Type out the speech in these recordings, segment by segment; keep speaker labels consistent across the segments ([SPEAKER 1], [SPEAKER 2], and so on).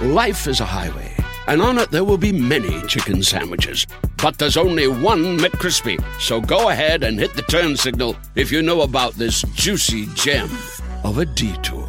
[SPEAKER 1] Life is a highway, and on it there will be many chicken sandwiches. But there's only one McCrispy. So go ahead and hit the turn signal if you know about this juicy gem of a detour.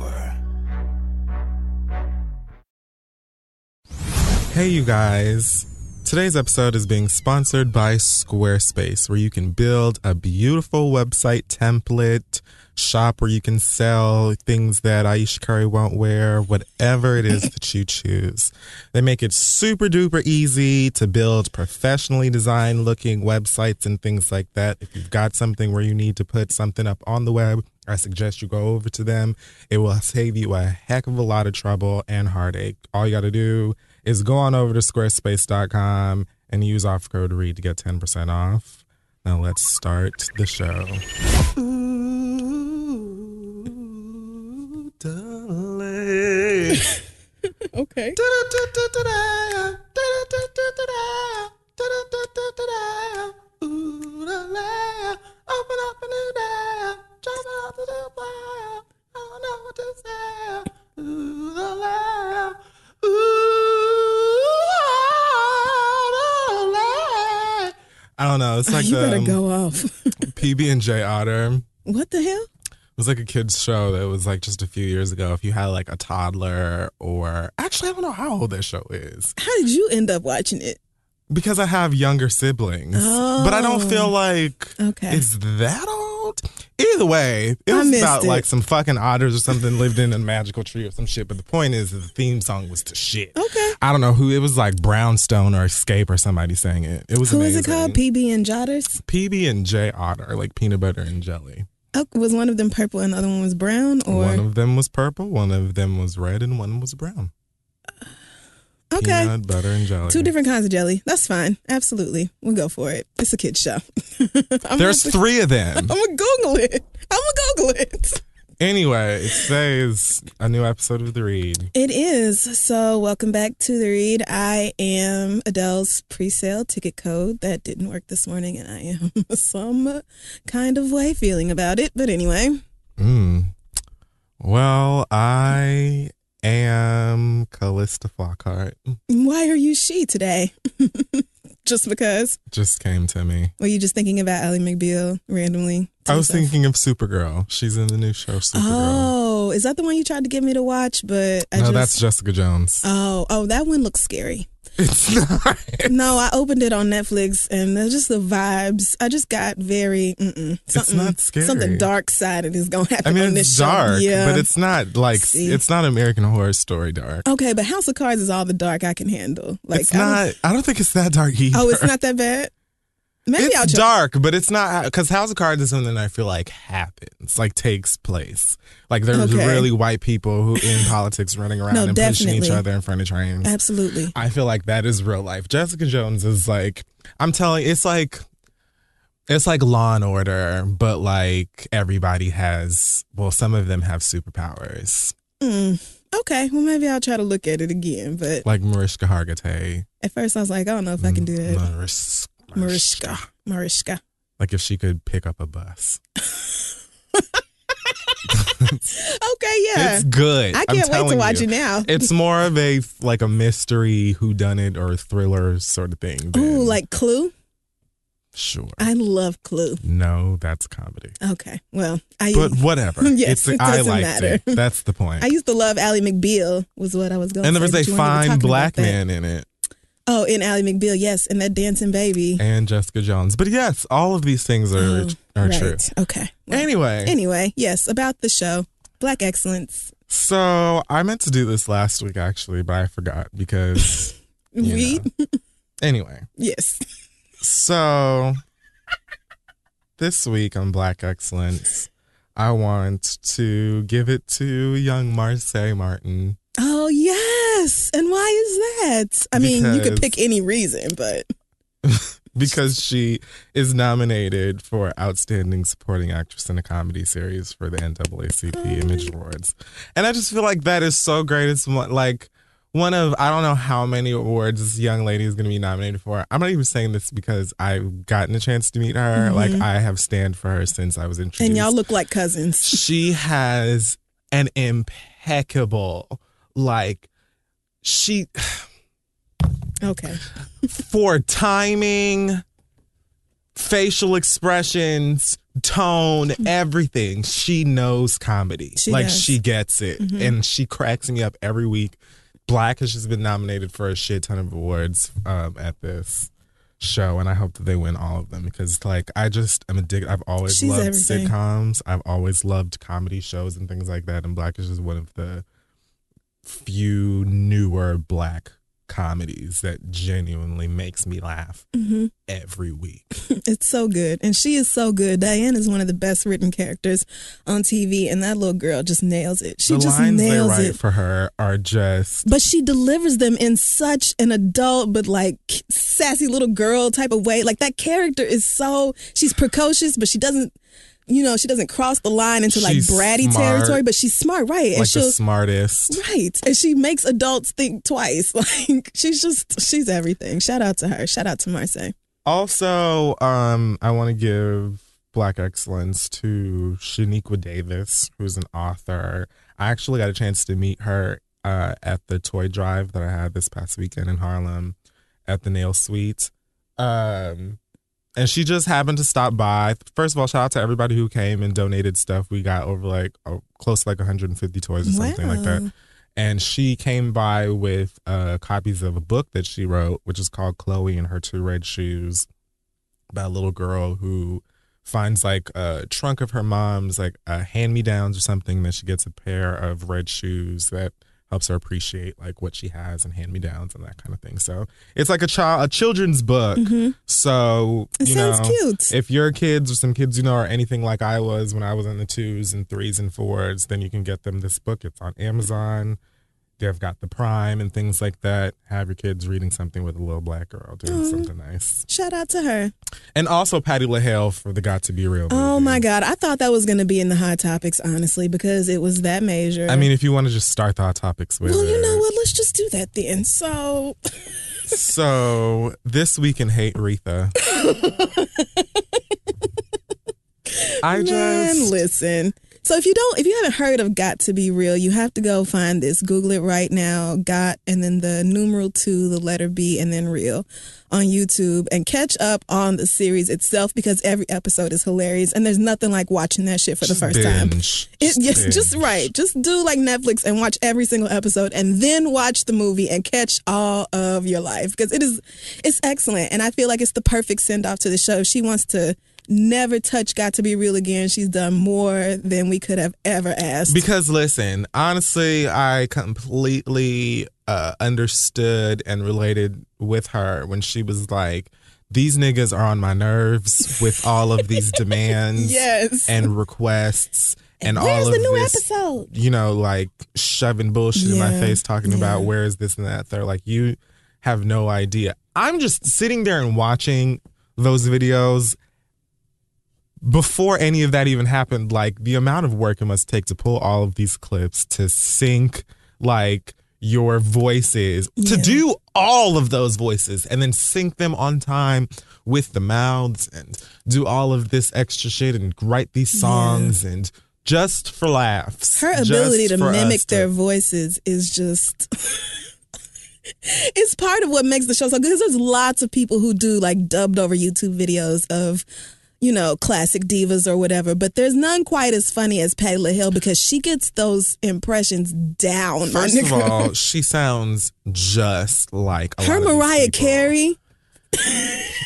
[SPEAKER 2] Hey, you guys. Today's episode is being sponsored by Squarespace, where you can build a beautiful website template, shop where you can sell things that Ayesha Curry won't wear, whatever it is that you choose. They make it super duper easy to build professionally designed looking websites and things like that. If you've got something where you need to put something up on the web, I suggest you go over to them. It will save you a heck of a lot of trouble and heartache. All you got to do is go on over to squarespace.com and use offer code READ to get 10% off. Now let's start the show. Ooh, darling.
[SPEAKER 3] Okay.
[SPEAKER 2] Ooh, la, la, open up a new day, jump out the new fire. I don't know what to say. Ooh, la, la, ooh, la, la. I don't know. It's like
[SPEAKER 3] you
[SPEAKER 2] the
[SPEAKER 3] better
[SPEAKER 2] um,
[SPEAKER 3] go off.
[SPEAKER 2] PB and J Otter.
[SPEAKER 3] what the hell?
[SPEAKER 2] It was like a kids show that was like just a few years ago. If you had like a toddler or actually, I don't know how old that show is
[SPEAKER 3] How did you end up watching it?
[SPEAKER 2] because I have younger siblings, but I don't oh. feel like
[SPEAKER 3] Oh. Okay.
[SPEAKER 2] it's that old. Either way, it was about
[SPEAKER 3] it.
[SPEAKER 2] like some fucking otters or something lived in a magical tree or some shit. But the point is, the theme song was to shit.
[SPEAKER 3] Okay.
[SPEAKER 2] I don't know who it was, like Brownstone or Xscape or somebody sang it. It was
[SPEAKER 3] Who is it called? PB and Jotters?
[SPEAKER 2] PB and J Otter, like peanut butter and jelly.
[SPEAKER 3] Oh, was one of them purple and the other one was brown? Or
[SPEAKER 2] One of them was purple, one of them was red, and one was brown.
[SPEAKER 3] Uh, okay,
[SPEAKER 2] Peanut butter and jelly.
[SPEAKER 3] two different kinds of jelly. That's fine. Absolutely, we'll go for it. It's a kids show.
[SPEAKER 2] There's
[SPEAKER 3] gonna-
[SPEAKER 2] three of them.
[SPEAKER 3] I'm gonna Google it. I'm gonna Google it.
[SPEAKER 2] Anyway, it says a new episode of The Read.
[SPEAKER 3] It is. So, welcome back to the read. I am Adele's pre-sale ticket code. That didn't work this morning, and I am some kind of way feeling about it. But anyway,
[SPEAKER 2] Mm. Well, I am Calista Flockhart.
[SPEAKER 3] why are you she today? just because?
[SPEAKER 2] Just came to me.
[SPEAKER 3] Were you just thinking about Ally McBeal randomly?
[SPEAKER 2] I was
[SPEAKER 3] yourself?
[SPEAKER 2] thinking of Supergirl. She's in the new show Supergirl.
[SPEAKER 3] Oh, is that the one you tried to get me to watch? But I
[SPEAKER 2] no,
[SPEAKER 3] just
[SPEAKER 2] that's Jessica Jones.
[SPEAKER 3] oh oh that one looks scary.
[SPEAKER 2] It's not.
[SPEAKER 3] No, I opened it on Netflix and just the vibes. I just got very something.
[SPEAKER 2] not scary.
[SPEAKER 3] Something dark sided is gonna happen
[SPEAKER 2] I mean,
[SPEAKER 3] on this
[SPEAKER 2] it's
[SPEAKER 3] show.
[SPEAKER 2] dark,
[SPEAKER 3] Yeah.
[SPEAKER 2] but it's not like
[SPEAKER 3] See?
[SPEAKER 2] it's not American Horror Story dark.
[SPEAKER 3] okay. But House of Cards is all the dark I can handle. Like
[SPEAKER 2] it's
[SPEAKER 3] I
[SPEAKER 2] not. I don't think it's that dark either.
[SPEAKER 3] Oh, it's not that bad. Maybe I'll
[SPEAKER 2] it's
[SPEAKER 3] try.
[SPEAKER 2] dark, but it's not because House of Cards is something I feel like happens, like takes place. Like there's
[SPEAKER 3] Okay.
[SPEAKER 2] really white people who in politics running around
[SPEAKER 3] No,
[SPEAKER 2] and pushing each other in front of trains.
[SPEAKER 3] Absolutely.
[SPEAKER 2] I feel like that is real life. Jessica Jones is like I'm telling it's like it's like Law and Order, but like everybody has well, some of them have superpowers.
[SPEAKER 3] Mm, okay. Well, maybe I'll try to look at it again. But
[SPEAKER 2] Like Mariska Hargitay.
[SPEAKER 3] at first, I was like, I don't know if I can do that.
[SPEAKER 2] Maris-
[SPEAKER 3] Mariska. Mariska.
[SPEAKER 2] Like if she could pick up a bus.
[SPEAKER 3] Okay. Yeah.
[SPEAKER 2] It's good.
[SPEAKER 3] I can't wait to watch
[SPEAKER 2] you.
[SPEAKER 3] it now.
[SPEAKER 2] It's more of a like a mystery whodunit or thriller sort of thing.
[SPEAKER 3] Ooh, like Clue.
[SPEAKER 2] sure.
[SPEAKER 3] I love Clue.
[SPEAKER 2] No, that's comedy.
[SPEAKER 3] Okay. Well, I
[SPEAKER 2] But whatever.
[SPEAKER 3] Yes,
[SPEAKER 2] it's,
[SPEAKER 3] it
[SPEAKER 2] I
[SPEAKER 3] doesn't
[SPEAKER 2] liked
[SPEAKER 3] matter.
[SPEAKER 2] it. That's the point.
[SPEAKER 3] I used to love Ally McBeal. Was what I was going. To say.
[SPEAKER 2] And there was a
[SPEAKER 3] but you weren't even
[SPEAKER 2] fine black man in it,
[SPEAKER 3] Oh, in Ally McBeal, yes, and that dancing baby.
[SPEAKER 2] and Jessica Jones. But yes, all of these things are
[SPEAKER 3] Oh,
[SPEAKER 2] are
[SPEAKER 3] right.
[SPEAKER 2] true.
[SPEAKER 3] Okay. Well,
[SPEAKER 2] Anyway,
[SPEAKER 3] Anyway, yes, about the show, Black Excellence.
[SPEAKER 2] so I meant to do this last week actually, but I forgot because know. Anyway,
[SPEAKER 3] Yes.
[SPEAKER 2] So this week on Black Excellence, I want to give it to young Marsai Martin.
[SPEAKER 3] Oh yes. And why is that? I mean, you could pick any reason, but
[SPEAKER 2] because she is nominated for Outstanding Supporting Actress in a Comedy Series for the NAACP oh. Image Awards. And I just feel like that is so great. It's like one of, I don't know how many awards this young lady is going to be nominated for. I'm not even saying this because I've gotten a chance to meet her. Like, mm-hmm. I have stand for her since I was introduced.
[SPEAKER 3] and y'all look like cousins.
[SPEAKER 2] she has an impeccable, like, she
[SPEAKER 3] Okay.
[SPEAKER 2] for timing, facial expressions, tone, everything. She knows comedy.
[SPEAKER 3] She
[SPEAKER 2] like
[SPEAKER 3] does.
[SPEAKER 2] she gets it. And she cracks me up every week. Black has just been nominated for a shit ton of awards um, at this show and I hope that they win all of them because like I just am addicted. I've always
[SPEAKER 3] She's
[SPEAKER 2] loved
[SPEAKER 3] everything.
[SPEAKER 2] sitcoms. I've always loved comedy shows and things like that and Black is just one of the few newer black comedies that genuinely makes me laugh
[SPEAKER 3] Mm-hmm.
[SPEAKER 2] every week.
[SPEAKER 3] It's so good. And she is so good. Diane is one of the best written characters on TV, and that little girl just nails it. She
[SPEAKER 2] the
[SPEAKER 3] just
[SPEAKER 2] lines they
[SPEAKER 3] nails
[SPEAKER 2] write
[SPEAKER 3] it.
[SPEAKER 2] for her are just
[SPEAKER 3] But she delivers them in such an adult, but like sassy little girl type of way. Like that character is so, she's precocious, but she doesn't, you know, she doesn't cross the line into like
[SPEAKER 2] She's
[SPEAKER 3] bratty
[SPEAKER 2] smart.
[SPEAKER 3] territory, but she's smart, right? and
[SPEAKER 2] like
[SPEAKER 3] she'll,
[SPEAKER 2] the smartest.
[SPEAKER 3] Right. And she makes adults think twice. Like she's just she's everything. Shout out to her. Shout out to Marsai.
[SPEAKER 2] Also, um, I want to give black excellence to Shaniqua Davis, who's an author. I actually got a chance to meet her uh, at the toy drive that I had this past weekend in Harlem at the Nail Suite. Um, and she just happened to stop by. First of all, shout out to everybody who came and donated stuff. We got over like oh, close to like 150 toys or something like that. And she came by with uh, copies of a book that she wrote, which is called Chloe and Her Two Red Shoes, about a little girl who finds like a trunk of her mom's, like uh, hand me downs or something. Then she gets a pair of red shoes that helps her appreciate like what she has and hand me downs and that kind of thing. So it's like a child, a children's book. Mm-hmm. So
[SPEAKER 3] It
[SPEAKER 2] you
[SPEAKER 3] sounds
[SPEAKER 2] know,
[SPEAKER 3] cute.
[SPEAKER 2] if your kids or some kids you know are anything like I was when I was in the twos and threes and fours, then you can get them this book. It's on Amazon. They've got the Prime and things like that. Have your kids reading something with a little black girl doing mm-hmm. something nice.
[SPEAKER 3] Shout out to her.
[SPEAKER 2] And also Patty LaHale for the Got to Be Real.
[SPEAKER 3] Oh my God. I thought that was gonna be in the hot topics, honestly, because it was that major.
[SPEAKER 2] I mean, if you want to just start the hot topics with
[SPEAKER 3] Well, you know what? Let's just do that then. So
[SPEAKER 2] So this week in Hate Retha. I
[SPEAKER 3] Man,
[SPEAKER 2] just
[SPEAKER 3] listen. So if you don't, if you haven't heard of Got to Be Real, you have to go find this. Google it right now. Got and then the numeral two, the letter B, and then Real on YouTube, and catch up on the series itself because every episode is hilarious, and there's nothing like watching that shit for the
[SPEAKER 2] just
[SPEAKER 3] first time.
[SPEAKER 2] binge.
[SPEAKER 3] It, yes,
[SPEAKER 2] binge.
[SPEAKER 3] just right. Just do like Netflix and watch every single episode, and then watch the movie and catch all of your life because it is, it's excellent, and I feel like it's the perfect send off to the show. She wants to never touch Got to Be Real again. She's done more than we could have ever asked.
[SPEAKER 2] Because listen, honestly, I completely uh, understood and related with her when she was like, "These niggas are on my nerves with all of these demands
[SPEAKER 3] yes.
[SPEAKER 2] and requests and
[SPEAKER 3] Where's
[SPEAKER 2] all of the
[SPEAKER 3] new
[SPEAKER 2] this."
[SPEAKER 3] episode?
[SPEAKER 2] You know, like shoving bullshit in my face, talking about where is this and that. They're like, you have no idea. I'm just sitting there and watching those videos before any of that even happened, like the amount of work it must take to pull all of these clips to sync like your voices, to do all of those voices and then sync them on time with the mouths and do all of this extra shit and write these songs and just for laughs.
[SPEAKER 3] Her ability to mimic
[SPEAKER 2] to-
[SPEAKER 3] their voices is just. it's part of what makes the show so good because there's lots of people who do like dubbed over YouTube videos of, you know, classic divas or whatever, but there's none quite as funny as Patty LaHill because she gets those impressions down.
[SPEAKER 2] First of all, she sounds just like a
[SPEAKER 3] her
[SPEAKER 2] lot of these
[SPEAKER 3] Mariah. Carey.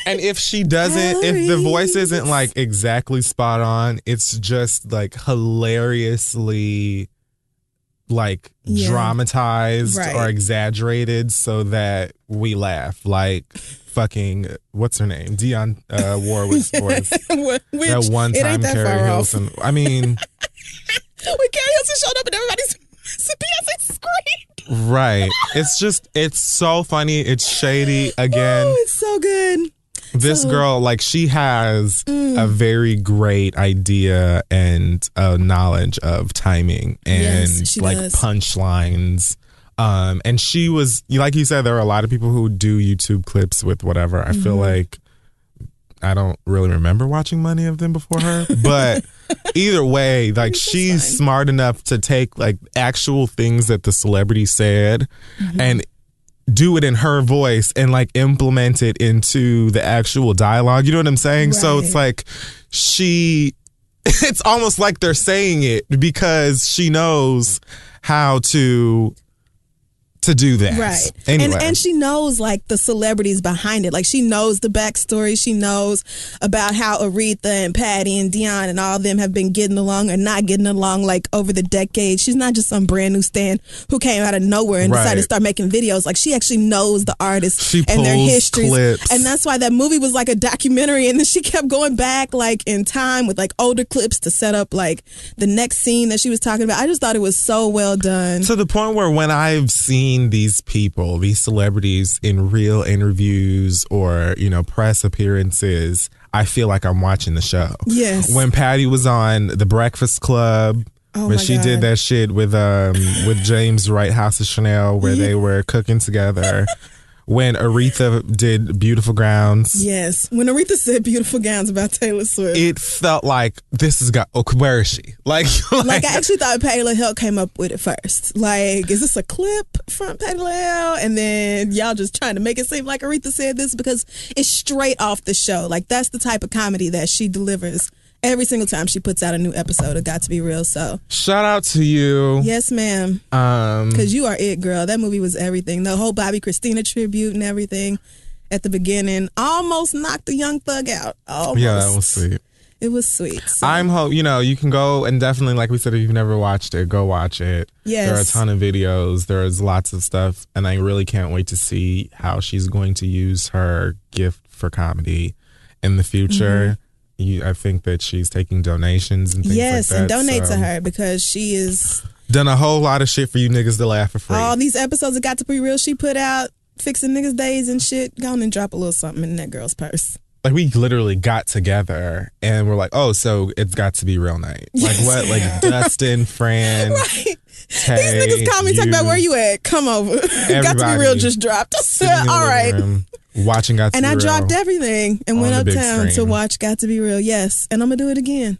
[SPEAKER 2] And if she doesn't, if the voice isn't like exactly spot on, it's just like hilariously like
[SPEAKER 3] Yeah.
[SPEAKER 2] dramatized
[SPEAKER 3] Right.
[SPEAKER 2] or exaggerated so that we laugh. Like fucking what's her name? Dionne uh Warwick's voice.
[SPEAKER 3] Which
[SPEAKER 2] That one time
[SPEAKER 3] that Keri.
[SPEAKER 2] Hilson. I mean,
[SPEAKER 3] when Keri Hilson showed up and everybody's.
[SPEAKER 2] Right. It's just it's so funny. It's shady again.
[SPEAKER 3] Oh, it's so good.
[SPEAKER 2] this
[SPEAKER 3] so-
[SPEAKER 2] girl like she has a very great idea and uh, knowledge of timing and
[SPEAKER 3] Yes,
[SPEAKER 2] like
[SPEAKER 3] does.
[SPEAKER 2] punchlines. Um, and she was like you said, there are a lot of people who do YouTube clips with whatever. I
[SPEAKER 3] Mm-hmm.
[SPEAKER 2] feel like I don't really remember watching many of them before her, but either way, like she's
[SPEAKER 3] fine.
[SPEAKER 2] smart enough to take like actual things that the celebrity said
[SPEAKER 3] Mm-hmm.
[SPEAKER 2] and do it in her voice and like implement it into the actual dialogue. You know what I'm saying? So it's like she it's almost like they're saying it because she knows how to to do that.
[SPEAKER 3] Right.
[SPEAKER 2] Anyway.
[SPEAKER 3] And and she knows like the celebrities behind it. Like she knows the backstory. She knows about how Aretha and Patty and Dionne and all of them have been getting along or not getting along like over the decades. She's not just some brand new stan who came out of nowhere and decided to start making videos. Like she actually knows the artists
[SPEAKER 2] She
[SPEAKER 3] and their histories.
[SPEAKER 2] clips.
[SPEAKER 3] And that's why that movie was like a documentary and then she kept going back like in time with like older clips to set up like the next scene that she was talking about. I just thought it was so well done.
[SPEAKER 2] to the point where when I've seen these people, these celebrities in real interviews or, you know, press appearances, I feel like I'm watching the show.
[SPEAKER 3] Yes.
[SPEAKER 2] When Patty was on The Breakfast Club,
[SPEAKER 3] Oh
[SPEAKER 2] when she did that shit with um with James Wright House of Chanel where they were cooking together. When Aretha did Beautiful Grounds.
[SPEAKER 3] Yes. When Aretha said beautiful gowns about Taylor Swift.
[SPEAKER 2] It felt like this has got. Oh, where is she? Like, like,
[SPEAKER 3] like I actually thought Patty LaHelle came up with it first. Like, is this a clip from Patty LaHelle? And then y'all just trying to make it seem like Aretha said this because it's straight off the show. Like that's the type of comedy that she delivers every single time she puts out a new episode of Got to Be Real. So
[SPEAKER 2] shout out to you.
[SPEAKER 3] yes, ma'am,
[SPEAKER 2] Um,
[SPEAKER 3] because you are it, girl. That movie was everything. The whole Bobbi Kristina tribute and everything. At the beginning, almost knocked the young thug out. Almost.
[SPEAKER 2] yeah, that was sweet.
[SPEAKER 3] It was sweet. So,
[SPEAKER 2] I'm hope you know you can go and definitely like we said if you've never watched it, go watch it.
[SPEAKER 3] Yes.
[SPEAKER 2] there are a ton of videos. There's lots of stuff, and I really can't wait to see how she's going to use her gift for comedy in the future. You, I think that she's taking donations and things
[SPEAKER 3] yes,
[SPEAKER 2] like that.
[SPEAKER 3] and donate
[SPEAKER 2] so-
[SPEAKER 3] to her because she is
[SPEAKER 2] Done a whole lot of shit for you niggas to laugh for free.
[SPEAKER 3] all these episodes that got to be real she put out fixing niggas days and shit. Go on and drop a little something in that girl's purse.
[SPEAKER 2] Like we literally got together and we're like, oh, so it's got to be real night. Like what? Like Dustin, Fran,
[SPEAKER 3] right.
[SPEAKER 2] Tay,
[SPEAKER 3] these niggas call me talk about where you at. Come over. Got to be real just dropped.
[SPEAKER 2] Sitting in the
[SPEAKER 3] all right.
[SPEAKER 2] room, watching got to
[SPEAKER 3] and
[SPEAKER 2] be
[SPEAKER 3] i
[SPEAKER 2] real.
[SPEAKER 3] dropped everything and went uptown to watch got to be real yes and i'm gonna do it again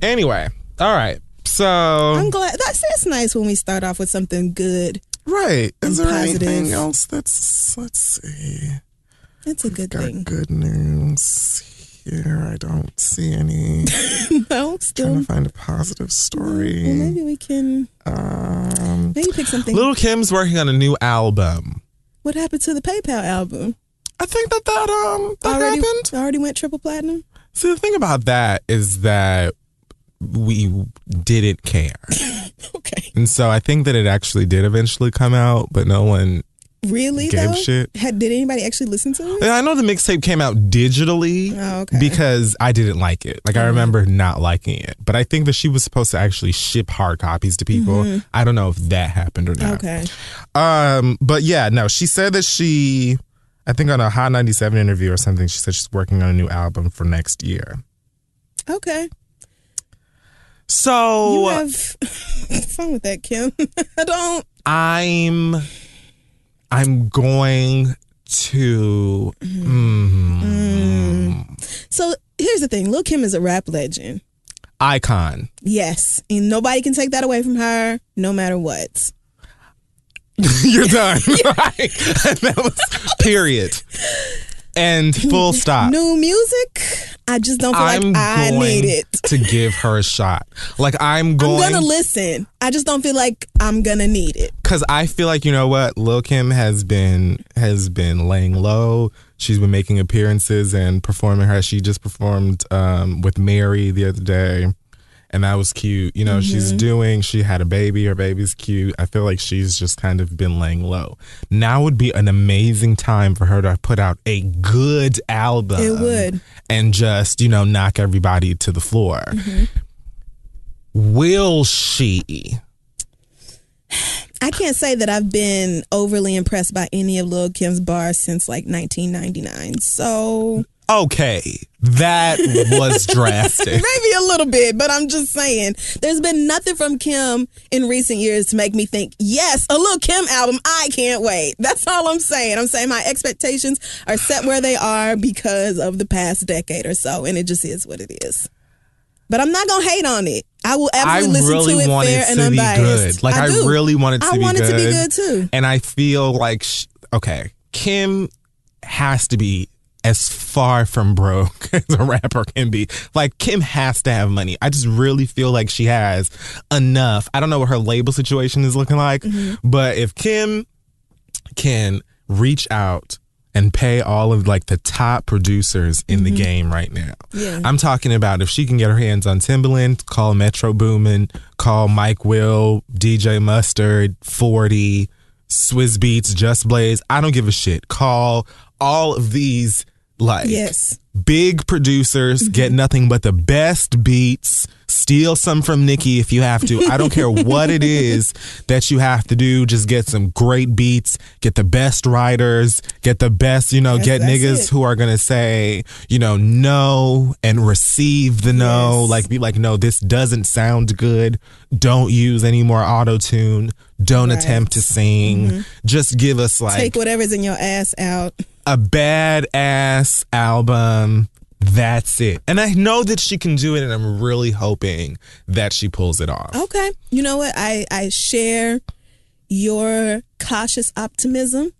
[SPEAKER 2] Anyway, all right. So
[SPEAKER 3] i'm glad that's that's nice when we start off with something good
[SPEAKER 2] right, is there anything
[SPEAKER 3] positive.
[SPEAKER 2] else that's let's see?
[SPEAKER 3] that's a good
[SPEAKER 2] Got
[SPEAKER 3] thing
[SPEAKER 2] good news here. I don't see any.
[SPEAKER 3] no
[SPEAKER 2] Trying
[SPEAKER 3] still
[SPEAKER 2] to find a positive story.
[SPEAKER 3] well, maybe we can
[SPEAKER 2] Um,
[SPEAKER 3] maybe pick something
[SPEAKER 2] Little Kim's working on a new album.
[SPEAKER 3] what happened to the paypal album
[SPEAKER 2] I think that that um that
[SPEAKER 3] already
[SPEAKER 2] happened.
[SPEAKER 3] already went triple platinum
[SPEAKER 2] See, the thing about that is that we didn't care.
[SPEAKER 3] okay
[SPEAKER 2] And so I think that it actually did eventually come out, but no one.
[SPEAKER 3] Really?
[SPEAKER 2] Gave
[SPEAKER 3] though?
[SPEAKER 2] shit.
[SPEAKER 3] Had, did anybody actually listen to it?
[SPEAKER 2] And I know the mixtape came out digitally
[SPEAKER 3] Oh, okay.
[SPEAKER 2] because I didn't like it. Like, I remember not liking it. But I think that she was supposed to actually ship hard copies to people. I don't know if that happened or not.
[SPEAKER 3] Mm-hmm. Okay.
[SPEAKER 2] Um, but yeah, no, she said that she, I think on a Hot 97 interview or something, she said she's working on a new album for next year.
[SPEAKER 3] Okay.
[SPEAKER 2] So
[SPEAKER 3] You have fun with that, Kim. I don't.
[SPEAKER 2] I'm I'm going to mm,
[SPEAKER 3] So here's the thing Lil Kim is a rap legend.
[SPEAKER 2] icon.
[SPEAKER 3] Yes. And nobody can take that away from her, no matter what.
[SPEAKER 2] You're done. Right. that was period. And full stop.
[SPEAKER 3] New music, I just don't feel
[SPEAKER 2] I'm
[SPEAKER 3] like I
[SPEAKER 2] going
[SPEAKER 3] need it.
[SPEAKER 2] to give her a shot. Like I'm going.
[SPEAKER 3] I'm gonna listen. I just don't feel like I'm gonna need it.
[SPEAKER 2] because I feel like you know what Lil Kim has been has been laying low. She's been making appearances and performing her. She just performed um, with Mary the other day, and that was cute. You know, she's mm-hmm. doing. She had a baby. Her baby's cute. I feel like she's just kind of been laying low. Now would be an amazing time for her to put out a good album.
[SPEAKER 3] It would.
[SPEAKER 2] and just you know knock everybody to the floor. Mm-hmm. Will she?
[SPEAKER 3] I can't say that I've been overly impressed by any of Lil Kim's bars since like 1999. So
[SPEAKER 2] Okay, that was drastic.
[SPEAKER 3] maybe a little bit, but I'm just saying there's been nothing from Kim in recent years to make me think, yes, a little Kim album. I can't wait. That's all I'm saying. I'm saying my expectations are set where they are because of the past decade or so, and it just is what it is. But I'm not gonna hate on it. I will
[SPEAKER 2] I
[SPEAKER 3] absolutely listen
[SPEAKER 2] really
[SPEAKER 3] to it fair
[SPEAKER 2] it
[SPEAKER 3] and unbiased.
[SPEAKER 2] good. Like I,
[SPEAKER 3] do.
[SPEAKER 2] really want it to
[SPEAKER 3] I
[SPEAKER 2] be
[SPEAKER 3] want
[SPEAKER 2] good.
[SPEAKER 3] to be good too.
[SPEAKER 2] And I feel like sh- okay, Kim has to be as far from broke as a rapper can be. Like Kim has to have money. I just really feel like she has enough. I don't know what her label situation is looking like,
[SPEAKER 3] Mm-hmm.
[SPEAKER 2] but if Kim can reach out and pay all of like the top producers in the game right now.
[SPEAKER 3] Mm-hmm. Yeah.
[SPEAKER 2] I'm talking about if she can get her hands on Timbaland, call Metro Boomin, call Mike Will, DJ Mustard, 40, Swizz Beatz, Just Blaze. I don't give a shit. Call all of these like
[SPEAKER 3] Yes.
[SPEAKER 2] big producers, get nothing but the best beats. Steal some from Nicki if you have to. I don't care what it is that you have to do. Just get some great beats, get the best writers, get the best, you know, get
[SPEAKER 3] that's
[SPEAKER 2] niggas
[SPEAKER 3] it.
[SPEAKER 2] who are going to say, you know, no and receive the no.
[SPEAKER 3] Yes.
[SPEAKER 2] Like, be like, no, this doesn't sound good. Don't use any more auto tune. Don't
[SPEAKER 3] Right. Mm-hmm.
[SPEAKER 2] attempt to sing. Just give us like
[SPEAKER 3] Take whatever's in your ass out.
[SPEAKER 2] A badass album. That's it. And I know that she can do it, and I'm really hoping that she pulls it off.
[SPEAKER 3] Okay. You know what? I, I share your cautious optimism.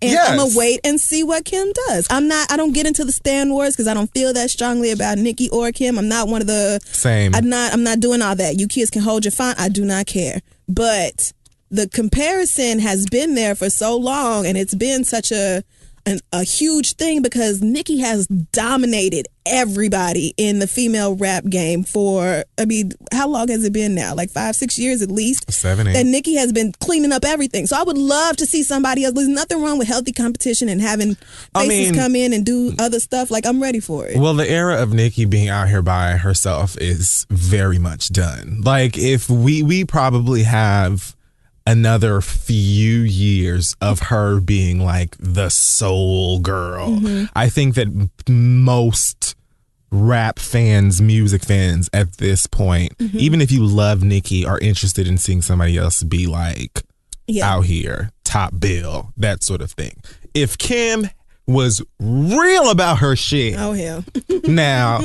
[SPEAKER 3] And
[SPEAKER 2] Yes.
[SPEAKER 3] I'm gonna wait and see what Kim does. I'm not. I don't get into the stand wars because I don't feel that strongly about Nicki or Kim. I'm not one of the.
[SPEAKER 2] Same.
[SPEAKER 3] I'm not. I'm not doing all that. You kids can hold your font. I do not care. But the comparison has been there for so long, and it's been such a an, a huge thing because Nicki has dominated everybody in the female rap game for. I mean, how long has it been now? Like five, six years at least.
[SPEAKER 2] Seven, eight.
[SPEAKER 3] And Nicki has been cleaning up everything. So I would love to see somebody else. There's nothing wrong with healthy competition and having
[SPEAKER 2] I
[SPEAKER 3] faces
[SPEAKER 2] mean-
[SPEAKER 3] come in and do other stuff. Like I'm ready for it.
[SPEAKER 2] Well, the era of Nicki being out here by herself is very much done. Like if we we probably have another few years of her being like the soul girl.
[SPEAKER 3] Mm-hmm.
[SPEAKER 2] I think that most rap fans, music fans at this point,
[SPEAKER 3] Mm-hmm.
[SPEAKER 2] even if you love Nicki, are interested in seeing somebody else be like
[SPEAKER 3] Yeah.
[SPEAKER 2] out here, top bill, that sort of thing. If Kim was real about her shit,
[SPEAKER 3] Oh hell.
[SPEAKER 2] now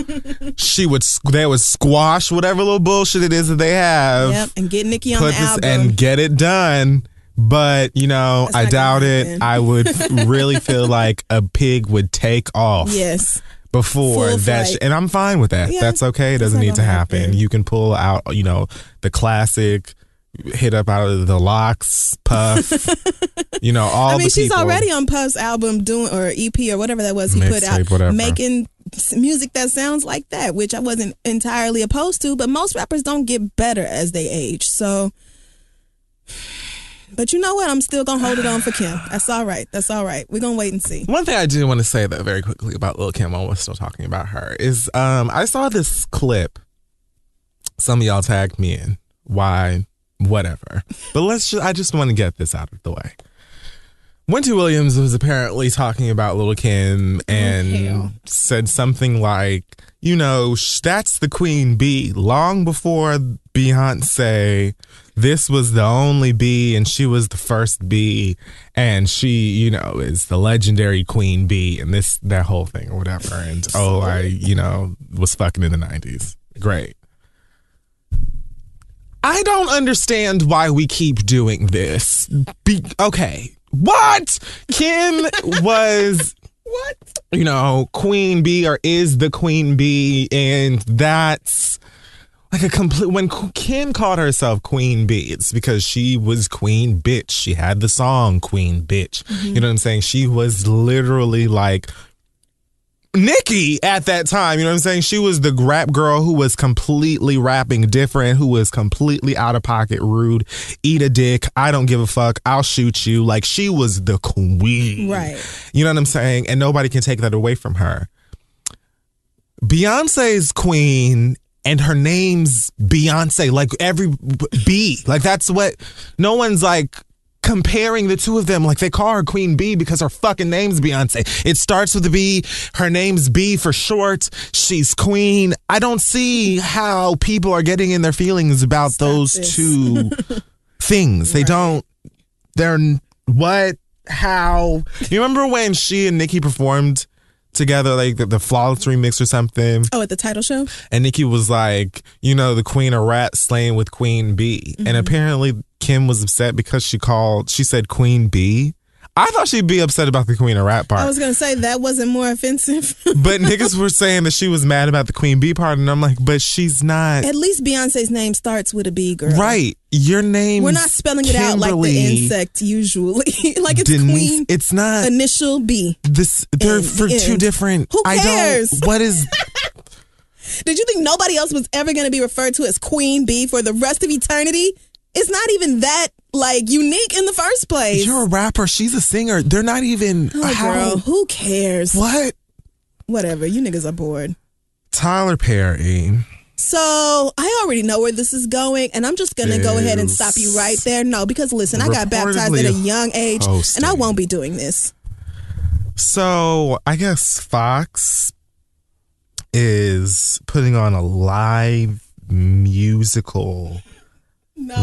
[SPEAKER 2] she would they would squash whatever little bullshit it is that they have,
[SPEAKER 3] Yep. And get Nicki on the
[SPEAKER 2] this
[SPEAKER 3] album.
[SPEAKER 2] and get it done. But you know,
[SPEAKER 3] That's
[SPEAKER 2] I doubt it.
[SPEAKER 3] happen.
[SPEAKER 2] I would really feel like a pig would take off
[SPEAKER 3] yes.
[SPEAKER 2] before
[SPEAKER 3] Full
[SPEAKER 2] that, sh- and I'm fine with that.
[SPEAKER 3] Yeah,
[SPEAKER 2] That's okay. It doesn't need to happen.
[SPEAKER 3] happen.
[SPEAKER 2] You can pull out, you know, the classic hit up out of the locks, puff. you know, all
[SPEAKER 3] I mean,
[SPEAKER 2] the
[SPEAKER 3] she's
[SPEAKER 2] people.
[SPEAKER 3] already on Puff's album doing or EP or whatever that was he put out,
[SPEAKER 2] whatever.
[SPEAKER 3] making music that sounds like that, which I wasn't entirely opposed to. But most rappers don't get better as they age, so. But you know what? I'm still gonna hold it on for Kim. That's all right. That's all right. We're gonna wait and see.
[SPEAKER 2] One thing I do want to say though, very quickly about Lil Kim, while we're still talking about her, is um, I saw this clip. Some of y'all tagged me in. Why? Whatever. But let's just. I just want to get this out of the way. Wendy Williams was apparently talking about Little Kim and said something like, you know, sh- that's the queen bee. Long before Beyonce, this was the only bee and she was the first bee. And she, you know, is the legendary queen bee and this, that whole thing or whatever. And oh, I, you know, was fucking in the 90s. Great. I don't understand why we keep doing this. Be- okay. What? Kim was
[SPEAKER 3] What?
[SPEAKER 2] you know, queen bee or is the queen bee, and that's like a complete. When Kim called herself queen bee, it's because she was queen bitch. She had the song Queen Bitch. You mm-hmm. know what I'm saying? She was literally like. Nicki at that time, you know what I'm saying? She was the rap girl who was completely rapping different, who was completely out of pocket, rude, eat a dick, I don't give a fuck, I'll shoot you. Like she was the queen.
[SPEAKER 3] Right.
[SPEAKER 2] You know what I'm saying? And nobody can take that away from her. Beyonce's queen and her name's Beyonce, like every B. Like that's what no one's like comparing the two of them. Like they call her Queen B because her fucking name's Beyonce. It starts with a B. Her name's B for short. She's Queen. I don't see how people are getting in their feelings about those
[SPEAKER 3] this.
[SPEAKER 2] two things. They don't. They're what? How? You remember when she and Nicki performed together, like the, the Flawless remix or something?
[SPEAKER 3] Oh, at the Tidal show?
[SPEAKER 2] And Nicki was like, you know, the queen of rat slaying with Queen B. And mm-hmm. apparently Kim was upset because she called, she said Queen B. I thought she'd be upset about the queen of Rap part.
[SPEAKER 3] I was going to say that wasn't more offensive.
[SPEAKER 2] but niggas were saying that she was mad about the Queen B part. And I'm like, but she's not.
[SPEAKER 3] At least Beyonce's name starts with a B, girl.
[SPEAKER 2] Right. Your name
[SPEAKER 3] We're not spelling it out like the insect usually. like it's Queen
[SPEAKER 2] It's not.
[SPEAKER 3] initial B.
[SPEAKER 2] This they're for two different.
[SPEAKER 3] Who
[SPEAKER 2] I
[SPEAKER 3] cares?
[SPEAKER 2] don't. What is?
[SPEAKER 3] Did you think nobody else was ever going to be referred to as Queen B for the rest of eternity? It's not even that like unique in the first place.
[SPEAKER 2] You're a rapper. She's a singer. They're not even.
[SPEAKER 3] oh,
[SPEAKER 2] how,
[SPEAKER 3] girl, who cares?
[SPEAKER 2] What?
[SPEAKER 3] Whatever. You niggas are bored.
[SPEAKER 2] Tyler Perry.
[SPEAKER 3] So I already know where this is going, and I'm just gonna go ahead and stop you right there. No, because listen, I got baptized at a young age, and I won't be doing this.
[SPEAKER 2] So I guess Fox is putting on a live musical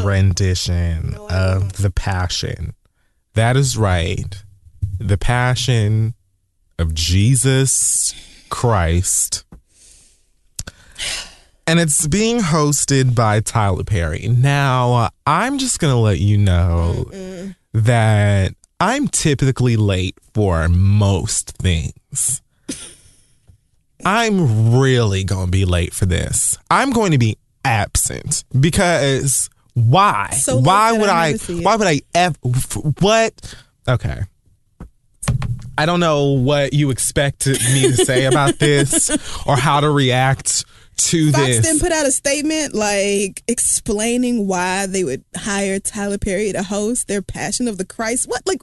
[SPEAKER 2] rendition of The Passion. That is right. The Passion of Jesus Christ. And it's being hosted by Tyler Perry. Now, uh, I'm just going to let you know that I'm typically late for most things. I'm really going to be late for this. I'm going to be absent because why?
[SPEAKER 3] So
[SPEAKER 2] why would
[SPEAKER 3] I
[SPEAKER 2] I?
[SPEAKER 3] never see it.
[SPEAKER 2] Why would I? Ev- what? Okay. I don't know what you expect me to say about this or how to react to
[SPEAKER 3] Fox
[SPEAKER 2] this.
[SPEAKER 3] then put out a statement like explaining why they would hire Tyler Perry to host their Passion of the Christ. What like?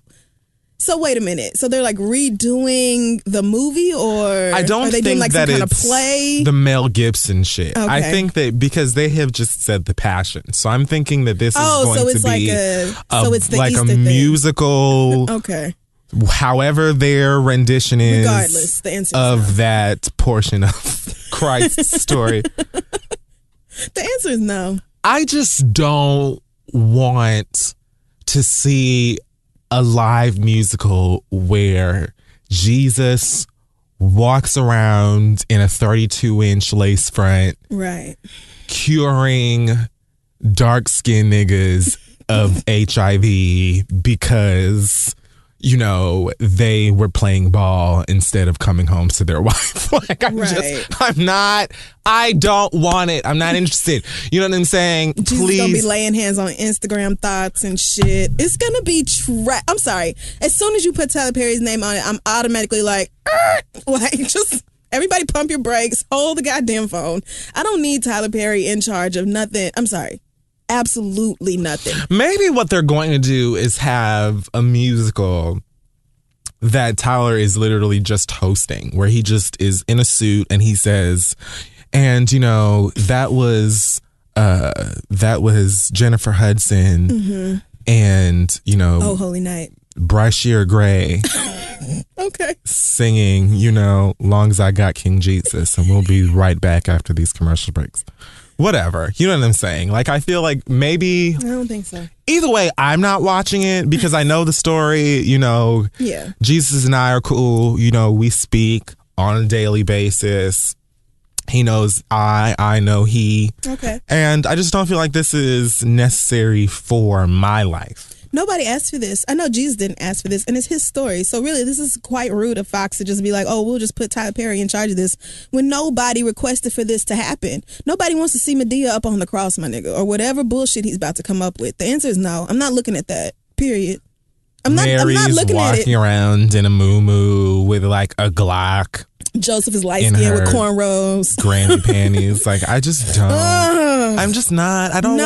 [SPEAKER 3] So wait a minute. So they're like redoing the movie, or
[SPEAKER 2] I don't
[SPEAKER 3] are they
[SPEAKER 2] think
[SPEAKER 3] doing like
[SPEAKER 2] that
[SPEAKER 3] some kind of play?
[SPEAKER 2] the Mel Gibson shit. I think that because they have just said the passion, so I'm thinking that this
[SPEAKER 3] Oh,
[SPEAKER 2] is going
[SPEAKER 3] so it's
[SPEAKER 2] to
[SPEAKER 3] like
[SPEAKER 2] be
[SPEAKER 3] a- so it's the
[SPEAKER 2] like
[SPEAKER 3] Easter
[SPEAKER 2] a
[SPEAKER 3] thing.
[SPEAKER 2] musical.
[SPEAKER 3] okay.
[SPEAKER 2] however their rendition is
[SPEAKER 3] Regardless, the answer is
[SPEAKER 2] of that portion of Christ's story.
[SPEAKER 3] The answer is no.
[SPEAKER 2] I just don't want to see a live musical where Jesus walks around in a 32 inch lace front
[SPEAKER 3] Right.
[SPEAKER 2] curing dark skinned niggas of HIV because you know they were playing ball instead of coming home to their wife like i'm
[SPEAKER 3] Right.
[SPEAKER 2] just i'm not i don't want it i'm not interested you know what i'm saying
[SPEAKER 3] Jesus
[SPEAKER 2] please
[SPEAKER 3] gonna be laying hands on Instagram thoughts and shit. It's gonna be tra- I'm sorry. As soon as you put Tyler Perry's name on it, I'm automatically like, like just everybody pump your brakes, hold the goddamn phone. I don't need Tyler Perry in charge of nothing. I'm sorry, absolutely nothing.
[SPEAKER 2] maybe what they're going to do is have a musical that Tyler is literally just hosting, where he just is in a suit and he says, and you know, that was uh that was Jennifer Hudson and you know
[SPEAKER 3] Oh, holy night.
[SPEAKER 2] Brashear Gray
[SPEAKER 3] Okay.
[SPEAKER 2] singing, you know, long as I got King Jesus, and we'll be right back after these commercial breaks. Whatever. You know what I'm saying? Like I feel like maybe
[SPEAKER 3] I don't think so.
[SPEAKER 2] either way, I'm not watching it because I know the story. You know,
[SPEAKER 3] Yeah.
[SPEAKER 2] Jesus and I are cool. You know, we speak on a daily basis. He knows I, I know he.
[SPEAKER 3] Okay.
[SPEAKER 2] And I just don't feel like this is necessary for my life.
[SPEAKER 3] Nobody asked for this. I know Jesus didn't ask for this, and it's his story. So really, this is quite rude of Fox to just be like, "Oh, we'll just put Tyler Perry in charge of this," when nobody requested for this to happen. Nobody wants to see Madea up on the cross, my nigga, or whatever bullshit he's about to come up with. The answer is no. I'm not looking at that. Period. I'm not.
[SPEAKER 2] Mary's
[SPEAKER 3] I'm not looking at
[SPEAKER 2] walking
[SPEAKER 3] it.
[SPEAKER 2] around in a moo with like a Glock,
[SPEAKER 3] Joseph is light
[SPEAKER 2] in
[SPEAKER 3] skinned with cornrows.
[SPEAKER 2] granny panties. Like I just don't. I'm just not. I don't
[SPEAKER 3] No.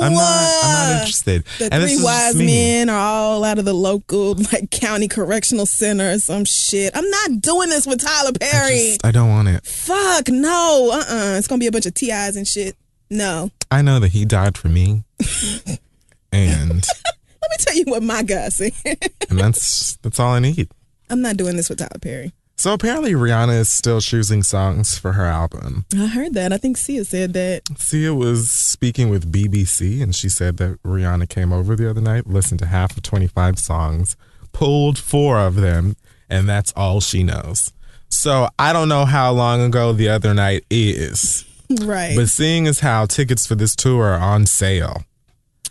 [SPEAKER 2] want it. I'm not. I'm not interested.
[SPEAKER 3] The
[SPEAKER 2] and
[SPEAKER 3] three
[SPEAKER 2] is
[SPEAKER 3] wise
[SPEAKER 2] me.
[SPEAKER 3] men are all out of the local like county correctional center or some shit. I'm not doing this with Tyler
[SPEAKER 2] I,
[SPEAKER 3] Perry.
[SPEAKER 2] just, I don't want it.
[SPEAKER 3] Fuck no. Uh uh It's gonna be a bunch of TIs and shit. No.
[SPEAKER 2] I know that he died for me, and
[SPEAKER 3] Let me tell you what my guy said.
[SPEAKER 2] and that's that's all I need.
[SPEAKER 3] I'm not doing this with Tyler Perry.
[SPEAKER 2] So apparently Rihanna is still choosing songs for her album.
[SPEAKER 3] I heard that. I think Sia said that.
[SPEAKER 2] Sia was speaking with BBC and she said that Rihanna came over the other night, listened to half of 25 songs, pulled four of them, and that's all she knows. So I don't know how long ago the other night is.
[SPEAKER 3] Right.
[SPEAKER 2] But seeing as how tickets for this tour are on sale,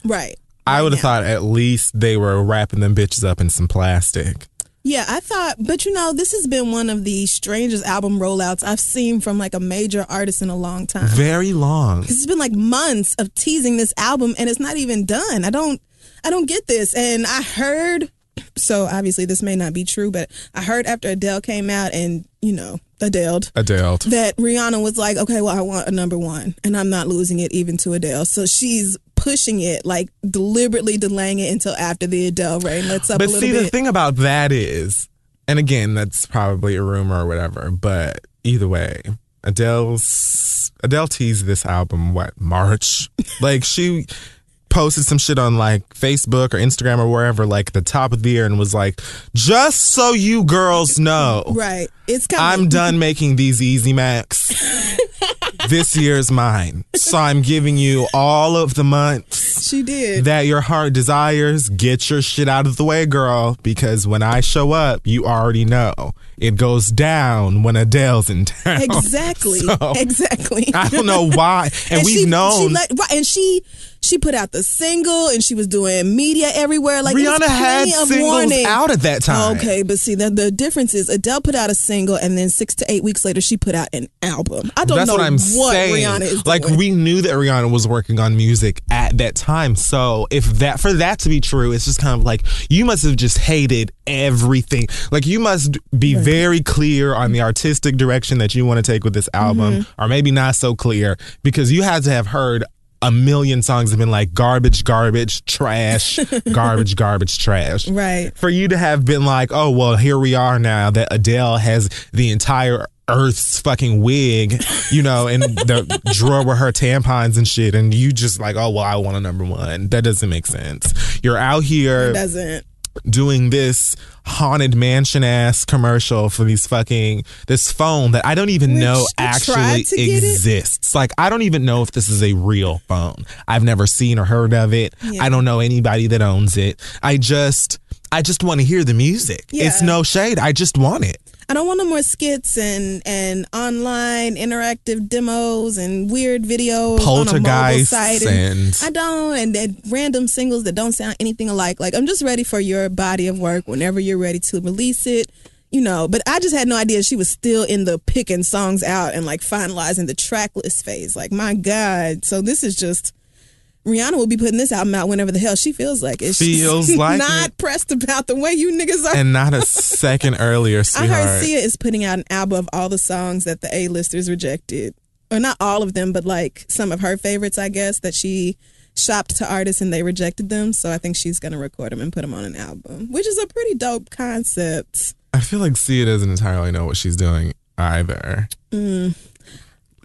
[SPEAKER 3] right.
[SPEAKER 2] I would have thought at least they were wrapping them bitches up in some plastic.
[SPEAKER 3] Yeah, I thought, but you know, this has been one of the strangest album rollouts I've seen from like a major artist in a long time.
[SPEAKER 2] Very long.
[SPEAKER 3] It's been like months of teasing this album and it's not even done. I don't, I don't get this. And I heard, so obviously this may not be true, but I heard after Adele came out and you know Adele
[SPEAKER 2] Adele.
[SPEAKER 3] that Rihanna was like, okay, well, I want a number one, and I'm not losing it even to Adele. So she's pushing it, like deliberately delaying it until after the Adele reign lets up
[SPEAKER 2] But
[SPEAKER 3] a little
[SPEAKER 2] see,
[SPEAKER 3] bit.
[SPEAKER 2] the thing about that is, and again, that's probably a rumor or whatever, but either way, Adele's Adele teased this album what March, like she posted some shit on like Facebook or Instagram or wherever, like the top of the year, and was like, "Just so you girls know,
[SPEAKER 3] right, it's coming.
[SPEAKER 2] I'm done making these Easy Macs. this year's mine, so I'm giving you all of the months."
[SPEAKER 3] She did.
[SPEAKER 2] that your heart desires, get your shit out of the way, girl. Because when I show up, you already know it goes down when Adele's in town.
[SPEAKER 3] Exactly.
[SPEAKER 2] So,
[SPEAKER 3] exactly.
[SPEAKER 2] I don't know why, and, we've
[SPEAKER 3] she,
[SPEAKER 2] known
[SPEAKER 3] She let, and she she put out the single, and she was doing media everywhere. Like
[SPEAKER 2] Rihanna had
[SPEAKER 3] of
[SPEAKER 2] singles
[SPEAKER 3] warning.
[SPEAKER 2] out at that time.
[SPEAKER 3] Okay, but see, the, the difference is Adele put out a single, and then six to eight weeks later, she put out an album. I don't
[SPEAKER 2] That's
[SPEAKER 3] know
[SPEAKER 2] what I'm
[SPEAKER 3] what
[SPEAKER 2] saying.
[SPEAKER 3] Rihanna is
[SPEAKER 2] like
[SPEAKER 3] doing.
[SPEAKER 2] we knew that Rihanna was working on music at that time. So if that for that to be true, it's just kind of like you must have just hated everything. Like you must be very clear on the artistic direction that you want to take with this album,
[SPEAKER 3] Mm-hmm.
[SPEAKER 2] or maybe not so clear because you had to have heard a million songs have been like garbage, garbage, trash, garbage, garbage, trash.
[SPEAKER 3] Right.
[SPEAKER 2] For you to have been like, oh, well, here we are now that Adele has the entire Earth's fucking wig, you know, in the drawer with her tampons and shit. And you just like, oh, well, I want a number one. That doesn't make sense. You're out here
[SPEAKER 3] doesn't.
[SPEAKER 2] Doing this haunted mansion ass commercial for these fucking this phone that I don't even
[SPEAKER 3] Which
[SPEAKER 2] know actually
[SPEAKER 3] tried to get it.
[SPEAKER 2] exists. Like I don't even know if this is a real phone. I've never seen or heard of it.
[SPEAKER 3] Yeah.
[SPEAKER 2] I don't know anybody that owns it. I just I just want to hear the music. It's no shade. I just want it.
[SPEAKER 3] I don't want no more skits and and online interactive demos and weird videos on a mobile site.
[SPEAKER 2] and-
[SPEAKER 3] I don't and, and random singles that don't sound anything alike. Like I'm just ready for your body of work whenever you're ready to release it. You know, but I just had no idea she was still in the picking songs out and like finalizing the track list phase. Like my God. So this is just Rihanna will be putting this album out whenever the hell she feels like it. She's
[SPEAKER 2] Feels like
[SPEAKER 3] not
[SPEAKER 2] it.
[SPEAKER 3] pressed about the way you niggas are.
[SPEAKER 2] And not a second earlier,
[SPEAKER 3] I
[SPEAKER 2] sweetheart.
[SPEAKER 3] heard Sia is putting out an album of all the songs that the A-listers rejected. Or not all of them, but like some of her favorites, I guess, that she shopped to artists and they rejected them. So I think she's going to record them and put them on an album, which is a pretty dope concept.
[SPEAKER 2] I feel like Sia doesn't entirely know what she's doing either.
[SPEAKER 3] Mm.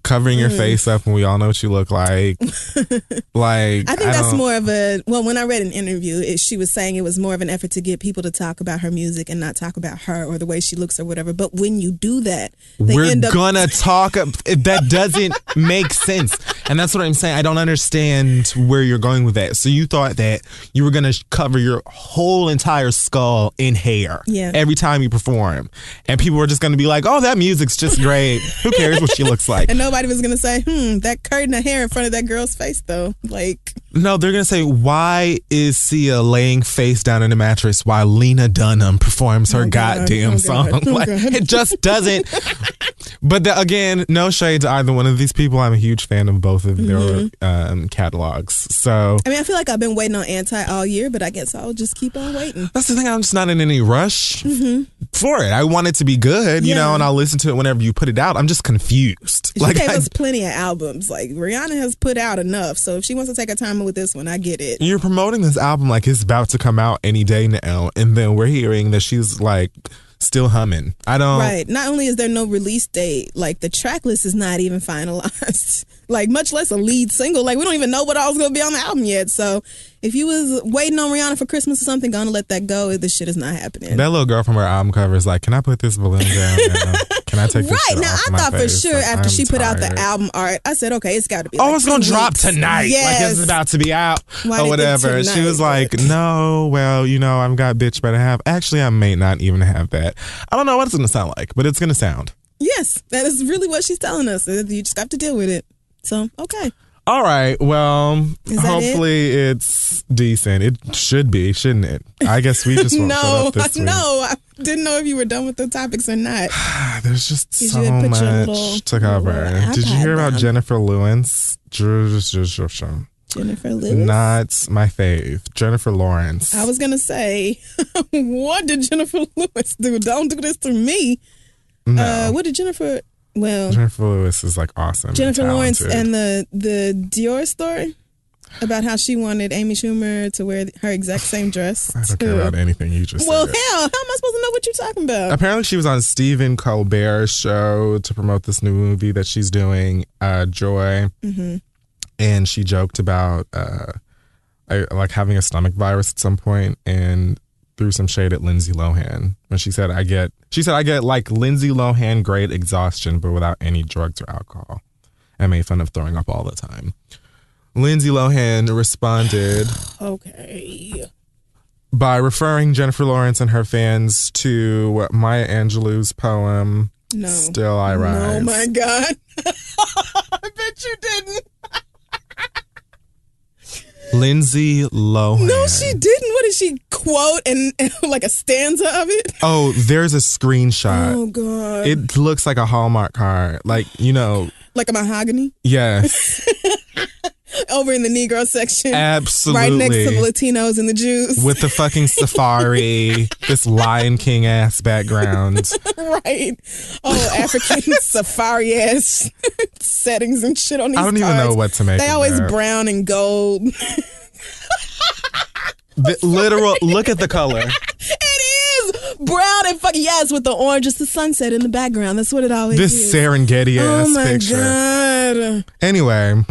[SPEAKER 2] Covering your mm-hmm. face up and we all know what you look like. like
[SPEAKER 3] I think that's more of a well. When I read an interview, it, she was saying it was more of an effort to get people to talk about her music and not talk about her or the way she looks or whatever. But when you do that, they
[SPEAKER 2] We're
[SPEAKER 3] end up
[SPEAKER 2] gonna talk. That doesn't make sense, and that's what I'm saying. I don't understand where you're going with that. So you thought that you were gonna cover your whole entire skull in hair,
[SPEAKER 3] Yeah.
[SPEAKER 2] every time you perform, and people were just gonna be like, "Oh, that music's just great. Who cares what she looks like?"
[SPEAKER 3] and nobody was gonna say, "Hmm, that curtain of hair in front of that girl's face," though. Like,
[SPEAKER 2] No, they're gonna say, "Why is Sia laying face down in a mattress while Lena Dunham performs her
[SPEAKER 3] Oh,
[SPEAKER 2] goddamn
[SPEAKER 3] Oh, God.
[SPEAKER 2] song?"
[SPEAKER 3] Oh,
[SPEAKER 2] like, it just doesn't. but the, again, no shade to either one of these people. I'm a huge fan of both of their
[SPEAKER 3] Mm-hmm.
[SPEAKER 2] um, catalogs. So
[SPEAKER 3] I mean, I feel like I've been waiting on anti all year, but I guess I'll just keep on waiting.
[SPEAKER 2] that's the thing. I'm just not in any rush for it. I want it to be good, you know,
[SPEAKER 3] Mm-hmm.
[SPEAKER 2] And I'll listen to it whenever you put it out. I'm just confused.
[SPEAKER 3] She
[SPEAKER 2] like
[SPEAKER 3] gave
[SPEAKER 2] I-
[SPEAKER 3] us plenty of albums. Like Rihanna has put out enough, so if she wants to take her time with this one, I get it.
[SPEAKER 2] You're promoting this album like it's about to come out any day now, and then we're hearing that she's like still humming. I don't.
[SPEAKER 3] Right. Not only is there no release date, like the track list is not even finalized. like much less a lead single. Like we don't even know what all's gonna be on the album yet. So if you was waiting on Rihanna for Christmas or something, gonna let that go. This shit is not happening.
[SPEAKER 2] That little girl from her album cover is like, "Can I put this balloon down? now? Can I take this
[SPEAKER 3] right now, I thought for sure
[SPEAKER 2] Like,
[SPEAKER 3] after
[SPEAKER 2] I'm
[SPEAKER 3] she put out the album art, I said, okay, it's got to be.
[SPEAKER 2] Oh,
[SPEAKER 3] like
[SPEAKER 2] it's gonna
[SPEAKER 3] two
[SPEAKER 2] drop
[SPEAKER 3] weeks.
[SPEAKER 2] tonight. Like it's about to be out
[SPEAKER 3] Why
[SPEAKER 2] oh,
[SPEAKER 3] or it
[SPEAKER 2] whatever. She was like, "No, well, you know, I've got bitch better have." Actually, I may not even have that. I don't know what it's gonna sound like, but it's gonna sound.
[SPEAKER 3] Yes, that is really what she's telling us. Uh, you just have to deal with it. So okay.
[SPEAKER 2] All right. Well, hopefully it's decent. It should be, shouldn't it? I guess we just won't
[SPEAKER 3] No, no, I didn't know if you were done with the topics or not.
[SPEAKER 2] There's just
[SPEAKER 3] You
[SPEAKER 2] so
[SPEAKER 3] should put your
[SPEAKER 2] much
[SPEAKER 3] little-
[SPEAKER 2] to cover. Did you hear about
[SPEAKER 3] down.
[SPEAKER 2] Jennifer Lewis?
[SPEAKER 3] Jennifer Lewis.
[SPEAKER 2] Not my fave. Jennifer Lawrence.
[SPEAKER 3] I was gonna say, what did Jennifer Lewis do? Don't do this to me.
[SPEAKER 2] no.
[SPEAKER 3] Uh, what did Jennifer? Well,
[SPEAKER 2] Jennifer Lewis is like awesome. and
[SPEAKER 3] Jennifer Lawrence and the the Dior story about how she wanted Amy Schumer to wear her exact same dress.
[SPEAKER 2] I don't
[SPEAKER 3] to-
[SPEAKER 2] care about anything you just
[SPEAKER 3] well,
[SPEAKER 2] said.
[SPEAKER 3] hell, how am I supposed to know what you're talking about?
[SPEAKER 2] Apparently, she was on Stephen Colbert's show to promote this new movie that she's doing, uh, Joy.
[SPEAKER 3] Mm-hmm.
[SPEAKER 2] And she joked about uh, I, like having a stomach virus at some point and threw some shade at Lindsay Lohan when she said, "I get." She said, "I get like Lindsay Lohan grade exhaustion, but without any drugs or alcohol." And made fun of throwing up all the time. Lindsay Lohan responded
[SPEAKER 3] Okay.
[SPEAKER 2] by referring Jennifer Lawrence and her fans to Maya Angelou's poem
[SPEAKER 3] No.
[SPEAKER 2] Still I Rise.
[SPEAKER 3] Oh my God. I bet you didn't.
[SPEAKER 2] Lindsay Lohan.
[SPEAKER 3] No, she didn't. What did she quote and, and like a stanza of it?
[SPEAKER 2] Oh, there's a screenshot.
[SPEAKER 3] Oh God.
[SPEAKER 2] It looks like a Hallmark card. Like, you know,
[SPEAKER 3] like a mahogany
[SPEAKER 2] yes,
[SPEAKER 3] over in the Negro section.
[SPEAKER 2] absolutely.
[SPEAKER 3] Right next to the Latinos and the Jews.
[SPEAKER 2] With the fucking safari, this Lion King ass background.
[SPEAKER 3] right. Oh, African safari ass settings and shit on these
[SPEAKER 2] I don't even know what to make
[SPEAKER 3] They always
[SPEAKER 2] that.
[SPEAKER 3] brown and gold.
[SPEAKER 2] The literal, look at the color.
[SPEAKER 3] it is brown and fucking yes with the orange. It's the sunset in the background. That's what it always
[SPEAKER 2] This
[SPEAKER 3] is.
[SPEAKER 2] This Serengeti oh ass
[SPEAKER 3] oh my
[SPEAKER 2] picture.
[SPEAKER 3] god.
[SPEAKER 2] Anyway,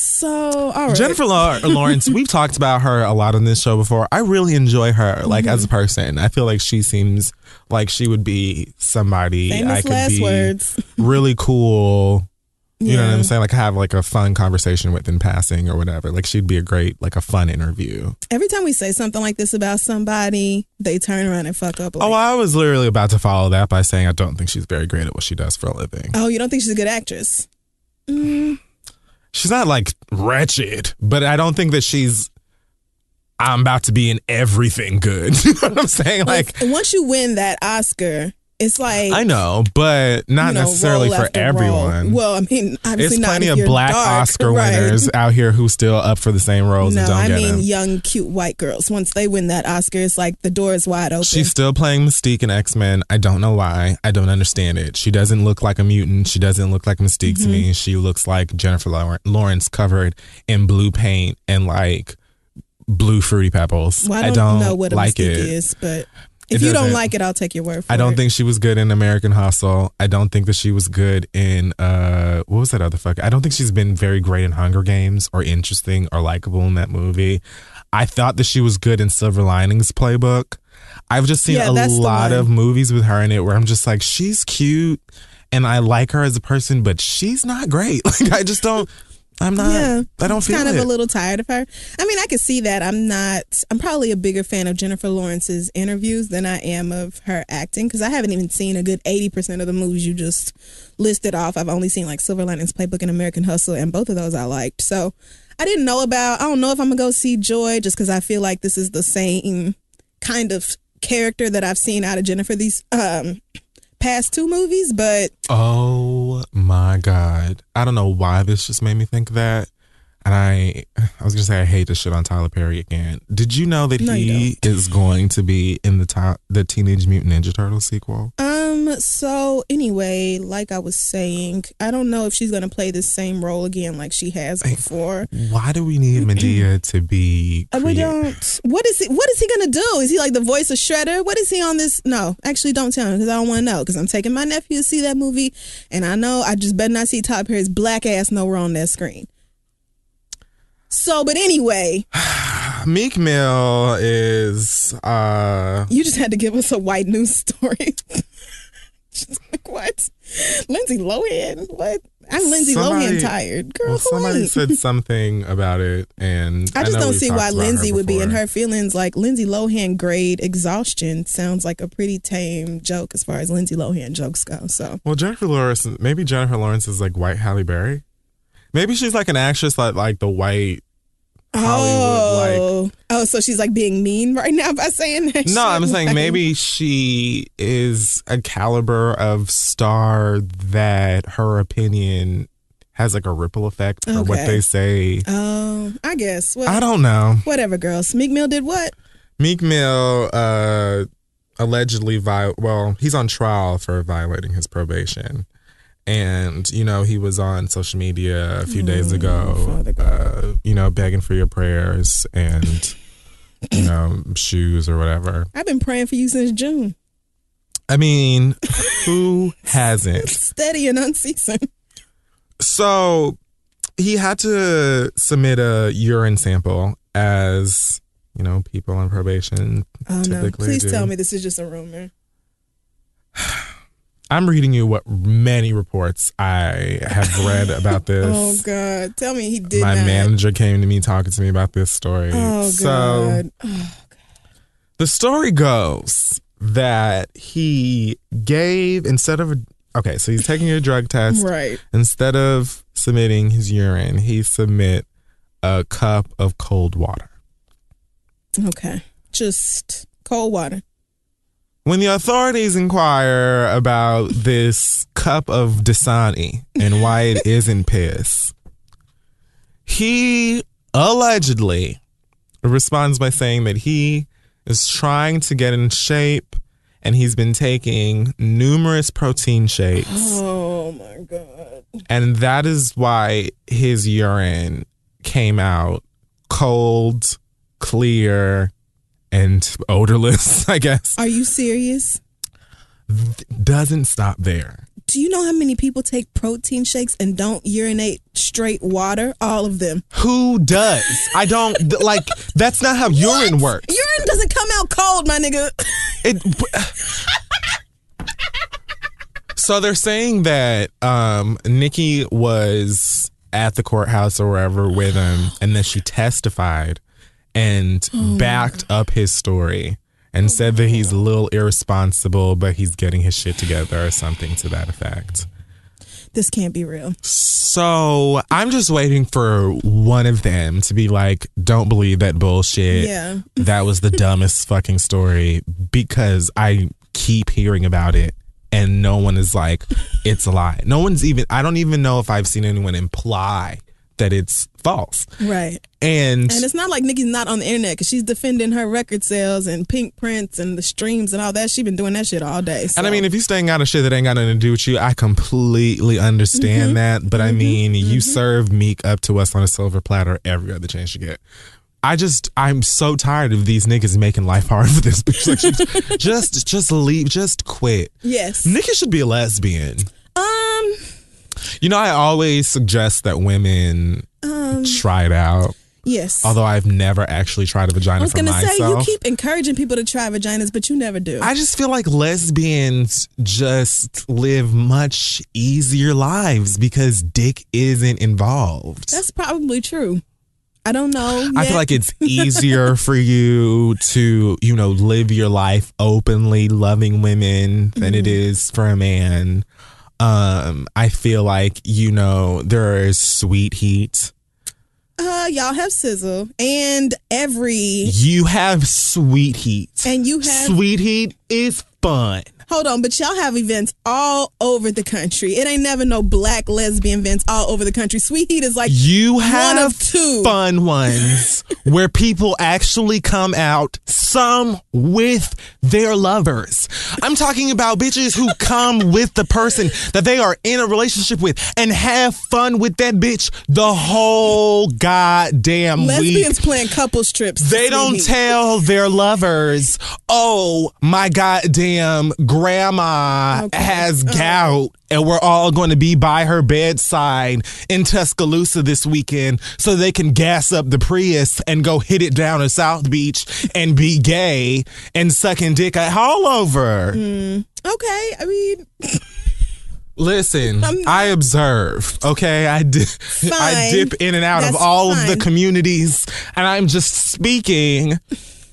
[SPEAKER 3] So all right.
[SPEAKER 2] Jennifer Law- Lawrence, we've talked about her a lot on this show before. I really enjoy her, like as
[SPEAKER 3] Mm-hmm.
[SPEAKER 2] a person. I feel like she seems like she would be somebody
[SPEAKER 3] Famous
[SPEAKER 2] I could be
[SPEAKER 3] words.
[SPEAKER 2] really cool. You know what I'm saying? Like have like a fun conversation with in passing or whatever. Like she'd be a great like a fun interview.
[SPEAKER 3] Every time we say something like this about somebody, they turn around and fuck up. Like,
[SPEAKER 2] Oh, I was literally about to follow that by saying I don't think she's very great at what she does for a living.
[SPEAKER 3] oh, you don't think she's a good actress? Mm,
[SPEAKER 2] She's not like wretched, but I don't think that she's I'm about to be in everything good. you know what I'm saying? Like
[SPEAKER 3] once you win that Oscar, it's like
[SPEAKER 2] I know, but not
[SPEAKER 3] you know,
[SPEAKER 2] necessarily for everyone.
[SPEAKER 3] role. Well, I mean, obviously
[SPEAKER 2] It's plenty of black
[SPEAKER 3] dark,
[SPEAKER 2] Oscar
[SPEAKER 3] right.
[SPEAKER 2] winners out here who still up for the same roles
[SPEAKER 3] No,
[SPEAKER 2] and don't
[SPEAKER 3] I mean
[SPEAKER 2] them.
[SPEAKER 3] young, cute white girls. Once they win that Oscar, it's like the door is wide open.
[SPEAKER 2] She's still playing Mystique in X Men. I don't know why. I don't understand it. She doesn't look like a mutant. She doesn't look like Mystique to
[SPEAKER 3] Mm-hmm.
[SPEAKER 2] me. She looks like Jennifer Lawrence covered in blue paint and like blue fruity pebbles.
[SPEAKER 3] well, I
[SPEAKER 2] I
[SPEAKER 3] don't,
[SPEAKER 2] don't
[SPEAKER 3] know what a
[SPEAKER 2] like
[SPEAKER 3] mystique
[SPEAKER 2] it.
[SPEAKER 3] is, but if you don't like it, I'll take your word for it.
[SPEAKER 2] I don't think she was good in American Hustle. I don't think that she was good in uh what was that other fuck? I don't think she's been very great in Hunger Games or interesting or likable in that movie. I thought that she was good in Silver Linings Playbook. I've just seen
[SPEAKER 3] Yeah,
[SPEAKER 2] a lot of movies with her in it where I'm just like she's cute and I like her as a person, but she's not great. Like I just don't I'm not
[SPEAKER 3] Yeah,
[SPEAKER 2] I don't feel
[SPEAKER 3] kind
[SPEAKER 2] it.
[SPEAKER 3] of a little tired of her. I mean, I can see that. I'm not. I'm probably a bigger fan of Jennifer Lawrence's interviews than I am of her acting because I haven't even seen a good eighty percent of the movies you just listed off. I've only seen like Silver Linings Playbook and American Hustle, and both of those I liked. So I didn't know about. I don't know if I'm gonna go see Joy just because I feel like this is the same kind of character that I've seen out of Jennifer these um past two movies, but
[SPEAKER 2] Oh my God. I don't know why this just made me think that. And I, I was gonna say I hate to shit on Tyler Perry again. Did you know that
[SPEAKER 3] No,
[SPEAKER 2] he is going to be in the top, the Teenage Mutant Ninja Turtle sequel?
[SPEAKER 3] Um, so anyway, like I was saying, I don't know if she's gonna play the same role again like she has before.
[SPEAKER 2] Why do we need Madea to be?
[SPEAKER 3] Uh, We don't. What is he? What is he gonna do? Is he like the voice of Shredder? What is he on this? No, actually, don't tell me because I don't want to know. Because I'm taking my nephew to see that movie, and I know I just better not see Tyler Perry's black ass nowhere on that screen. So, but anyway,
[SPEAKER 2] Meek Mill is uh
[SPEAKER 3] you just had to give us a white news story. Just like what? Lindsay Lohan? What? I'm Lindsay
[SPEAKER 2] Somebody-
[SPEAKER 3] Lohan tired, girl.
[SPEAKER 2] well, somebody
[SPEAKER 3] ain't?
[SPEAKER 2] said something about it and
[SPEAKER 3] I just
[SPEAKER 2] know
[SPEAKER 3] don't see why Lindsay would be in her feelings. Like Lindsay Lohan grade exhaustion sounds like a pretty tame joke as far as Lindsay Lohan jokes go. So
[SPEAKER 2] Well, Jennifer Lawrence, maybe Jennifer Lawrence is like white Halle Berry. Maybe she's like an actress like like the white Hollywood like
[SPEAKER 3] oh, oh, so she's like being mean right now by saying that.
[SPEAKER 2] No. I'm saying
[SPEAKER 3] Like,
[SPEAKER 2] maybe she is a caliber of star that her opinion has like a ripple effect for what they say.
[SPEAKER 3] Oh, I guess. Well,
[SPEAKER 2] I don't know.
[SPEAKER 3] whatever, girls. Meek Mill did what?
[SPEAKER 2] Meek Mill uh allegedly vi- well, he's on trial for violating his probation. And you know, he was on social media a few days ago, uh, you know, begging for your prayers and you know, shoes or whatever.
[SPEAKER 3] I've been praying for you since June.
[SPEAKER 2] I mean, who hasn't?
[SPEAKER 3] Steady and unceasing.
[SPEAKER 2] So he had to submit a urine sample as, you know, people on probation
[SPEAKER 3] Oh no! Please
[SPEAKER 2] do.
[SPEAKER 3] tell me this is just a rumor.
[SPEAKER 2] I'm reading you what many reports I have read about oh, this.
[SPEAKER 3] Oh God! Tell me he did
[SPEAKER 2] My
[SPEAKER 3] not.
[SPEAKER 2] manager came to me talking to me about this story.
[SPEAKER 3] Oh
[SPEAKER 2] so
[SPEAKER 3] God!
[SPEAKER 2] Oh, the story goes that he gave instead of a, okay, so he's taking a drug test.
[SPEAKER 3] Right.
[SPEAKER 2] Instead of submitting his urine, he submit a cup of cold water.
[SPEAKER 3] Okay. Just cold water.
[SPEAKER 2] When the authorities inquire about this cup of Dasani and why it isn't piss, he allegedly responds by saying that he is trying to get in shape and he's been taking numerous protein shakes.
[SPEAKER 3] Oh my God!
[SPEAKER 2] And that is why his urine came out cold, clear, and odorless, I guess.
[SPEAKER 3] Are you serious?
[SPEAKER 2] Doesn't stop there.
[SPEAKER 3] Do you know how many people take protein shakes and don't urinate straight water? All of them.
[SPEAKER 2] Who does? I don't like that's not how urine works.
[SPEAKER 3] Urine doesn't come out cold, my nigga.
[SPEAKER 2] It So they're saying that um Nicki was at the courthouse or wherever with him and then she testified and mm. backed up his story and said that he's a little irresponsible but he's getting his shit together or something to that effect.
[SPEAKER 3] this can't be real.
[SPEAKER 2] So I'm just waiting for one of them to be like, don't believe that bullshit.
[SPEAKER 3] Yeah.
[SPEAKER 2] That was the dumbest fucking story because I keep hearing about it and no one is like, it's a lie. No one's even, I don't even know if I've seen anyone imply that it's false.
[SPEAKER 3] Right.
[SPEAKER 2] And,
[SPEAKER 3] And it's not like Nicki's not on the internet because she's defending her record sales and pink prints and the streams and all that. She's been doing that shit all day.
[SPEAKER 2] and I mean, if you staying out of shit that ain't got nothing to do with you, I completely understand mm-hmm. that. But I mm-hmm. mean, you mm-hmm. serve Meek up to us on a silver platter every other chance you get. I just, I'm so tired of these niggas making life hard for this bitch. Like, just, just, just leave, just quit.
[SPEAKER 3] yes.
[SPEAKER 2] Nicki should be a lesbian.
[SPEAKER 3] Um.
[SPEAKER 2] You know, I always suggest that women try it out.
[SPEAKER 3] Yes.
[SPEAKER 2] Although I've never actually tried a vagina
[SPEAKER 3] I
[SPEAKER 2] was
[SPEAKER 3] gonna say you keep encouraging people to try vaginas, but you never do.
[SPEAKER 2] I just feel like lesbians just live much easier lives because dick isn't involved.
[SPEAKER 3] That's probably true. I don't know.
[SPEAKER 2] I feel like it's easier for you to, you know, live your life openly loving women than it
[SPEAKER 3] Mm-hmm.
[SPEAKER 2] is for a man. Um, I feel like, you know, there is sweet heat.
[SPEAKER 3] uh, y'all have sizzle and every
[SPEAKER 2] You have sweet heat.
[SPEAKER 3] and you have
[SPEAKER 2] Sweet heat is fun.
[SPEAKER 3] Hold on, but y'all have events all over the country. It ain't never no black lesbian events all over the country. Sweet Heat is like
[SPEAKER 2] You have
[SPEAKER 3] one of two.
[SPEAKER 2] fun ones where people actually come out, some with their lovers. I'm talking about bitches who come with the person that they are in a relationship with and have fun with that bitch the whole goddamn week.
[SPEAKER 3] Lesbians playing couples trips.
[SPEAKER 2] They don't
[SPEAKER 3] Heat.
[SPEAKER 2] tell their lovers, oh, my goddamn grandma
[SPEAKER 3] Okay.
[SPEAKER 2] has uh-huh. gout and we're all going to be by her bedside in Tuscaloosa this weekend so they can gas up the Prius and go hit it down to South Beach and be gay and sucking dick all over. Hmm.
[SPEAKER 3] Okay, I mean,
[SPEAKER 2] Listen, I observe, okay? I, di- I dip in and out of
[SPEAKER 3] That's
[SPEAKER 2] all of the communities and I'm just speaking.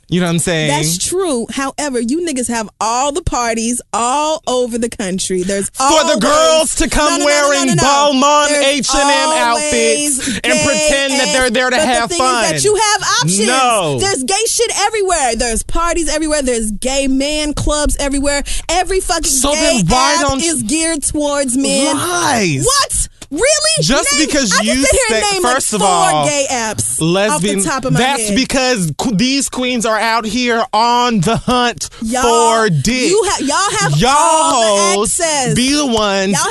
[SPEAKER 2] You know what I'm saying?
[SPEAKER 3] that's true. However, you niggas have all the parties all over the country. There's
[SPEAKER 2] for the girls to come
[SPEAKER 3] No, no,
[SPEAKER 2] wearing
[SPEAKER 3] no, no, no.
[SPEAKER 2] Balmain H&M outfits and pretend that they're there to
[SPEAKER 3] but
[SPEAKER 2] have
[SPEAKER 3] the thing
[SPEAKER 2] fun.
[SPEAKER 3] That you have options.
[SPEAKER 2] No.
[SPEAKER 3] There's gay shit everywhere. There's parties everywhere. There's gay man clubs everywhere. Every fucking
[SPEAKER 2] So
[SPEAKER 3] gay
[SPEAKER 2] then why
[SPEAKER 3] app
[SPEAKER 2] don't-
[SPEAKER 3] is geared towards men.
[SPEAKER 2] Lies.
[SPEAKER 3] What? Really?
[SPEAKER 2] Just
[SPEAKER 3] Name-
[SPEAKER 2] because
[SPEAKER 3] I
[SPEAKER 2] you
[SPEAKER 3] sit here and name
[SPEAKER 2] first
[SPEAKER 3] like
[SPEAKER 2] of all,
[SPEAKER 3] gay apps
[SPEAKER 2] Lesbian.
[SPEAKER 3] off the top of my
[SPEAKER 2] that's
[SPEAKER 3] head.
[SPEAKER 2] because these queens are out here on the hunt
[SPEAKER 3] Y'all-
[SPEAKER 2] for dick.
[SPEAKER 3] you ha- y'all have
[SPEAKER 2] y'all
[SPEAKER 3] all the
[SPEAKER 2] hoes
[SPEAKER 3] access.
[SPEAKER 2] be the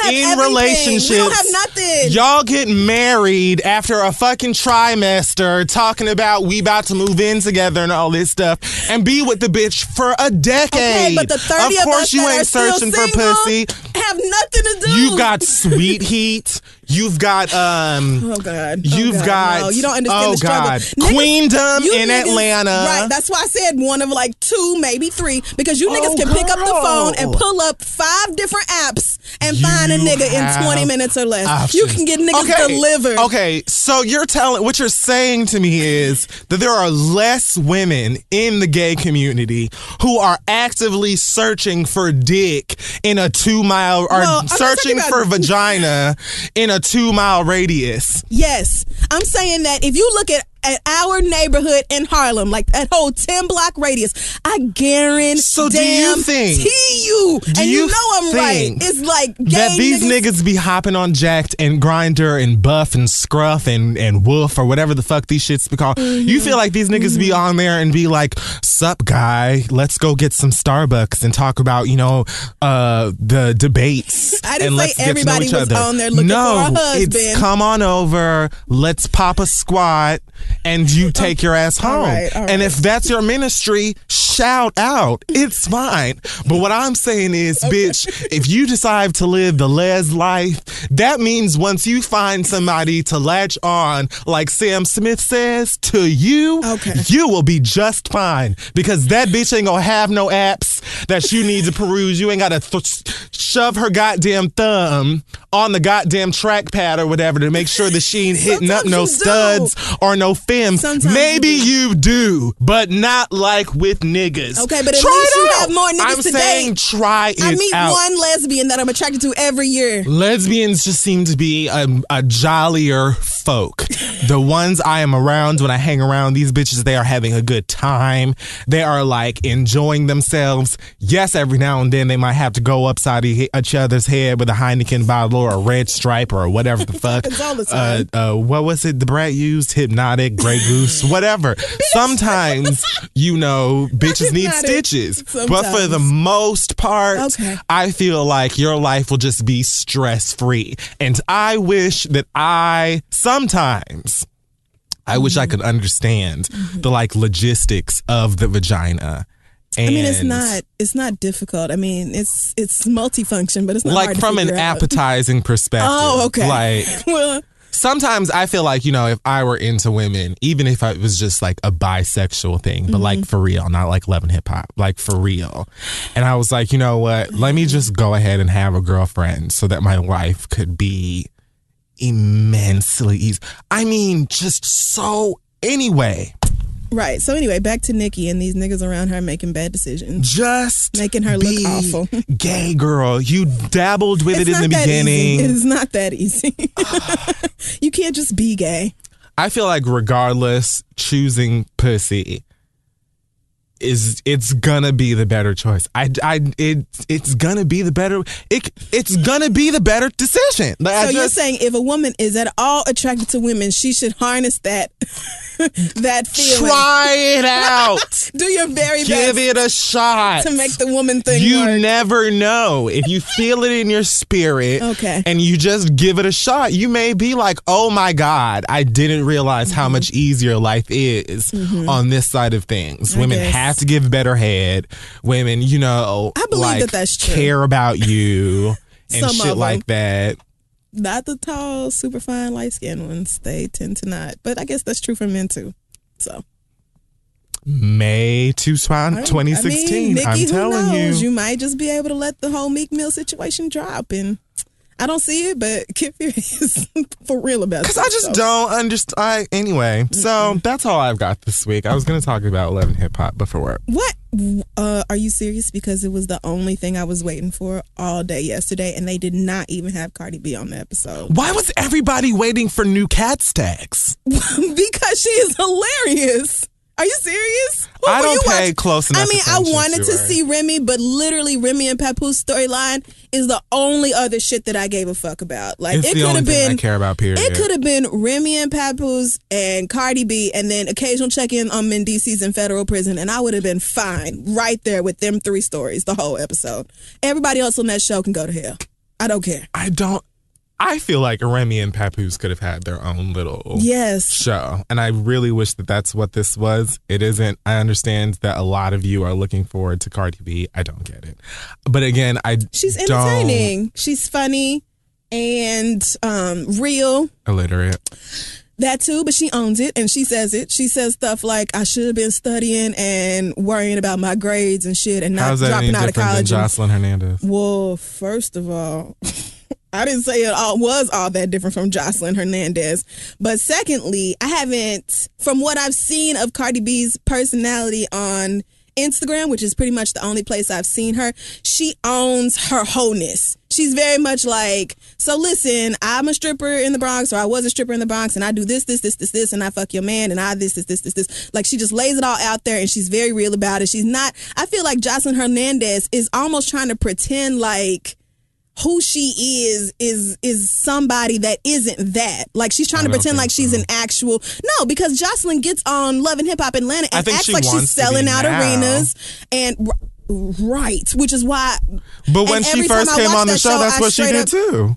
[SPEAKER 3] have
[SPEAKER 2] in
[SPEAKER 3] everything.
[SPEAKER 2] relationships.
[SPEAKER 3] We don't have nothing.
[SPEAKER 2] Y'all get married after a fucking trimester, talking about we about to move in together and all this stuff, and be with the bitch for a decade.
[SPEAKER 3] Okay, but the 30
[SPEAKER 2] of
[SPEAKER 3] of
[SPEAKER 2] course
[SPEAKER 3] us
[SPEAKER 2] you
[SPEAKER 3] that
[SPEAKER 2] ain't searching for
[SPEAKER 3] single
[SPEAKER 2] pussy.
[SPEAKER 3] have nothing to do.
[SPEAKER 2] You've got sweet heat. You've got um.
[SPEAKER 3] Oh God!
[SPEAKER 2] You've
[SPEAKER 3] oh God,
[SPEAKER 2] got-
[SPEAKER 3] no, you don't understand
[SPEAKER 2] oh,
[SPEAKER 3] the struggle.
[SPEAKER 2] God.
[SPEAKER 3] Niggas-
[SPEAKER 2] Queendom in
[SPEAKER 3] niggas-
[SPEAKER 2] Atlanta.
[SPEAKER 3] Right. That's why I said one of like two, maybe three, because you niggas
[SPEAKER 2] Oh,
[SPEAKER 3] can pick up the phone and pull up five different apps and find a nigga in twenty minutes or less. You can get niggas
[SPEAKER 2] okay.
[SPEAKER 3] delivered.
[SPEAKER 2] Okay, so you're telling what you're saying to me is that there are less women in the gay community who are actively searching for dick in a two mile or
[SPEAKER 3] Well,
[SPEAKER 2] searching for vagina in a two mile radius.
[SPEAKER 3] Yes, I'm saying that if you look at, at our neighborhood in Harlem, like that whole 10 block radius, I guarantee
[SPEAKER 2] So do you think-
[SPEAKER 3] you, and you,
[SPEAKER 2] you
[SPEAKER 3] know I'm right. It's like
[SPEAKER 2] that these niggas, be hopping on Jack'd and Grindr and buff and scruff and, and woof or whatever the fuck these shits be called.
[SPEAKER 3] Mm-hmm.
[SPEAKER 2] You feel like these niggas be on there and be like, sup guy, let's go get some Starbucks and talk about, you know, uh the debates.
[SPEAKER 3] I didn't
[SPEAKER 2] and
[SPEAKER 3] say
[SPEAKER 2] let's get to know
[SPEAKER 3] everybody was
[SPEAKER 2] other.
[SPEAKER 3] on there looking
[SPEAKER 2] no,
[SPEAKER 3] for a husband.
[SPEAKER 2] It's come on over, let's pop a squat and you oh, take your ass home.
[SPEAKER 3] all right, all
[SPEAKER 2] And if that's your ministry, shout out. It's fine. But what I'm saying is, bitch, if you decide to live the les life, that means once you find somebody to latch on, like Sam Smith says, to you,
[SPEAKER 3] Okay.
[SPEAKER 2] you will be just fine because that bitch ain't gonna have no apps that you need to peruse. You ain't gotta th- shove her goddamn thumb on the goddamn trackpad or whatever to make sure that she ain't hitting up no studs or no femmes.
[SPEAKER 3] Sometimes
[SPEAKER 2] Maybe
[SPEAKER 3] you
[SPEAKER 2] you do, but not like with niggas.
[SPEAKER 3] Okay, but at
[SPEAKER 2] try
[SPEAKER 3] least you
[SPEAKER 2] out.
[SPEAKER 3] have more niggas
[SPEAKER 2] I'm
[SPEAKER 3] to
[SPEAKER 2] saying try it
[SPEAKER 3] I meet
[SPEAKER 2] out.
[SPEAKER 3] one lesbian that I'm attracted to every year.
[SPEAKER 2] Lesbians just seem to be a, a jollier folk. the ones I am around when I hang around these bitches, they are having a good time. They are like enjoying themselves. Yes, every now and then they might have to go upside each other's head with a Heineken bottle or a red stripe or whatever the fuck.
[SPEAKER 3] happens all the time.
[SPEAKER 2] Uh, uh, what was it the brat used? Hpnotiq, Grey Goose, whatever. Sometimes, you know, bitches need stitches. But for the most part,
[SPEAKER 3] Okay.
[SPEAKER 2] I feel like your life will just be stress free. And I wish that I sometimes I wish
[SPEAKER 3] Mm-hmm.
[SPEAKER 2] I could understand the like logistics of the vagina. And
[SPEAKER 3] I mean, it's not it's not difficult. I mean, it's it's multifunction, but it's not
[SPEAKER 2] like from an
[SPEAKER 3] out.
[SPEAKER 2] appetizing perspective.
[SPEAKER 3] Oh, okay.
[SPEAKER 2] Like
[SPEAKER 3] well,
[SPEAKER 2] sometimes I feel like, you know, if I were into women, even if it was just like a bisexual thing, but
[SPEAKER 3] Mm-hmm.
[SPEAKER 2] like for real, not like loving hip hop, like for real. And I was like, you know what? Let me just go ahead and have a girlfriend so that my life could be immensely easy. I mean, just so anyway,
[SPEAKER 3] right. So anyway, back to Nicki and these niggas around her making bad decisions.
[SPEAKER 2] just
[SPEAKER 3] Making her look awful.
[SPEAKER 2] Gay girl, you dabbled with
[SPEAKER 3] It's
[SPEAKER 2] it in the beginning.
[SPEAKER 3] Easy. It is not that easy. you can't just be gay.
[SPEAKER 2] I feel like regardless, choosing pussy is it's gonna be the better choice. I, I it it's gonna be the better it it's gonna be the better decision. Like,
[SPEAKER 3] So you're saying if a woman is at all attracted to women, she should harness that that feeling.
[SPEAKER 2] try it out.
[SPEAKER 3] Do your very
[SPEAKER 2] Give
[SPEAKER 3] best
[SPEAKER 2] it a shot.
[SPEAKER 3] to make the woman thing
[SPEAKER 2] you
[SPEAKER 3] work.
[SPEAKER 2] never know if you feel it in your spirit
[SPEAKER 3] Okay.
[SPEAKER 2] and you just give it a shot you may be like oh my god i didn't realize how
[SPEAKER 3] Mm-hmm.
[SPEAKER 2] much easier life is on this side of things
[SPEAKER 3] I
[SPEAKER 2] women
[SPEAKER 3] guess.
[SPEAKER 2] have to give better head women you know
[SPEAKER 3] I believe
[SPEAKER 2] like,
[SPEAKER 3] that that's true.
[SPEAKER 2] care about you and shit like that
[SPEAKER 3] not the tall, super fine, light skinned ones. They tend to not. But I guess that's true for men too. So
[SPEAKER 2] may to
[SPEAKER 3] I mean,
[SPEAKER 2] 2016
[SPEAKER 3] Nicki,
[SPEAKER 2] i'm
[SPEAKER 3] who
[SPEAKER 2] telling
[SPEAKER 3] knows?
[SPEAKER 2] you
[SPEAKER 3] You might just be able to let the whole Meek Mill situation drop and I don't see it, but Kid Fury is for real about it.
[SPEAKER 2] Because I just
[SPEAKER 3] so.
[SPEAKER 2] don't understand. I, anyway, so that's all I've got this week. I was going to talk about 11 hip hop before.
[SPEAKER 3] What? Uh, are you serious? Because it was the only thing I was waiting for all day yesterday, and they did not even have Cardi B on the episode
[SPEAKER 2] Why was everybody waiting for new Kat Stacks?
[SPEAKER 3] because she is hilarious. Are you serious? What
[SPEAKER 2] I don't
[SPEAKER 3] you
[SPEAKER 2] pay
[SPEAKER 3] watching?
[SPEAKER 2] close
[SPEAKER 3] I mean, I wanted
[SPEAKER 2] to
[SPEAKER 3] to, see Remy, but literally Remy and Papoose storyline is the only other shit that I gave a fuck about. Like
[SPEAKER 2] It's
[SPEAKER 3] it could have
[SPEAKER 2] thing I
[SPEAKER 3] been
[SPEAKER 2] care about, period.
[SPEAKER 3] It could have been Remy and Papoose and Cardi B, and then occasional check in on Mendeecees in federal prison, and I would have been fine right there with them three stories the whole episode. Everybody else on that show can go to hell. I don't care.
[SPEAKER 2] I don't. I feel like Remy and Papoose could have had their own little
[SPEAKER 3] Yes.
[SPEAKER 2] show. And I really wish that that's what this was. It isn't. I understand that a lot of you are looking forward to Cardi B. I don't get it. But again, I
[SPEAKER 3] She's entertaining. She's funny and um, real.
[SPEAKER 2] illiterate.
[SPEAKER 3] That too, but she owns it and she says it. She says stuff like, I should have been studying and worrying about my grades and shit and not
[SPEAKER 2] How's that any
[SPEAKER 3] dropping out of college.
[SPEAKER 2] Joseline Hernandez?
[SPEAKER 3] well, first of all, I didn't say it all was all that different from Joseline Hernandez. But secondly, I haven't, from what I've seen of Cardi B's personality on Instagram, which is pretty much the only place I've seen her, she owns her wholeness. She's very much like, so listen, I'm a stripper in the Bronx, or I was a stripper in the Bronx, and I do this, this, this, this, this, and I fuck your man, and I this, this, this, this, this. Like she just lays it all out there, and she's very real about it. She's not. I feel like Joseline Hernandez is almost trying to pretend like who she is is is somebody that isn't that. Like she's trying to pretend like she's
[SPEAKER 2] so.
[SPEAKER 3] an uh-huh. actual no, because Joseline gets on Love and Hip Hop Atlanta and acts
[SPEAKER 2] she
[SPEAKER 3] like she's
[SPEAKER 2] wants to be
[SPEAKER 3] selling out
[SPEAKER 2] now.
[SPEAKER 3] arenas and r- right, which is why.
[SPEAKER 2] But when she first came on the
[SPEAKER 3] that
[SPEAKER 2] show, that's
[SPEAKER 3] I
[SPEAKER 2] what she did
[SPEAKER 3] up-
[SPEAKER 2] too.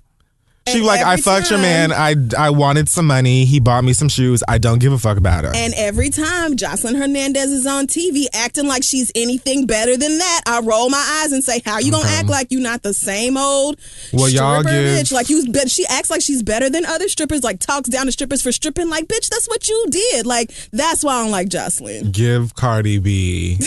[SPEAKER 2] She like, I fucked your man. I I wanted some money. He bought me some shoes. I don't give a fuck about her.
[SPEAKER 3] And every time Joseline Hernandez is on TV acting like she's anything better than that, I roll my eyes and say, "How you gonna act like you not the same old
[SPEAKER 2] Well, y'all
[SPEAKER 3] stripper
[SPEAKER 2] give-
[SPEAKER 3] bitch? Like you, but she acts like she's better than other strippers. Like talks down to strippers for stripping. Like bitch, that's what you did. Like that's why I don't like Joseline.
[SPEAKER 2] Give Cardi B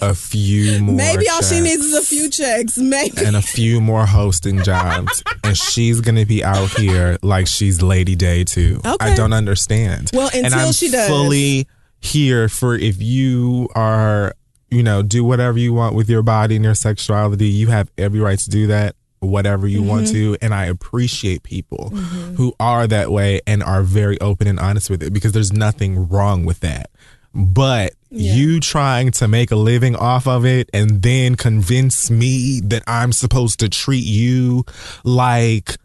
[SPEAKER 2] a few more.
[SPEAKER 3] Maybe all she needs is a few checks. Maybe.
[SPEAKER 2] and a few more hosting jobs, and she's gonna be out here like she's Lady Day too. I don't understand.
[SPEAKER 3] Well, until and
[SPEAKER 2] I'm
[SPEAKER 3] she does.
[SPEAKER 2] fully here for if you are, you know, do whatever you want with your body and your sexuality. You have every right to do that. Whatever you want
[SPEAKER 3] Mm-hmm.
[SPEAKER 2] to, and I appreciate people who are that way and are very open and honest with it because there's nothing wrong with that. But you trying to make a living off of it and then convince me that I'm supposed to treat you like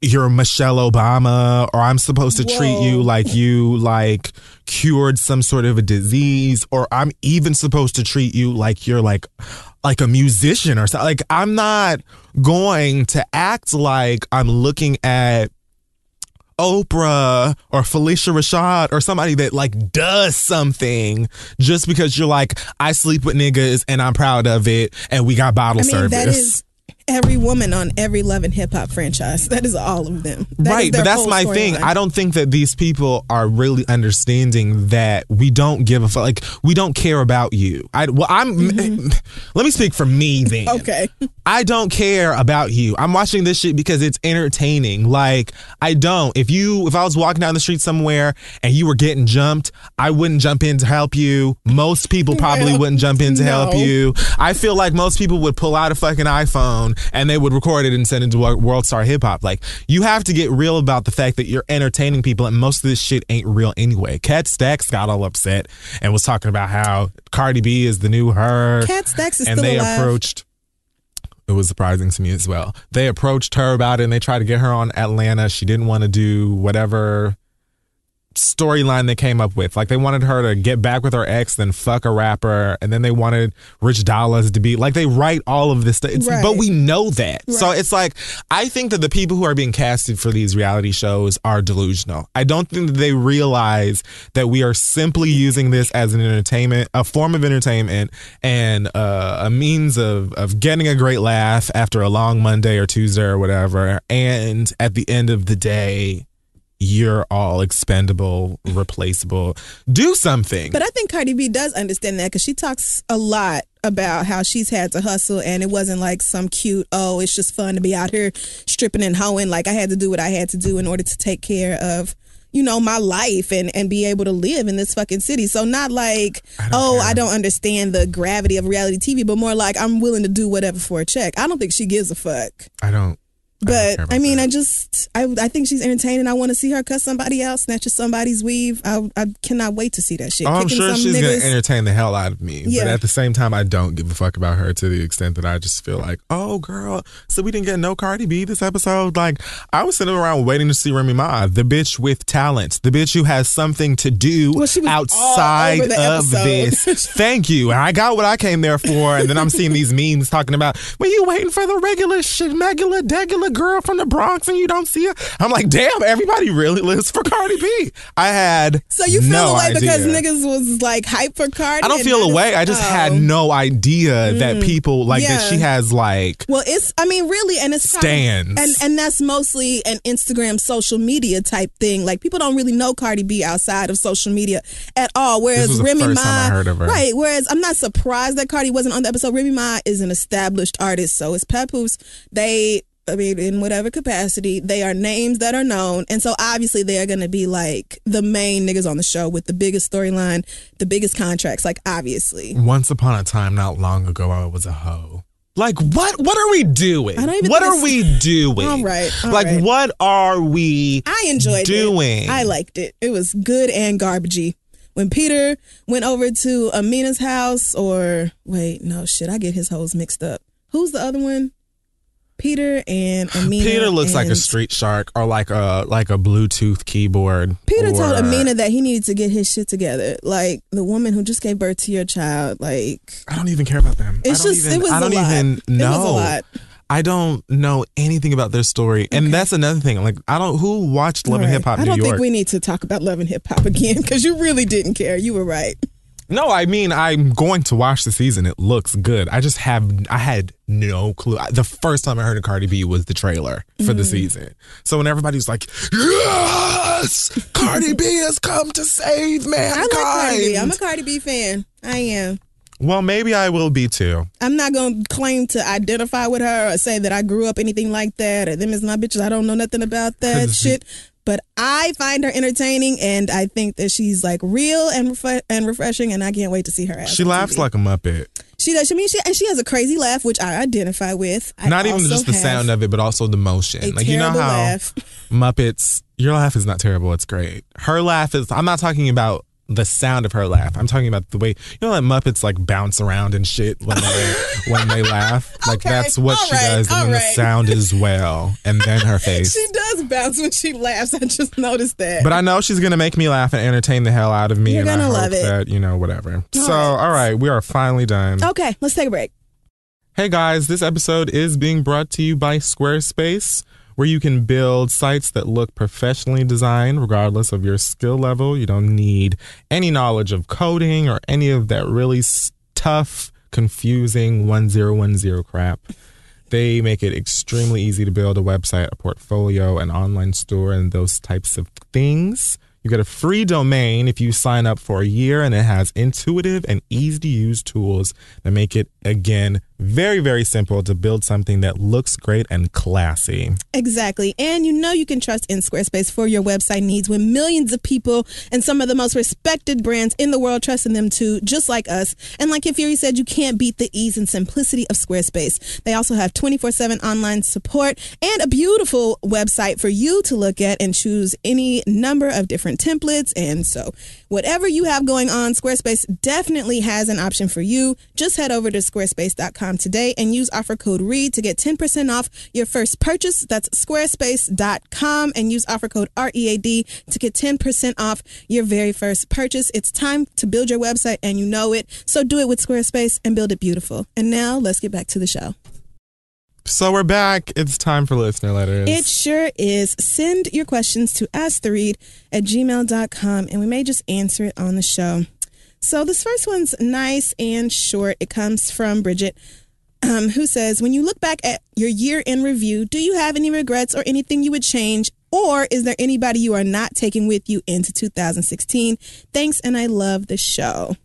[SPEAKER 2] you're Michelle Obama or I'm supposed to treat you like you like cured some sort of a disease or I'm even supposed to treat you like you're like like a musician or something. Like I'm not going to act like I'm looking at Oprah or Phylicia Rashad or somebody that like does something just because you're like, I sleep with niggas and I'm proud of it and we got bottle
[SPEAKER 3] I mean,
[SPEAKER 2] service.
[SPEAKER 3] that is every woman on every Love and Hip Hop franchise. That is all of them. That
[SPEAKER 2] right, but that's my thing.
[SPEAKER 3] storyline.
[SPEAKER 2] I don't think that these people are really understanding that we don't give a fuck. Like we don't care about you. I well, I'm. Let me speak for me then.
[SPEAKER 3] Mm-hmm. Okay.
[SPEAKER 2] I don't care about you. I'm watching this shit because it's entertaining. Like I don't. If you, if I was walking down the street somewhere and you were getting jumped, I wouldn't jump in to help you. Most people probably
[SPEAKER 3] Well,
[SPEAKER 2] wouldn't jump in to help you. I feel like most people would pull out a fucking iPhone and they would record it and send it to World Star Hip Hop. Like you have to get real about the fact that you're entertaining people, and most of this shit ain't real anyway. Kat Stacks got all upset and was talking about how Cardi B is the new her.
[SPEAKER 3] Kat Stacks is
[SPEAKER 2] and
[SPEAKER 3] still
[SPEAKER 2] they
[SPEAKER 3] alive.
[SPEAKER 2] approached. It was surprising to me as well. They approached her about it and they tried to get her on Atlanta. She didn't want to do whatever storyline they came up with. Like they wanted her to get back with her ex, then fuck a rapper, and then they wanted Rich Dollaz to be like they write all of this stuff.
[SPEAKER 3] Right.
[SPEAKER 2] But we know that. So it's like I think that the people who are being casted for these reality shows are delusional. I don't think that they realize that we are simply using this as an entertainment, a form of entertainment, and uh, a means of of getting a great laugh after a long Monday or Tuesday or whatever. And at the end of the day, you're all expendable, replaceable. Do something.
[SPEAKER 3] But I think Cardi B does understand that because she talks a lot about how she's had to hustle and it wasn't like some cute, oh, it's just fun to be out here stripping and hoeing. Like I had to do what I had to do in order to take care of. You know, my life and, and be able to live in this fucking city. So, not like, oh, I don't understand the gravity of reality TV, but more like I'm willing to do whatever for a check. I don't think she gives a fuck.
[SPEAKER 2] I don't. I
[SPEAKER 3] But
[SPEAKER 2] about
[SPEAKER 3] I, mean,
[SPEAKER 2] that.
[SPEAKER 3] I just I I think she's entertaining. I want to see her cut somebody out, snatch somebody's weave. I I cannot wait to see that shit.
[SPEAKER 2] Oh, I'm sure
[SPEAKER 3] some
[SPEAKER 2] she's
[SPEAKER 3] niggas.
[SPEAKER 2] going to entertain the hell out of me. But
[SPEAKER 3] Yeah.
[SPEAKER 2] at the same time, I don't give a fuck about her to the extent that I just feel like, oh, girl, so we didn't get no Cardi B this episode. Like, I was sitting around waiting to see Remy Ma, the bitch with talent, the bitch who has something to do
[SPEAKER 3] Well, she was all
[SPEAKER 2] outside of
[SPEAKER 3] episode.
[SPEAKER 2] this. Thank you. And I got what I came there for. And then I'm seeing these memes talking about, well, you waiting for the regular shit, regular, degular girl from the Bronx and you don't see her. I'm like, damn, everybody really lives for Cardi B. I had
[SPEAKER 3] so you feel
[SPEAKER 2] no
[SPEAKER 3] away because
[SPEAKER 2] idea.
[SPEAKER 3] niggas was like hype for Cardi.
[SPEAKER 2] I don't feel away. I just oh. had
[SPEAKER 3] oh.
[SPEAKER 2] no idea that mm. people like that she has like
[SPEAKER 3] Well, it's I mean really, and it's probably-
[SPEAKER 2] Stands.
[SPEAKER 3] and and that's mostly an Instagram social media type thing. Like people don't really know Cardi B outside of social media at all. Whereas Remy
[SPEAKER 2] first
[SPEAKER 3] Ma,
[SPEAKER 2] time I heard of her.
[SPEAKER 3] right? Whereas I'm not surprised that Cardi wasn't on the episode. Remy Ma is an established artist, so it's Papoose. They. I mean, in whatever capacity, they are names that are known. And so obviously they are going to be like the main niggas on the show with the biggest storyline, the biggest contracts, like obviously.
[SPEAKER 2] once upon a time not long ago I was a hoe. Like what what are we doing?
[SPEAKER 3] I don't even
[SPEAKER 2] what are we doing?
[SPEAKER 3] All right, all
[SPEAKER 2] like
[SPEAKER 3] right.
[SPEAKER 2] what are we
[SPEAKER 3] I enjoyed
[SPEAKER 2] doing?
[SPEAKER 3] it. I liked it. It was good and garbagey. When Peter went over to Amina's house, or wait, no shit, I get his hoes mixed up. Who's the other one? Peter and Amina.
[SPEAKER 2] Peter looks like a street shark or like a like a Bluetooth keyboard.
[SPEAKER 3] Peter
[SPEAKER 2] or-
[SPEAKER 3] told Amina that he needed to get his shit together. Like the woman who just gave birth to your child. Like
[SPEAKER 2] I don't even care about them.
[SPEAKER 3] It's
[SPEAKER 2] I don't
[SPEAKER 3] just-
[SPEAKER 2] even,
[SPEAKER 3] it was
[SPEAKER 2] I don't
[SPEAKER 3] a lot.
[SPEAKER 2] even
[SPEAKER 3] It was a
[SPEAKER 2] know.
[SPEAKER 3] lot.
[SPEAKER 2] I don't know anything about their story, and that's another thing. Like, I don't who watched Love and. Hip Hop
[SPEAKER 3] I don't
[SPEAKER 2] York.
[SPEAKER 3] think we need to talk about love and hip hop again because you really didn't care. You were right.
[SPEAKER 2] No, I mean I'm going to watch the season. It looks good. I just have I had no clue. The first time I heard of Cardi B was the trailer for
[SPEAKER 3] Mm.
[SPEAKER 2] the season. So when everybody's like, "Yes, Cardi B has come to save
[SPEAKER 3] I
[SPEAKER 2] mankind,"
[SPEAKER 3] like Cardi B. I'm a Cardi B fan. I am.
[SPEAKER 2] well, maybe I will be too.
[SPEAKER 3] I'm not gonna claim to identify with her or say that I grew up anything like that or them is my bitches. I don't know nothing about that shit. But I find her entertaining, and I think that she's like real and refre- and refreshing, and I can't wait to see her.
[SPEAKER 2] She laughs
[SPEAKER 3] TV.
[SPEAKER 2] like a muppet.
[SPEAKER 3] she does. I mean, she and she has a crazy laugh, which I identify with. I
[SPEAKER 2] Not even just the sound of it, but also the motion. like you know how
[SPEAKER 3] laugh.
[SPEAKER 2] Muppets, your laugh is not terrible. It's great. Her laugh is. I'm not talking about the sound of her laugh. I'm talking about the way you know that Muppets like bounce around and shit when they when they laugh. Like
[SPEAKER 3] Okay,
[SPEAKER 2] that's what
[SPEAKER 3] all
[SPEAKER 2] she
[SPEAKER 3] right,
[SPEAKER 2] does, and
[SPEAKER 3] all
[SPEAKER 2] then the sound as well, and then her face.
[SPEAKER 3] She does bounce when she laughs. I just noticed that.
[SPEAKER 2] But I know she's gonna make me laugh and entertain the hell out of me,
[SPEAKER 3] You're
[SPEAKER 2] and I
[SPEAKER 3] gonna
[SPEAKER 2] hope
[SPEAKER 3] love it.
[SPEAKER 2] that you know whatever. so,
[SPEAKER 3] right.
[SPEAKER 2] all right, we are finally done.
[SPEAKER 3] okay, let's take a break.
[SPEAKER 2] Hey guys, this episode is being brought to you by Squarespace, where you can build sites that look professionally designed regardless of your skill level. You don't need any knowledge of coding or any of that really tough, confusing 1010 crap. They make it extremely easy to build a website, a portfolio, an online store, and those types of things. You get a free domain if you sign up for a year, and it has intuitive and easy to use tools that make it, again, very, very simple to build something that looks great and classy.
[SPEAKER 3] Exactly. And you know you can trust in Squarespace for your website needs when millions of people and some of the most respected brands in the world trust in them too, just like us. And like if Fury said, you can't beat the ease and simplicity of Squarespace. They also have 24 7 online support and a beautiful website for you to look at and choose any number of different templates. And so, whatever you have going on, Squarespace definitely has an option for you. Just head over to squarespace.com today and use offer code READ to get 10% off your first purchase. That's squarespace.com and use offer code READ to get 10% off your very first purchase. It's time to build your website and you know it. So do it with Squarespace and build it beautiful. And now let's get back to the show.
[SPEAKER 2] So we're back. It's time for listener letters.
[SPEAKER 3] It sure is. Send your questions to asktheread at gmail.com and we may just answer it on the show. So this first one's nice and short. It comes from Bridget, um, who says, When you look back at your year in review, do you have any regrets or anything you would change? Or is there anybody you are not taking with you into 2016? Thanks, and I love the show.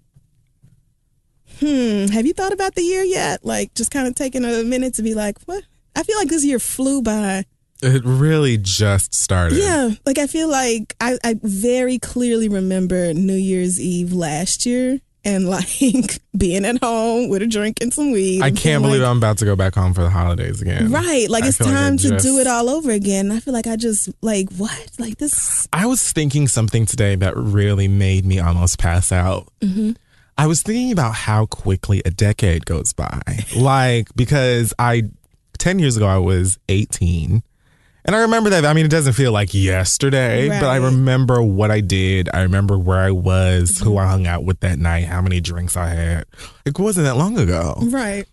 [SPEAKER 3] Hmm, have you thought about the year yet? Like, just kind of taking a minute to be like, what? I feel like this year flew by.
[SPEAKER 2] It really just started.
[SPEAKER 3] Yeah, like I feel like I, I very clearly remember New Year's Eve last year and like being at home with a drink and some weed.
[SPEAKER 2] I can't believe
[SPEAKER 3] like,
[SPEAKER 2] I'm about to go back home for the holidays again.
[SPEAKER 3] Right, like
[SPEAKER 2] I
[SPEAKER 3] it's
[SPEAKER 2] feel like
[SPEAKER 3] time to
[SPEAKER 2] just-
[SPEAKER 3] do it all over again. I feel like I just like what like this.
[SPEAKER 2] I was thinking something today that really made me almost pass out.
[SPEAKER 3] Mm-hmm.
[SPEAKER 2] I was thinking about how quickly a decade goes by. like, because I, 10 years ago, I was 18. And I remember that. I mean, it doesn't feel like yesterday, but I remember what I did. I remember where I was, who I hung out with that night, how many drinks I had. It wasn't that long ago.
[SPEAKER 3] Right.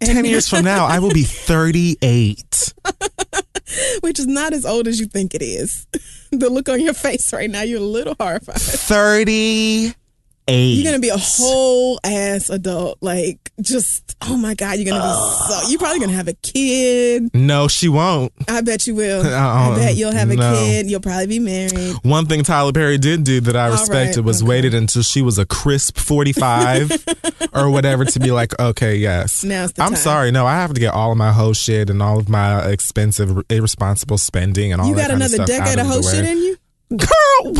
[SPEAKER 2] 10 years from now, I will be 38.
[SPEAKER 3] Which is not as old as you think it is. the look on your face right now, you're a little horrified.
[SPEAKER 2] 38.
[SPEAKER 3] You're gonna be a whole ass adult. Like just oh my god, you're gonna be so you're probably gonna have a kid.
[SPEAKER 2] No, she won't.
[SPEAKER 3] I bet you will.
[SPEAKER 2] Uh-uh.
[SPEAKER 3] I bet you'll have a
[SPEAKER 2] No.
[SPEAKER 3] kid. You'll probably be married.
[SPEAKER 2] One thing Tyler Perry did do that I respected
[SPEAKER 3] right,
[SPEAKER 2] was
[SPEAKER 3] okay.
[SPEAKER 2] waited until she was a crisp 45 or whatever to be like, okay, yes.
[SPEAKER 3] Now's the
[SPEAKER 2] I'm
[SPEAKER 3] time.
[SPEAKER 2] sorry. No, I have to get all of my whole shit and all of my expensive, irresponsible spending and all
[SPEAKER 3] You
[SPEAKER 2] that You got
[SPEAKER 3] another decade of
[SPEAKER 2] of
[SPEAKER 3] whole shit in you?
[SPEAKER 2] Girl,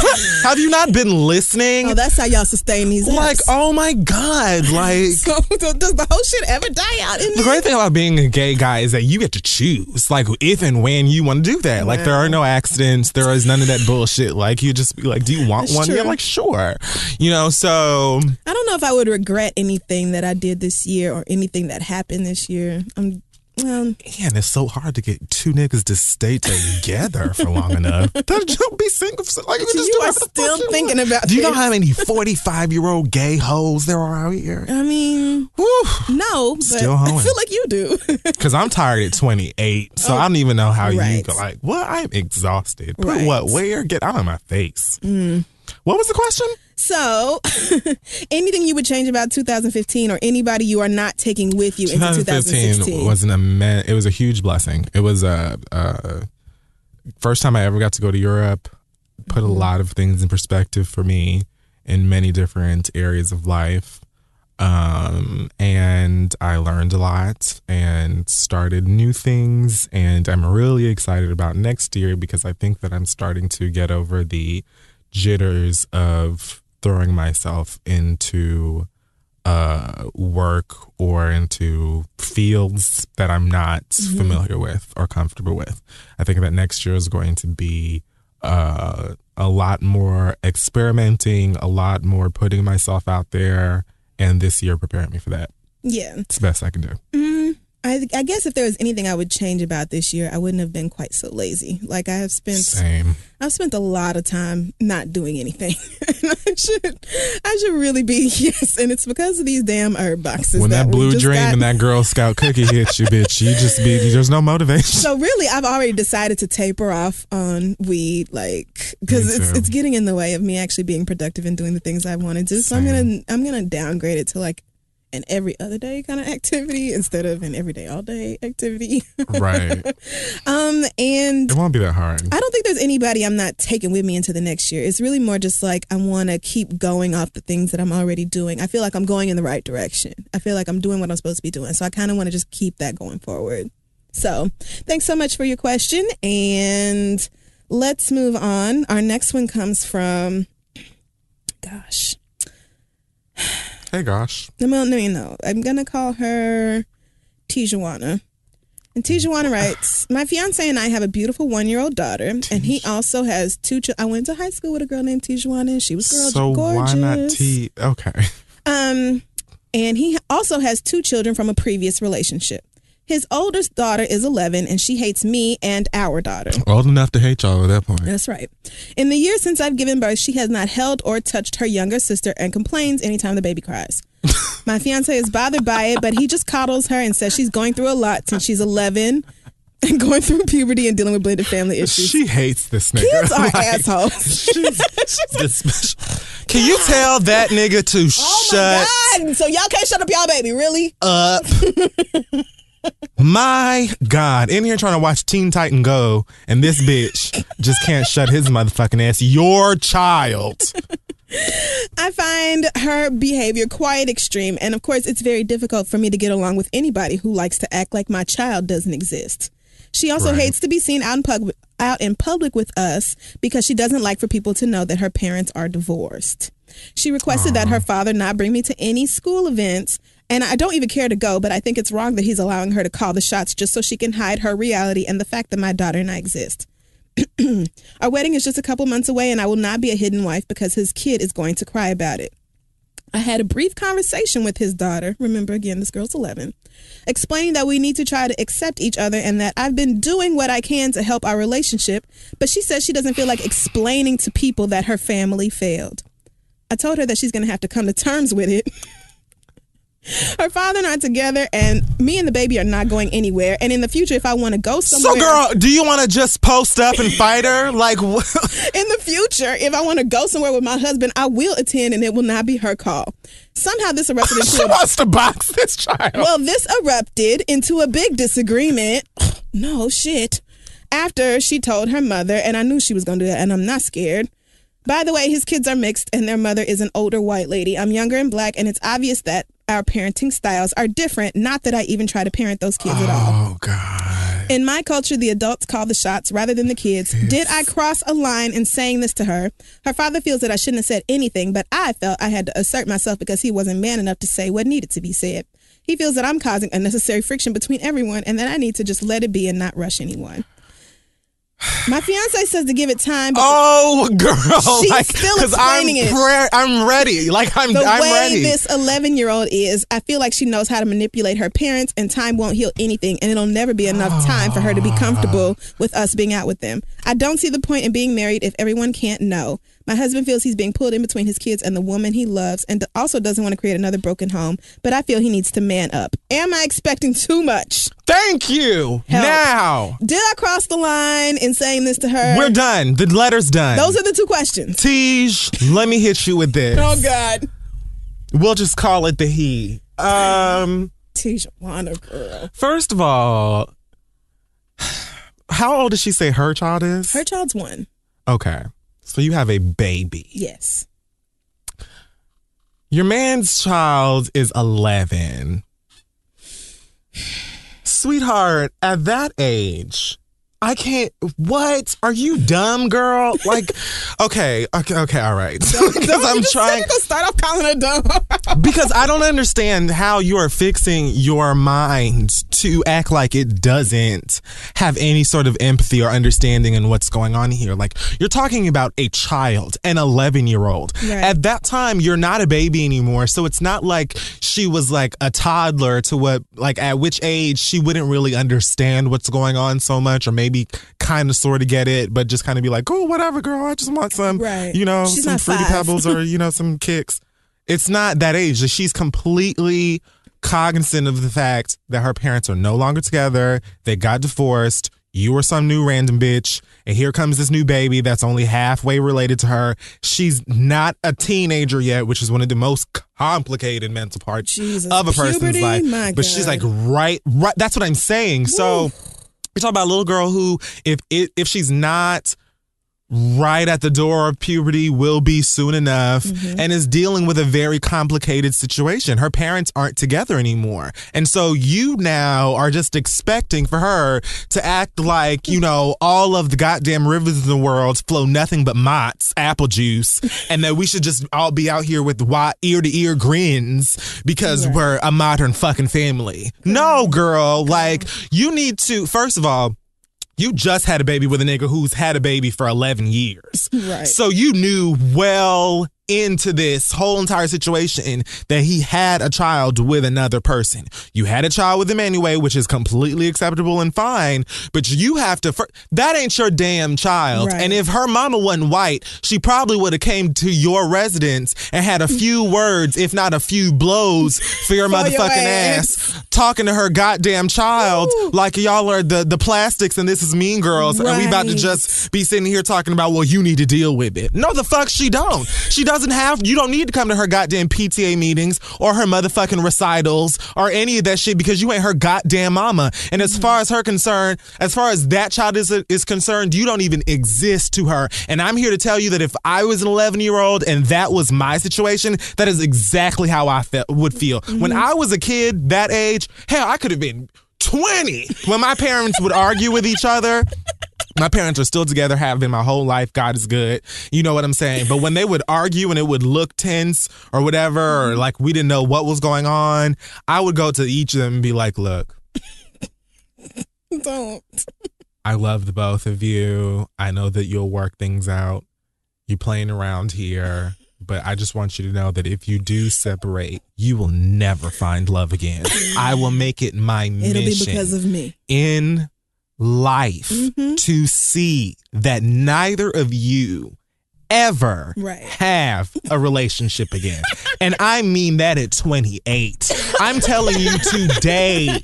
[SPEAKER 2] have you not been listening?
[SPEAKER 3] Oh, that's how y'all sustain these.
[SPEAKER 2] like,
[SPEAKER 3] apps.
[SPEAKER 2] oh my God. Like,
[SPEAKER 3] So, does the whole shit ever die out in
[SPEAKER 2] The great thing about being a gay guy is that you get to choose, like if and when you want to do that. Like there are no accidents, there is none of that bullshit. Like you just be like, "Do you want
[SPEAKER 3] That's
[SPEAKER 2] one?"
[SPEAKER 3] true.
[SPEAKER 2] You're like, "Sure," you know. So
[SPEAKER 3] I don't know if I would regret anything that I did this year or anything that happened this year. I'm well,
[SPEAKER 2] man, it's so hard to get two niggas to stay together for long enough. Don't be single. For, like you, just
[SPEAKER 3] you
[SPEAKER 2] do
[SPEAKER 3] are
[SPEAKER 2] whatever the fuck
[SPEAKER 3] still
[SPEAKER 2] you
[SPEAKER 3] thinking about
[SPEAKER 2] Do you know how many forty-five year old gay hoes there are out here?
[SPEAKER 3] I mean,
[SPEAKER 2] Woo.
[SPEAKER 3] no, but
[SPEAKER 2] Still
[SPEAKER 3] I feel like you do.
[SPEAKER 2] Because I'm tired at 28, so I don't even know how you
[SPEAKER 3] Oh,
[SPEAKER 2] go. Like, what? I'm exhausted. Put
[SPEAKER 3] Right. Mm.
[SPEAKER 2] what? Where? Get out of my face. What was the question?
[SPEAKER 3] So, anything you would change about 2015 or anybody you are not taking with you into 2016?
[SPEAKER 2] was an immense. It was a huge blessing. It was a, uh first time I ever got to go to Europe. Put
[SPEAKER 3] Mm-hmm.
[SPEAKER 2] a lot of things in perspective for me in many different areas of life. Um, and I learned a lot and started new things. And I'm really excited about next year because I think that I'm starting to get over the jitters of throwing myself into uh, work or into fields that I'm not familiar with or comfortable with. I think that next year is going to be uh, a lot more experimenting, a lot more putting myself out there, and this year preparing me for that.
[SPEAKER 3] yeah.
[SPEAKER 2] It's the best I can do.
[SPEAKER 3] Mm, I, I guess if there was anything I would change about this year, I wouldn't have been quite so lazy. Like I have spent
[SPEAKER 2] Same.
[SPEAKER 3] I've spent a lot of time not doing anything. and I should I should really be yes, and it's because of these damn herb boxes.
[SPEAKER 2] When that
[SPEAKER 3] we
[SPEAKER 2] blue dream
[SPEAKER 3] got.
[SPEAKER 2] and that Girl Scout cookie hits you, bitch, you just be there's no motivation.
[SPEAKER 3] so really, I've already decided to taper off on weed, like because it's it's getting in the way of me actually being productive and doing the things I want to do. So I'm gonna I'm gonna downgrade it to like an every other day kind of activity instead of an everyday all day activity.
[SPEAKER 2] Right.
[SPEAKER 3] um, and
[SPEAKER 2] It won't be that hard.
[SPEAKER 3] I don't think there's anybody I'm not taking with me into the next year. It's really more just like I want to keep going off the things that I'm already doing. I feel like I'm going in the right direction. I feel like I'm doing what I'm supposed to be doing. So I kind of want to just keep that going forward. So thanks so much for your question. And let's move on. Our next one comes from, gosh,
[SPEAKER 2] Hey, gosh.
[SPEAKER 3] no, no, no. I'm going to call her Tijuana. And Tijuana writes, My fiance and I have a beautiful one year old daughter, and he also has two children. I went to high school with a girl named Tijuana, and she was girl
[SPEAKER 2] So
[SPEAKER 3] gorgeous.
[SPEAKER 2] why not T? Okay.
[SPEAKER 3] Um, and he also has two children from a previous relationship. His oldest daughter is 11, and she hates me and our daughter.
[SPEAKER 2] Old enough to hate y'all at that point.
[SPEAKER 3] That's right. In the years since I've given birth, she has not held or touched her younger sister and complains anytime the baby cries. My fiance is bothered by it, but he just coddles her and says she's going through a lot since she's 11 and going through puberty and dealing with blended family issues.
[SPEAKER 2] She hates this nigga.
[SPEAKER 3] Kids are
[SPEAKER 2] Like,
[SPEAKER 3] assholes.
[SPEAKER 2] She's this- Can you tell that nigga to
[SPEAKER 3] Oh
[SPEAKER 2] shut
[SPEAKER 3] my God. So y'all can't shut up y'all baby, really?
[SPEAKER 2] up? My God. In here trying to watch Teen Titan Go, and this bitch just can't shut his motherfucking ass. Your child.
[SPEAKER 3] I find her behavior quite extreme, and of course, it's very difficult for me to get along with anybody who likes to act like my child doesn't exist. She also
[SPEAKER 2] Right.
[SPEAKER 3] hates to be seen out in public, out in public with us because she doesn't like for people to know that her parents are divorced. She requested that her father not bring me to any school events, and I don't even care to go, but I think it's wrong that he's allowing her to call the shots just so she can hide her reality and the fact that my daughter and I exist. Our wedding is just a couple months away, and I will not be a hidden wife because his kid is going to cry about it. I had a brief conversation with his daughter. Remember, again, this girl's 11, explaining that we need to try to accept each other and that I've been doing what I can to help our relationship, but she says she doesn't feel like explaining to people that her family failed. I told her that she's going to have to come to terms with it. Her father and I are together, and me and the baby are not going anywhere. And in the future, if I want to go somewhere,
[SPEAKER 2] So, girl, do you want to just post up and fight her? Like, what?
[SPEAKER 3] in the future, if I want to go somewhere with my husband, I will attend, and it will not be her call. Somehow, this erupted into
[SPEAKER 2] she
[SPEAKER 3] a
[SPEAKER 2] wants to box this child.
[SPEAKER 3] well, this erupted into a big disagreement. no shit. After she told her mother, and I knew she was going to do that, and I'm not scared. By the way, his kids are mixed, and their mother is an older white lady. I'm younger and black, and it's obvious that our parenting styles are different. Not that I even try to parent those kids at all.
[SPEAKER 2] oh, God.
[SPEAKER 3] In my culture, the adults call the shots rather than the kids. Did I cross a line in saying this to her? Her father feels that I shouldn't have said anything, but I felt I had to assert myself because he wasn't man enough to say what needed to be said. He feels that I'm causing unnecessary friction between everyone and that I need to just let it be and not rush anyone. My fiance says to give it time, but
[SPEAKER 2] Oh, girl.
[SPEAKER 3] She's
[SPEAKER 2] like,
[SPEAKER 3] still
[SPEAKER 2] 'cause I'm
[SPEAKER 3] explaining it.
[SPEAKER 2] I'm ready. Like, I'm,
[SPEAKER 3] the
[SPEAKER 2] I'm
[SPEAKER 3] way
[SPEAKER 2] ready.
[SPEAKER 3] this 11 year old is, I feel like she knows how to manipulate her parents, and time won't heal anything, and it'll never be enough time for her to be comfortable with us being out with them. I don't see the point in being married if everyone can't know. My husband feels he's being pulled in between his kids and the woman he loves, and also doesn't want to create another broken home, but I feel he needs to man up. Am I expecting too much?
[SPEAKER 2] Thank you.
[SPEAKER 3] Help.
[SPEAKER 2] Now,
[SPEAKER 3] Did I cross the line in saying this to her?
[SPEAKER 2] we're done. The letter's done.
[SPEAKER 3] Those are the two questions.
[SPEAKER 2] Tej, let me hit you with this.
[SPEAKER 3] Oh, God.
[SPEAKER 2] We'll just call it the he. Um,
[SPEAKER 3] Tijuana girl.
[SPEAKER 2] first of all, how old does she say her child is?
[SPEAKER 3] Her child's one.
[SPEAKER 2] okay. So you have a baby.
[SPEAKER 3] Yes.
[SPEAKER 2] Your man's child is 11. Sweetheart, at that age, I can't. What? Are you dumb, girl? Like, okay, okay, okay, all right. because I'm trying.
[SPEAKER 3] Gonna start off calling her dumb.
[SPEAKER 2] because I don't understand how you are fixing your mind to act like it doesn't have any sort of empathy or understanding in what's going on here. Like you're talking about a child, an 11 year old.
[SPEAKER 3] Right.
[SPEAKER 2] At that time, you're not a baby anymore. So it's not like she was like a toddler to what, like at which age she wouldn't really understand what's going on so much or maybe kind of sort of get it, but just kind of be like, oh, whatever, girl. I just want some,
[SPEAKER 3] Right.
[SPEAKER 2] you know,
[SPEAKER 3] She's
[SPEAKER 2] some fruity
[SPEAKER 3] five.
[SPEAKER 2] pebbles or, you know, some kicks it's not that age. That She's completely cognizant of the fact that her parents are no longer together. They got divorced. you were some new random bitch, and here comes this new baby that's only halfway related to her. She's not a teenager yet, which is one of the most complicated mental parts
[SPEAKER 3] Jesus.
[SPEAKER 2] of a person's
[SPEAKER 3] Puberty?
[SPEAKER 2] life.
[SPEAKER 3] My
[SPEAKER 2] but she's like right, right. That's what I'm saying. So you're talking about a little girl who, if if she's not right at the door of puberty will be soon enough
[SPEAKER 3] Mm-hmm.
[SPEAKER 2] and is dealing with a very complicated situation. Her parents aren't together anymore. And so you now are just expecting for her to act like, you know, all of the goddamn rivers in the world flow nothing but Mott's apple juice and that we should just all be out here with wide ear to ear grins because we're a modern fucking family. No, girl, like you need to first of all you just had a baby with a nigga who's had a baby for 11 years.
[SPEAKER 3] Right.
[SPEAKER 2] So you knew well into this whole entire situation that he had a child with another person. You had a child with him anyway, which is completely acceptable and fine, but you have to fir- that ain't your damn child.
[SPEAKER 3] Right.
[SPEAKER 2] And if her mama wasn't white, she probably would have came to your residence and had a few words, if not a few blows for your
[SPEAKER 3] For your
[SPEAKER 2] motherfucking
[SPEAKER 3] ass.
[SPEAKER 2] ass talking to her goddamn child like y'all are the the plastics and this is mean girls and we about to just be sitting here talking about well you need to deal with it no the fuck she don't she doesn't have you don't need to come to her goddamn pta meetings or her motherfucking recitals or any of that shit because you ain't her goddamn mama. And as far as her concerned as far as that child is is concerned you don't even exist to her. And i'm here to tell you that if i was an 11 year old and that was my situation that is exactly how i felt would feel. Mm-hmm. When i was a kid that age hell i could have been 20 when my parents would argue with each other my parents are still together, have been my whole life. God is good. You know what I'm saying? But when they would argue and it would look tense or whatever, or mm-hmm. like we didn't know what was going on, I would go to each of them and be like, look,
[SPEAKER 3] Don't.
[SPEAKER 2] I love the both of you. I know that you'll work things out. You're playing around here. But I just want you to know that if you do separate, you will never find love again. I will make it my mission.
[SPEAKER 3] It'll be because of me.
[SPEAKER 2] in life
[SPEAKER 3] Mm-hmm.
[SPEAKER 2] to see that neither of you ever
[SPEAKER 3] Right.
[SPEAKER 2] have a relationship again. and I mean that at 28. I'm telling you today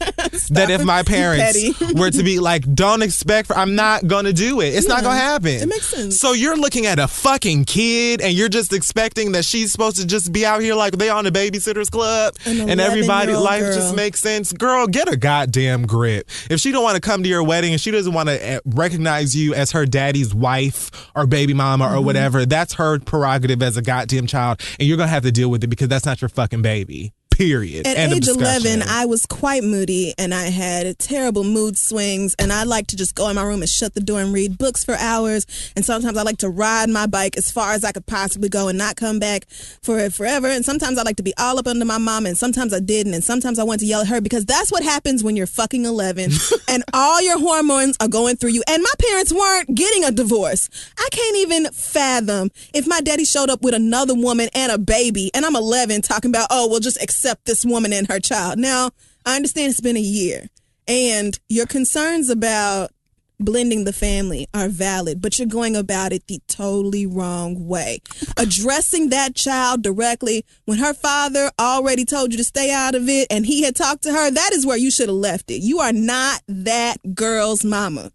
[SPEAKER 2] that if my parents were to be like, don't expect, for, I'm not going to do it. It's not going to happen.
[SPEAKER 3] It makes sense.
[SPEAKER 2] So you're looking at a fucking kid and you're just expecting that she's supposed to just be out here like they on the babysitter's club
[SPEAKER 3] An
[SPEAKER 2] and everybody life
[SPEAKER 3] girl.
[SPEAKER 2] just makes sense. Girl, get a goddamn grip. If she don't want to come to your wedding and she doesn't want to recognize you as her daddy's wife or baby mama
[SPEAKER 3] Mm-hmm.
[SPEAKER 2] or whatever, that's her prerogative as a goddamn child and you're to have to deal with it because that's not your fucking baby. Period.
[SPEAKER 3] At
[SPEAKER 2] End
[SPEAKER 3] age
[SPEAKER 2] discussion.
[SPEAKER 3] 11, I was quite moody and I had terrible mood swings. And I like to just go in my room and shut the door and read books for hours. And sometimes I like to ride my bike as far as I could possibly go and not come back for it forever. And sometimes I like to be all up under my mom. And sometimes I didn't. And sometimes I went to yell at her because that's what happens when you're fucking 11 and all your hormones are going through you. And my parents weren't getting a divorce. I can't even fathom if my daddy showed up with another woman and a baby and I'm 11 talking about, oh, we'll just accept this woman and her child. Now, I understand it's been a year and your concerns about blending the family are valid, but you're going about it the totally wrong way. Addressing that child directly when her father already told you to stay out of it and he had talked to her, that is where you should have left it. You are not that girl's mama.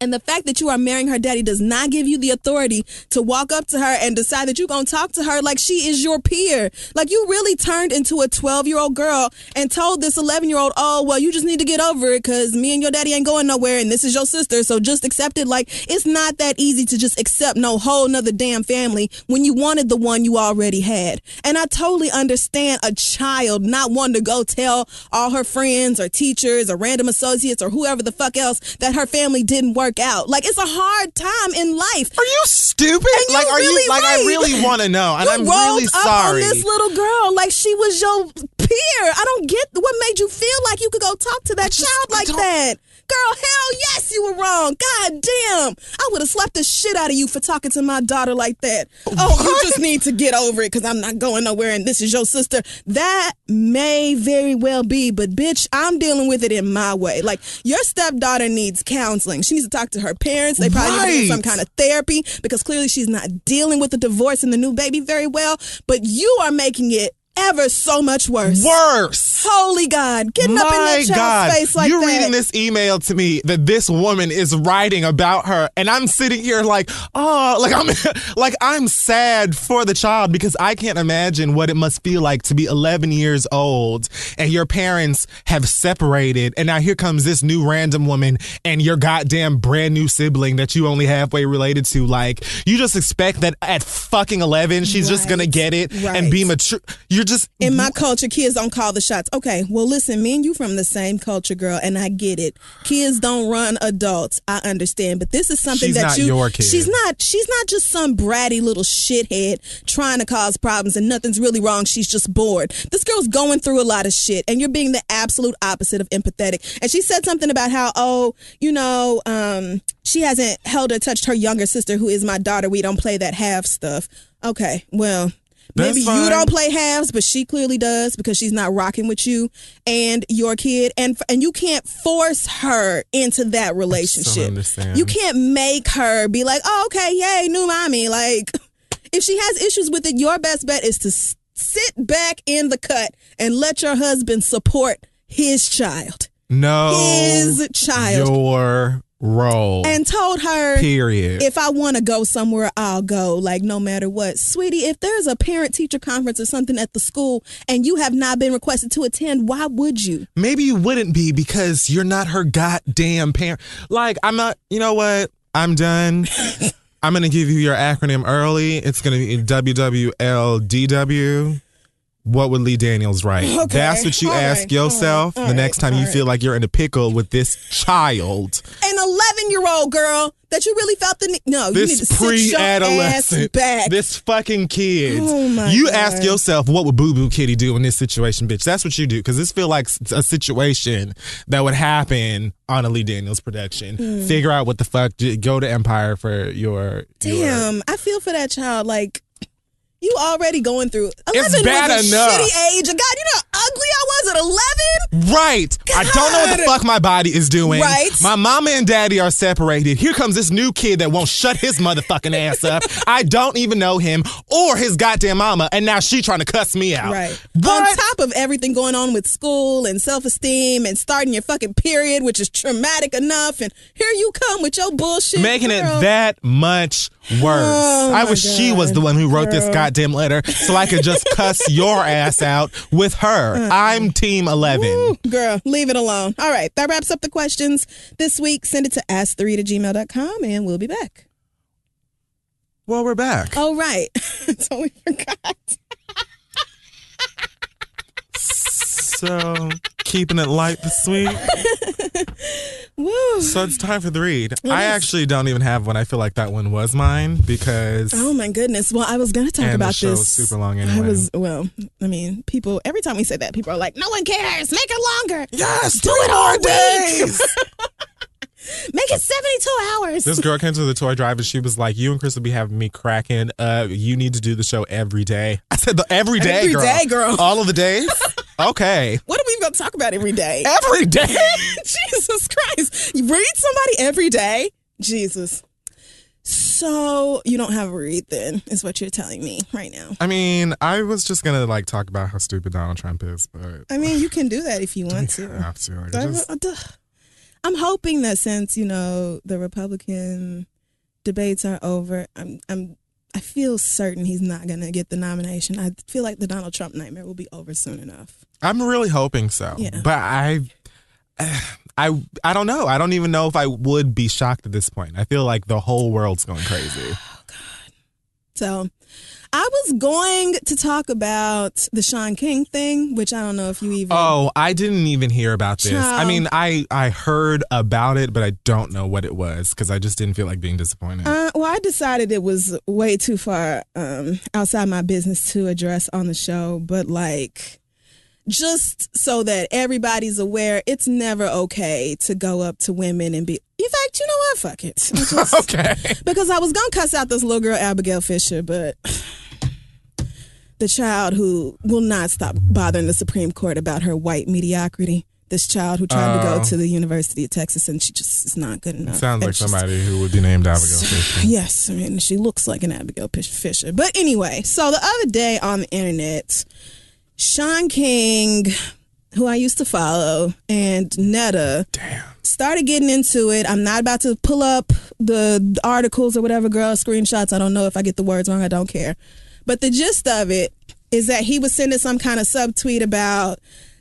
[SPEAKER 3] And the fact that you are marrying her daddy does not give you the authority to walk up to her and decide that you're going to talk to her like she is your peer. Like you really turned into a 12 year old girl and told this 11 year old, oh, well, you just need to get over it because me and your daddy ain't going nowhere and this is your sister. So just accept it. Like it's not that easy to just accept no whole nother damn family when you wanted the one you already had. And I totally understand a child not wanting to go tell all her friends or teachers or random associates or whoever the fuck else that her family didn't work out. Like it's a hard time in life.
[SPEAKER 2] Are you stupid?
[SPEAKER 3] And
[SPEAKER 2] like, are
[SPEAKER 3] really
[SPEAKER 2] you like? I really want to know, and
[SPEAKER 3] you
[SPEAKER 2] I'm really
[SPEAKER 3] up
[SPEAKER 2] sorry.
[SPEAKER 3] on this little girl like she was your peer. I don't get what made you feel like you could go talk to that
[SPEAKER 2] just-
[SPEAKER 3] child like that. Girl, hell yes, you were wrong. God damn. I would have slapped the shit out of you for talking to my daughter like that. Oh, you just need to get over it because I'm not going nowhere and this is your sister. That may very well be, but bitch, I'm dealing with it in my way. Like, your stepdaughter needs counseling. She needs to talk to her parents. They probably need to get some kind of therapy because clearly she's not dealing with the divorce and the new baby very well. But you are making it ever so much worse.
[SPEAKER 2] Worse.
[SPEAKER 3] Holy God, getting up in that child's
[SPEAKER 2] God,
[SPEAKER 3] face like that.
[SPEAKER 2] you're
[SPEAKER 3] that.
[SPEAKER 2] reading this email to me that this woman is writing about her, and I'm sitting here like, oh, like I'm, like I'm sad for the child because I can't imagine what it must feel like to be 11 years old and your parents have separated, and now here comes this new random woman and your goddamn brand new sibling that you only halfway related to. Like, you just expect that at fucking 11 she's just gonna get it and be mature. You're just
[SPEAKER 3] in my culture, kids don't call the shots. Okay, well, listen, me and you from the same culture, girl, and I get it. Kids don't run adults. I understand, but this is something
[SPEAKER 2] She's
[SPEAKER 3] that
[SPEAKER 2] not
[SPEAKER 3] you.
[SPEAKER 2] your kid.
[SPEAKER 3] She's not. She's not just some bratty little shithead trying to cause problems, and nothing's really wrong. She's just bored. This girl's going through a lot of shit, and you're being the absolute opposite of empathetic. And she said something about how, oh, you know, um, she hasn't held or touched her younger sister, who is my daughter. We don't play that half stuff. Okay, well.
[SPEAKER 2] That's
[SPEAKER 3] Maybe you don't play halves, but she clearly does because she's not rocking with you and your kid, and and you can't force her into that relationship.
[SPEAKER 2] understand.
[SPEAKER 3] You can't make her be like, "Oh, okay, yay, new mommy." Like, if she has issues with it, your best bet is to sit back in the cut and let your husband support his child,
[SPEAKER 2] no
[SPEAKER 3] his child,
[SPEAKER 2] your role.
[SPEAKER 3] and told her
[SPEAKER 2] period.
[SPEAKER 3] if I want to go somewhere, I'll go, like no matter what. Sweetie, if there's a parent teacher conference or something at the school and you have not been requested to attend, why would you?
[SPEAKER 2] Maybe you wouldn't be because you're not her goddamn parent. Like, I'm not, you know what? I'm done. I'm to give you your acronym early. It's to be WWLDW. What would Lee Daniels write?
[SPEAKER 3] Okay.
[SPEAKER 2] That's what you
[SPEAKER 3] All
[SPEAKER 2] ask
[SPEAKER 3] right.
[SPEAKER 2] yourself
[SPEAKER 3] All right.
[SPEAKER 2] the next time you feel like you're in a pickle with this child.
[SPEAKER 3] An 11 year old girl that you really felt the need. No, you need to
[SPEAKER 2] This
[SPEAKER 3] sit your ass
[SPEAKER 2] pre-adolescent,
[SPEAKER 3] back.
[SPEAKER 2] this fucking kid.
[SPEAKER 3] Oh,
[SPEAKER 2] you
[SPEAKER 3] God.
[SPEAKER 2] ask yourself, what would Boo Boo Kitty do in this situation, bitch? That's what you do because this feel like a situation that would happen on a Lee Daniels production.
[SPEAKER 3] Hmm.
[SPEAKER 2] Figure out what the fuck. Go to Empire for your. your-
[SPEAKER 3] Damn, I feel for that child. Like, you already going through 11
[SPEAKER 2] bad
[SPEAKER 3] was a
[SPEAKER 2] enough.
[SPEAKER 3] shitty age. God, you know ugly I was at 11?
[SPEAKER 2] Right. I don't know what the fuck my body is doing.
[SPEAKER 3] Right.
[SPEAKER 2] My mama and daddy are separated. Here comes this new kid that won't shut his motherfucking ass up. I don't even know him or his goddamn mama, and now she trying to cuss me out.
[SPEAKER 3] Right.
[SPEAKER 2] What?
[SPEAKER 3] On top of everything going on with school and self esteem and starting your fucking period, which is traumatic enough, and here you come with your bullshit.
[SPEAKER 2] making
[SPEAKER 3] girl.
[SPEAKER 2] it that much worse.
[SPEAKER 3] Oh,
[SPEAKER 2] I wish she was the one who wrote this goddamn letter so I could just cuss your ass out with her.
[SPEAKER 3] Uh-uh.
[SPEAKER 2] I'm team 11.
[SPEAKER 3] Ooh, Girl, leave it alone. All right, that wraps up the questions this week. Send it to ask3 to gmail.com and we'll be back.
[SPEAKER 2] Well, we're back.
[SPEAKER 3] Oh, right. totally forgot.
[SPEAKER 2] So, keeping it light this week.
[SPEAKER 3] Woo.
[SPEAKER 2] So, it's time for the read. I actually don't even have one. I feel like that one was mine because.
[SPEAKER 3] Oh my goodness. Well, I was going to talk about this.
[SPEAKER 2] super long
[SPEAKER 3] I
[SPEAKER 2] anyway.
[SPEAKER 3] was, well, I mean, people, every time we say that, people are like, no one cares. Make it longer.
[SPEAKER 2] Yes,
[SPEAKER 3] Do it all
[SPEAKER 2] days.
[SPEAKER 3] Make it 72 hours.
[SPEAKER 2] This girl came to the toy drive and she was like, "You and Chris will be having me cracking. Uh, you need to do the show every day." I said, "The every day,
[SPEAKER 3] Every
[SPEAKER 2] girl.
[SPEAKER 3] day, girl.
[SPEAKER 2] All of the days. okay,
[SPEAKER 3] what are we going to talk about every day?
[SPEAKER 2] every day."
[SPEAKER 3] Jesus Christ. You read somebody every day? Jesus. So you don't have a read then, is what you're telling me right now.
[SPEAKER 2] I mean, I was just gonna like talk about how stupid Donald Trump is, but
[SPEAKER 3] I mean, you can do that if you want to.
[SPEAKER 2] have to. Like,
[SPEAKER 3] I
[SPEAKER 2] just...
[SPEAKER 3] I'm hoping that since you know the Republican debates are over, I'm I'm I feel certain he's not going to get the nomination. I feel like the Donald Trump nightmare will be over soon enough.
[SPEAKER 2] I'm really hoping so.
[SPEAKER 3] Yeah.
[SPEAKER 2] But I, I, I don't know. I don't even know if I would be shocked at this point. I feel like the whole world's going crazy. Oh god.
[SPEAKER 3] So I was going to talk about the Shaun King thing, which I don't know if you even.
[SPEAKER 2] Oh, I didn't even hear about this. I mean, I I heard about it, but I don't know what it was because I just didn't feel like being disappointed.
[SPEAKER 3] Uh, well, I decided it was way too far um, outside my business to address on the show, but like, just so that everybody's aware, it's never okay to go up to women and be. In fact, you know what? Fuck it. Just-
[SPEAKER 2] okay.
[SPEAKER 3] because I was gonna cuss out this little girl Abigail Fisher, but the child who will not stop bothering the Supreme Court about her white mediocrity. This child who tried to
[SPEAKER 2] Oh.
[SPEAKER 3] go to the University of Texas and she just is not good enough.
[SPEAKER 2] Sounds like somebody who would be named Abigail Fisher.
[SPEAKER 3] Yes, I mean she looks like an Abigail Fisher. But anyway, so the other day on the internet, Shaun King, who I used to follow, and Netta
[SPEAKER 2] Damn.
[SPEAKER 3] started getting into it. I'm not about to pull up the articles or whatever, girl, screenshots. I don't know if I get the words wrong. I don't care. But the gist of it is that he was sending some kind of subtweet about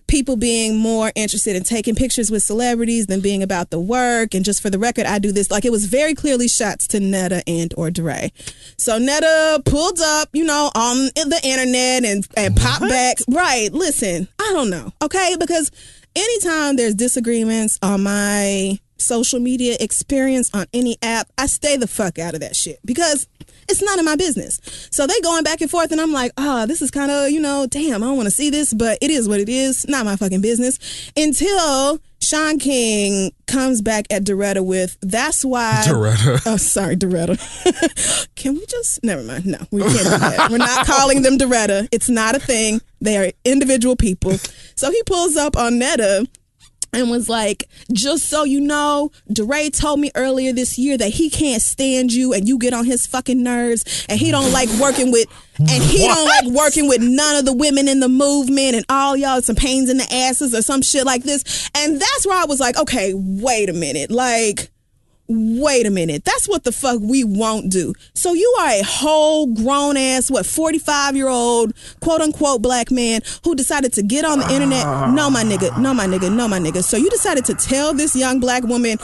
[SPEAKER 3] people being more interested in taking pictures with celebrities than being about the work. And just for the record, I do this like it was very clearly shots to Netta and or Dre. So Netta pulled up, you know, on the internet and, and popped back. Right. Listen, I don't know. Okay. Because anytime there's disagreements on my social media experience on any app, I stay the fuck out of that shit because it's none of my business. So they going back and forth, and I'm like, oh, this is kind of, you know, damn, I don't want to see this, but it is what it is. Not my fucking business. Until Shaun King comes back at Doretta with, that's why.
[SPEAKER 2] Doretta.
[SPEAKER 3] Oh, sorry, Doretta. Can we just, never mind. No, we can't do that. We're not calling them Doretta. It's not a thing. They are individual people. So he pulls up on Netta and was like, just so you know, DeRay told me earlier this year that he can't stand you and you get on his fucking nerves and he don't like working with and he don't like working with none of the women in the movement and all y'all some pains in the asses or some shit like this. And that's where I was like, okay, wait a minute. Like wait a minute, that's what the fuck we won't do. So you are a whole grown ass, what, 45 year old, quote unquote, black man who decided to get on the internet. No, my nigga, no, my nigga, no, my nigga. So you decided to tell this young black woman,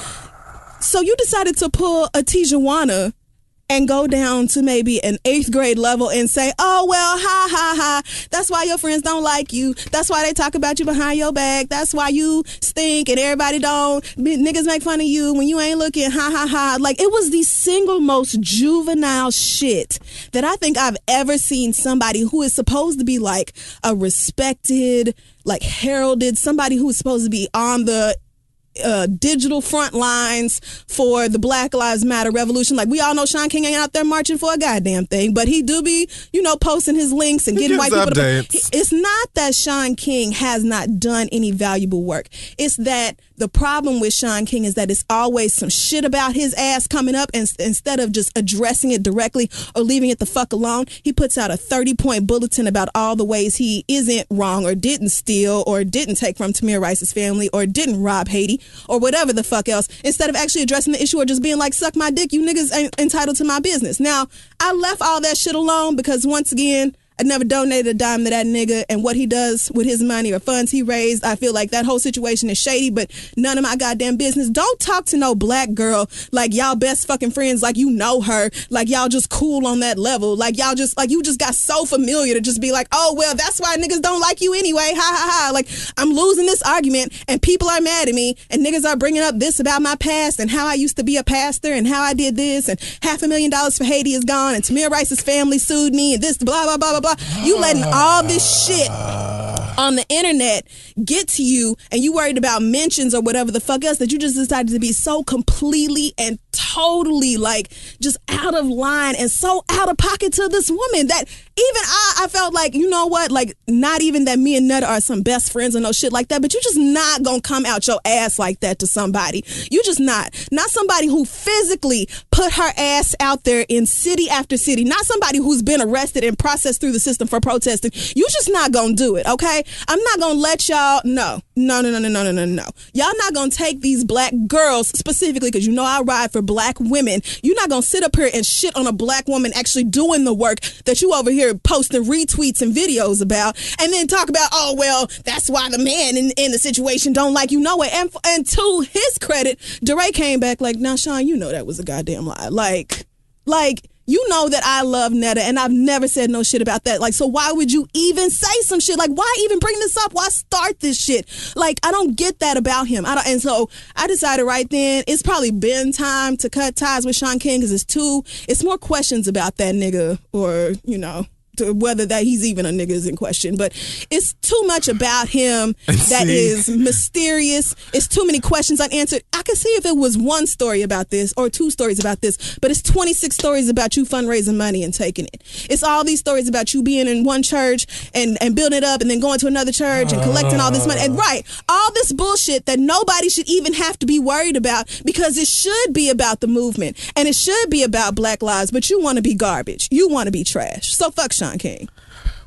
[SPEAKER 3] so you decided to pull a Tijuana and go down to maybe an eighth grade level and say, oh, well, ha, ha, ha. That's why your friends don't like you. That's why they talk about you behind your back. That's why you stink and everybody don't. Niggas make fun of you when you ain't looking, ha, ha, ha. Like, it was the single most juvenile shit that I think I've ever seen somebody who is supposed to be like a respected, like heralded, somebody who's supposed to be on the uh, digital front lines for the Black Lives Matter revolution. Like we all know, Shaun King ain't out there marching for a goddamn thing, but he do be, you know, posting his links and
[SPEAKER 2] He
[SPEAKER 3] getting white people. To, it's not that Shaun King has not done any valuable work. It's that the problem with Shaun King is that it's always some shit about his ass coming up, and instead of just addressing it directly or leaving it the fuck alone, he puts out a thirty point bulletin about all the ways he isn't wrong or didn't steal or didn't take from Tamir Rice's family or didn't rob Haiti or whatever the fuck else, instead of actually addressing the issue or just being like, suck my dick, you niggas ain't entitled to my business. Now, I left all that shit alone because once again, I never donated a dime to that nigga, and what he does with his money or funds he raised, I feel like that whole situation is shady, but none of my goddamn business. Don't talk to no black girl like y'all best fucking friends, like you know her, like y'all just cool on that level, like y'all just, like you just got so familiar to just be like, oh, well, that's why niggas don't like you anyway, ha ha ha. Like, I'm losing this argument, and people are mad at me, and niggas are bringing up this about my past and how I used to be a pastor and how I did this, and half a million dollars for Haiti is gone, and Tamir Rice's family sued me, and this, blah, blah, blah, blah, blah. You letting ah. all this shit on the internet get to you and you worried about mentions or whatever the fuck else that you just decided to be so completely and totally like just out of line and so out of pocket to this woman that even I, I felt like, you know what, like not even that me and Netta are some best friends or no shit like that, but you're just not gonna come out your ass like that to somebody. You're just not. Not somebody who physically put her ass out there in city after city. Not somebody who's been arrested and processed through the system for protesting. You're just not gonna do it, okay? I'm not gonna let y'all no. No, no, no, no, no, no, no. Y'all not gonna take these black girls specifically because you know I ride for black women. You're not gonna sit up here and shit on a black woman actually doing the work that you over here posting retweets and videos about, and then talk about, oh well, that's why the man in, in the situation don't like you know it. And and to his credit, DeRay came back like, now Shaun, you know that was a goddamn lie. Like, like you know that I love Netta and I've never said no shit about that. Like, so why would you even say some shit? Like, why even bring this up? Why start this shit? Like, I don't get that about him. I don't, and so I decided right then it's probably been time to cut ties with Shaun King because it's too, it's more questions about that nigga or, you know, whether that he's even a nigga is in question, but it's too much about him that is mysterious. It's too many questions unanswered. I could see if it was one story about this or two stories about this, but it's 26 stories about you fundraising money and taking it. It's all these stories about you being in one church and, and building it up and then going to another church and collecting all this money. And right, all this bullshit that nobody should even have to be worried about because it should be about the movement and it should be about black lives, but you want to be garbage. You want to be trash. So fuck Shaun King.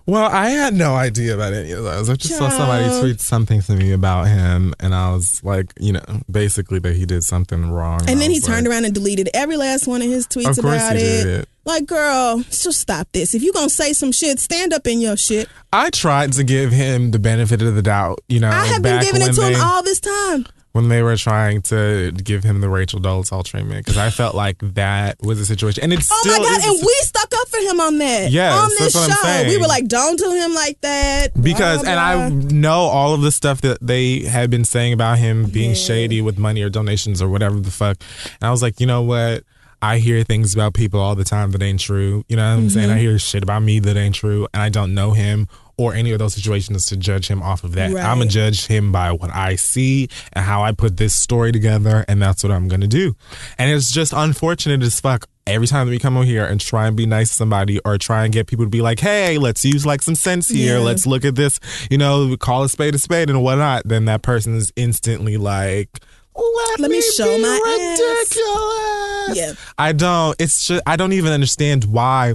[SPEAKER 2] Well, I had no idea about any of those. I just saw somebody tweet something to me about him, and I was like, you know, basically that he did something wrong.
[SPEAKER 3] And then he turned
[SPEAKER 2] like,
[SPEAKER 3] around and deleted every last one of his tweets
[SPEAKER 2] Of
[SPEAKER 3] about it.
[SPEAKER 2] did.
[SPEAKER 3] Like, girl, just stop this. If you're gonna say some shit, stand up in your shit.
[SPEAKER 2] I tried to give him the benefit of the doubt. You know,
[SPEAKER 3] I have been giving it to
[SPEAKER 2] they,
[SPEAKER 3] him all this time.
[SPEAKER 2] When they were trying to give him the Rachel Dolezal treatment because I felt like that was a situation, and it's
[SPEAKER 3] Oh my god! And we stuck up for him on that.
[SPEAKER 2] Yes,
[SPEAKER 3] on this
[SPEAKER 2] that's what I'm
[SPEAKER 3] show,
[SPEAKER 2] saying.
[SPEAKER 3] we were like, "Don't do him like that." blah,
[SPEAKER 2] because and I know all of the stuff that they had been saying about him being shady with money or donations or whatever the fuck. And I was like, you know what? I hear things about people all the time that ain't true. You know what I'm saying?
[SPEAKER 3] Mm-hmm.
[SPEAKER 2] I hear shit about me that ain't true, and I don't know him or any of those situations to judge him off of that.
[SPEAKER 3] Right.
[SPEAKER 2] I'm gonna judge him by what I see and how I put this story together, and that's what I'm gonna do. And it's just unfortunate as fuck. Every time that we come over here and try and be nice to somebody or try and get people to be like, hey, let's use like some sense here.
[SPEAKER 3] Yeah.
[SPEAKER 2] Let's look at this, you know, call a spade a spade and whatnot, then that person is instantly like, let,
[SPEAKER 3] Let me show
[SPEAKER 2] be
[SPEAKER 3] my ass." Yeah.
[SPEAKER 2] I don't, it's just, I don't even understand why.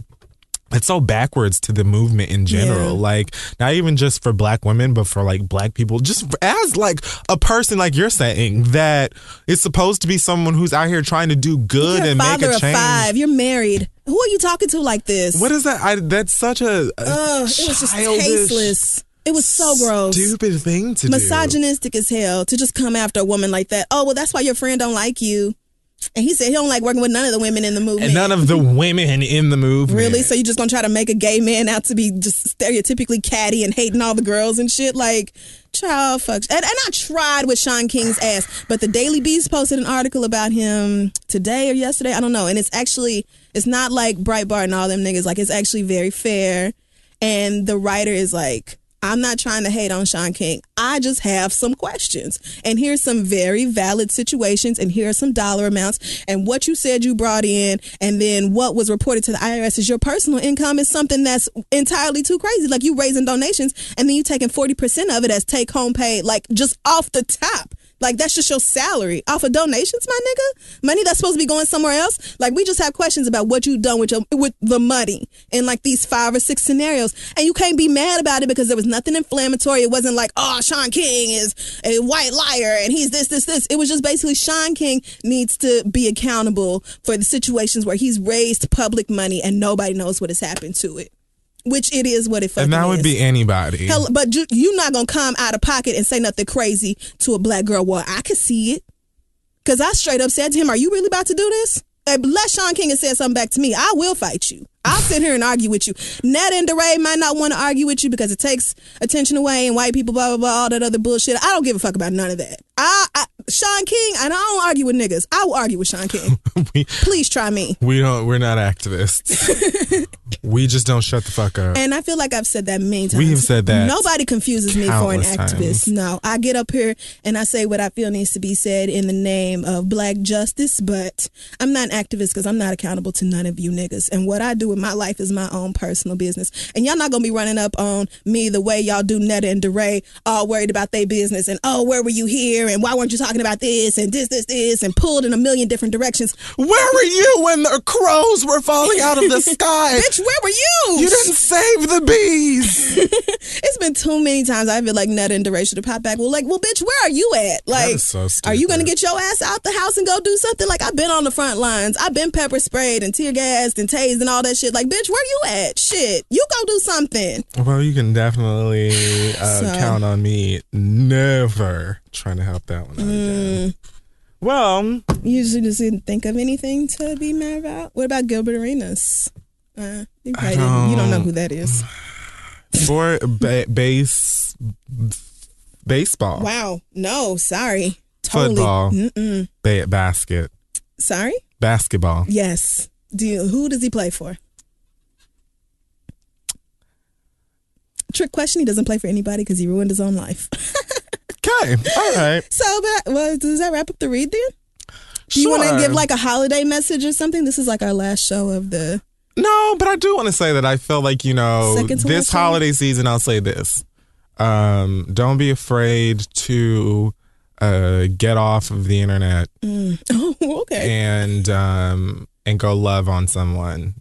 [SPEAKER 2] It's so backwards to the movement in general.
[SPEAKER 3] Yeah.
[SPEAKER 2] Like, not even just for black women, but for like black people. Just as like a person, like you're saying, that is supposed to be someone who's out here trying to do good and make
[SPEAKER 3] father
[SPEAKER 2] a
[SPEAKER 3] of
[SPEAKER 2] change.
[SPEAKER 3] five. You're married. Who are you talking to like this?
[SPEAKER 2] What is that? I, that's such a, a
[SPEAKER 3] Ugh, it was just tasteless. It was so gross.
[SPEAKER 2] Stupid thing to do.
[SPEAKER 3] misogynistic as hell to just come after a woman like that. Oh well, that's why your friend don't like you. And he said he don't like working with none of the women in the movie.
[SPEAKER 2] And none of the women in the movie.
[SPEAKER 3] really. So you just gonna try to make a gay man out to be just stereotypically catty and hating all the girls and shit? Like, child fuck. And, and I tried with Shaun King's ass, but the Daily Beast posted an article about him today or yesterday. I don't know. And it's actually it's not like Breitbart and all them niggas. Like it's actually very fair. And the writer is like, I'm not trying to hate on Shaun King. I just have some questions. And here's some very valid situations, and here are some dollar amounts. And what you said you brought in, and then what was reported to the IRS is your personal income is something that's entirely too crazy. Like you raising donations, and then you taking 40% of it as take home pay, like just off the top. Like that's just your salary off of donations, my nigga. Money that's supposed to be going somewhere else. Like we just have questions about what you've done with your with the money in like these five or six scenarios, and you can't be mad about it because there was nothing inflammatory. It wasn't like oh Shaun King is a white liar and he's this this this. It was just basically Shaun King needs to be accountable for the situations where he's raised public money and nobody knows what has happened to it. Which it is what it fucking is.
[SPEAKER 2] and that would
[SPEAKER 3] is.
[SPEAKER 2] be anybody.
[SPEAKER 3] Hell, but you, you not gonna come out of pocket and say nothing crazy to a black girl. Well, I could see it, cause I straight up said to him, "Are you really about to do this?" Let Shaun King have said something back to me. I will fight you. I'll sit here and argue with you. Ned and DeRay might not want to argue with you because it takes attention away and white people, blah blah blah, all that other bullshit. I don't give a fuck about none of that. I, I Shaun King, and I don't argue with niggas. I will argue with Shaun King.
[SPEAKER 2] we,
[SPEAKER 3] Please try me.
[SPEAKER 2] we don't. We're not activists. we just don't shut the fuck up.
[SPEAKER 3] And I feel like I've said that many times.
[SPEAKER 2] We have said that
[SPEAKER 3] Nobody confuses me for an activist.
[SPEAKER 2] times.
[SPEAKER 3] No, I get up here and I say what I feel needs to be said in the name of black justice, but I'm not an activist because I'm not accountable to none of you niggas. And what I do in my life is my own personal business. And y'all not gonna be running up on me the way y'all do Netta and DeRay, all worried about their business and oh, where were you here? And why weren't you talking about this and this, this, this, and pulled in a million different directions.
[SPEAKER 2] Where were you when the crows were falling out of the sky?
[SPEAKER 3] Bitch, where were you?
[SPEAKER 2] you didn't save the bees.
[SPEAKER 3] It's been too many times I've been like Netta and should have popped back. Well, like, well, bitch, where are you at? Like,
[SPEAKER 2] so
[SPEAKER 3] are you gonna get your ass out the house and go do something? Like, I've been on the front lines. I've been pepper sprayed and tear gassed and tased and all that shit. Like, bitch, where you at? Shit, you go do something.
[SPEAKER 2] well, you can definitely uh,
[SPEAKER 3] So-
[SPEAKER 2] count on me. Never trying to help that one out
[SPEAKER 3] Mm.
[SPEAKER 2] again. Well,
[SPEAKER 3] You just, just didn't think of anything to be mad about. What about Gilbert Arenas? Uh, you, probably didn't- you don't know who that is.
[SPEAKER 2] for ba- base baseball,
[SPEAKER 3] Wow. No, sorry. Totally.
[SPEAKER 2] football,
[SPEAKER 3] Mm-mm.
[SPEAKER 2] ba- basket,
[SPEAKER 3] Sorry.
[SPEAKER 2] basketball.
[SPEAKER 3] Yes. Do you, who does he play for? Trick question. He doesn't play for anybody because he ruined his own life.
[SPEAKER 2] Okay, all right.
[SPEAKER 3] so, well, does that wrap up the read then? Do you want to give like a holiday message or something? This is like our last show of the.
[SPEAKER 2] No, but I do want to say that I feel like you know this holiday season. I'll say this: um, don't be afraid to uh, get off of the internet
[SPEAKER 3] Oh, okay.
[SPEAKER 2] and um, and go love on someone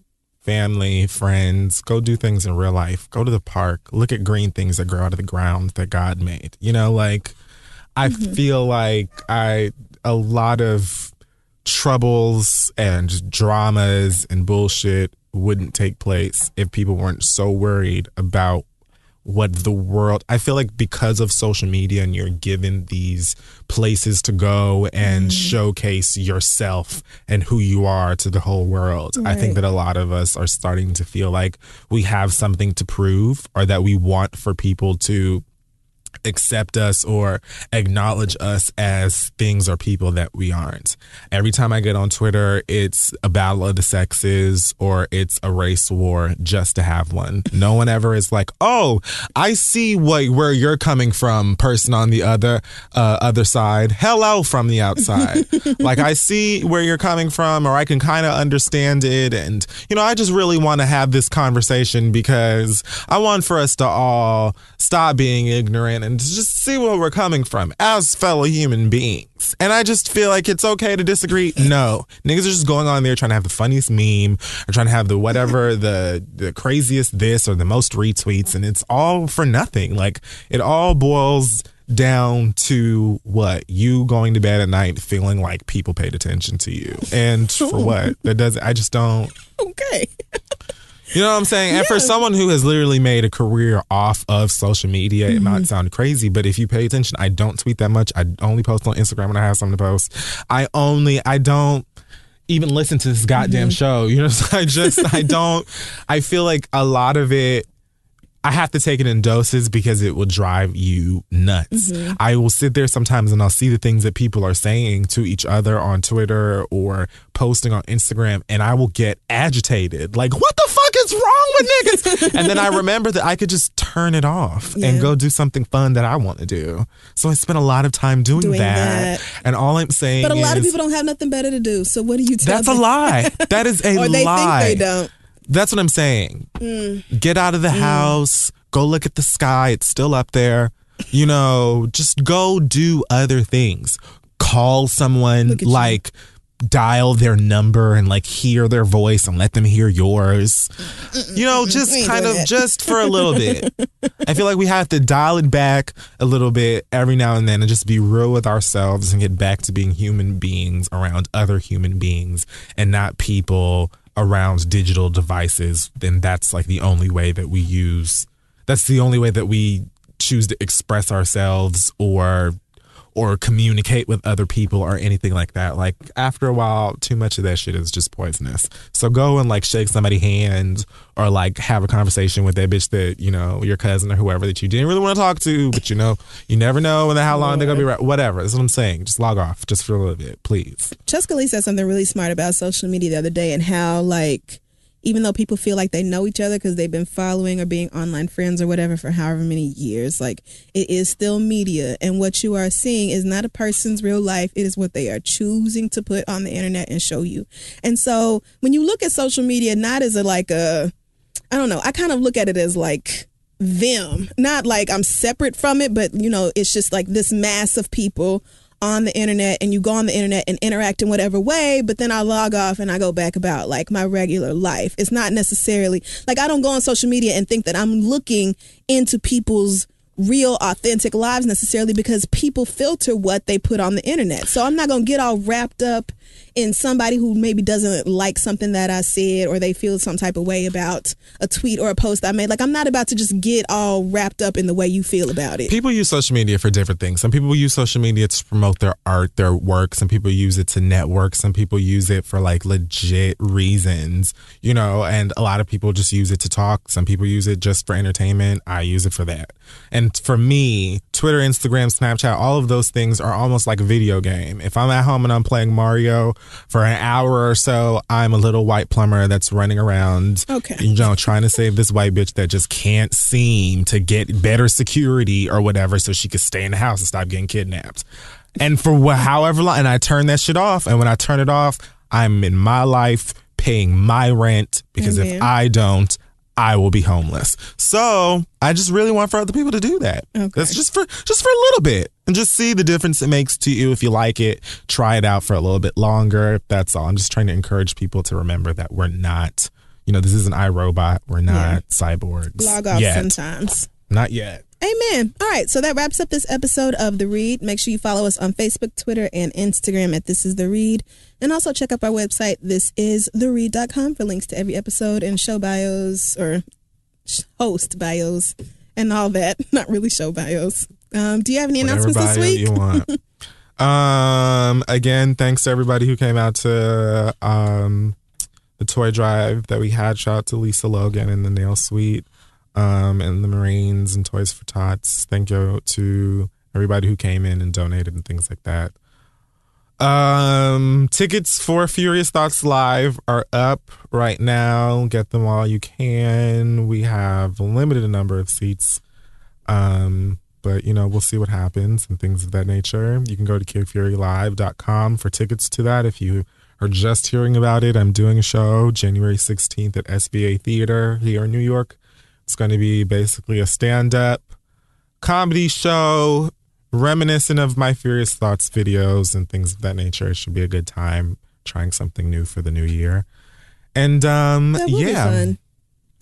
[SPEAKER 2] family, friends, go do things in real life. Go to the park, look at green things that grow out of the ground that God made. You know, like I mm-hmm. feel like I a lot of troubles and dramas and bullshit wouldn't take place if people weren't so worried about what the world I feel like because of social media and you're given these places to go and mm-hmm. showcase yourself and who you are to the whole world. I think that a lot of us are starting to feel like we have something to prove or that we want for people to accept us or acknowledge us as things or people that we aren't. Every time I get on Twitter, it's a battle of the sexes or it's a race war just to have one. No one ever is like, "Oh, I see what where you're coming from, person on the other uh, other side. Hello from the outside." like I see where you're coming from or I can kind of understand it and you know, I just really want to have this conversation because I want for us to all stop being ignorant and just see where we're coming from as fellow human beings. And I just feel like it's okay to disagree. No. Niggas are just going on there trying to have the funniest meme or trying to have the whatever, the the craziest this or the most retweets and it's all for nothing. Like it all boils down to what you going to bed at night feeling like people paid attention to you and for what that does i just don't
[SPEAKER 3] Okay.
[SPEAKER 2] you know what i'm saying? And for someone who has literally made a career off of social media it might mm-hmm. sound crazy but if you pay attention i don't tweet that much. I only post on instagram when i have something to post. I only i don't even listen to this goddamn mm-hmm. show. You know i just i don't i feel like a lot of it I have to take it in doses because it will drive you nuts. Mm-hmm. I will sit there sometimes and I'll see the things that people are saying to each other on Twitter or posting on Instagram and I will get agitated. Like, what the fuck is wrong with niggas? and then I remember that I could just turn it off
[SPEAKER 3] Yeah.
[SPEAKER 2] and go do something fun that I want to do. So I spent a lot of time doing,
[SPEAKER 3] Doing
[SPEAKER 2] that.
[SPEAKER 3] that.
[SPEAKER 2] And all I'm saying
[SPEAKER 3] But a lot of people don't have nothing better to do. So what do you tell
[SPEAKER 2] that's a lie. That is a
[SPEAKER 3] Or they
[SPEAKER 2] lie.
[SPEAKER 3] think they don't.
[SPEAKER 2] That's what I'm saying. Mm. Get out of the mm. house. Go look at the sky. It's still up there. You know, just go do other things. Call someone,
[SPEAKER 3] like you.
[SPEAKER 2] Dial their number and like hear their voice and let them hear yours. You know, just kind of
[SPEAKER 3] that.
[SPEAKER 2] just for a little bit. I feel like we have to dial it back a little bit every now and then and just be real with ourselves and get back to being human beings around other human beings and not people around digital devices. Then that's like the only way that we use that's the only way that we choose to express ourselves or or communicate with other people or anything like that. Like after a while, too much of that shit is just poisonous. So go and like shake somebody's hand or like have a conversation with that bitch that, you know, your cousin or whoever that you didn't really want to talk to, but you know, you never know when how long they're gonna be right. Whatever. That's what I'm saying. Just log off just for a little bit, please.
[SPEAKER 3] Chescaleigh said something really smart about social media the other day and how like even though people feel like they know each other because they've been following or being online friends or whatever for however many years, like it is still media. And what you are seeing is not a person's real life. It is what they are choosing to put on the internet and show you. And so when you look at social media, not as a like a, I don't know, I kind of look at it as like them, not like I'm separate from it, but you know, it's just like this mass of people on the internet and you go on the internet and interact in whatever way, but then I log off and I go back about like my regular life. It's not necessarily like I don't go on social media and think that I'm looking into people's real authentic lives necessarily because people filter what they put on the internet. So I'm not going to get all wrapped up in somebody who maybe doesn't like something that I said or they feel some type of way about a tweet or a post I made. Like I'm not about to just get all wrapped up in the way you feel about it.
[SPEAKER 2] People use social media for different things. Some people use social media to promote their art, their work. Some people use it to network. Some people use it for like legit reasons, you know, and a lot of people just use it to talk. Some people use it just for entertainment. I use it for that. And for me, Twitter, Instagram, Snapchat, all of those things are almost like a video game. If I'm at home and I'm playing Mario for an hour or so, I'm a little white plumber that's running around
[SPEAKER 3] Okay.
[SPEAKER 2] you know, trying to save this white bitch that just can't seem to get better security or whatever so she could stay in the house and stop getting kidnapped. And for wh- however long, and I turn that shit off. And when I turn it off, I'm in my life paying my rent because if I don't, I will be homeless. So I just really want for other people to do that.
[SPEAKER 3] Okay.
[SPEAKER 2] That's just for just for a little bit, and just see the difference it makes to you. If you like it, try it out for a little bit longer. That's all. I'm just trying to encourage people to remember that we're not you know, this isn't iRobot. We're not
[SPEAKER 3] Yeah.
[SPEAKER 2] cyborgs.
[SPEAKER 3] Log off
[SPEAKER 2] yet.
[SPEAKER 3] sometimes.
[SPEAKER 2] Not yet.
[SPEAKER 3] Amen. All right, so that wraps up this episode of The Read. Make sure you follow us on Facebook, Twitter, and Instagram at This Is The Read. And also check out our website, thisistheread.com, for links to every episode and show bios or host bios and all that. Not really show bios. Um, do you have any
[SPEAKER 2] Whatever
[SPEAKER 3] announcements this week?
[SPEAKER 2] you want. um, again, thanks to everybody who came out to um the toy drive that we had. Shout out to Lisa Logan and the Nail Suite, um, and the Marines and Toys for Tots. Thank you to everybody who came in and donated and things like that. Um, tickets for Furious Thoughts Live are up right now. Get them while you can. We have a limited number of seats. Um, but you know, we'll see what happens and things of that nature. You can go to kidfurylive.com for tickets to that. If you are just hearing about it, I'm doing a show January 16th at SVA Theater here in New York. It's going to be basically a stand up comedy show reminiscent of my Furious Thoughts videos and things of that nature. It should be a good time trying something new for the new year. And um
[SPEAKER 3] That will be
[SPEAKER 2] yeah,
[SPEAKER 3] fun.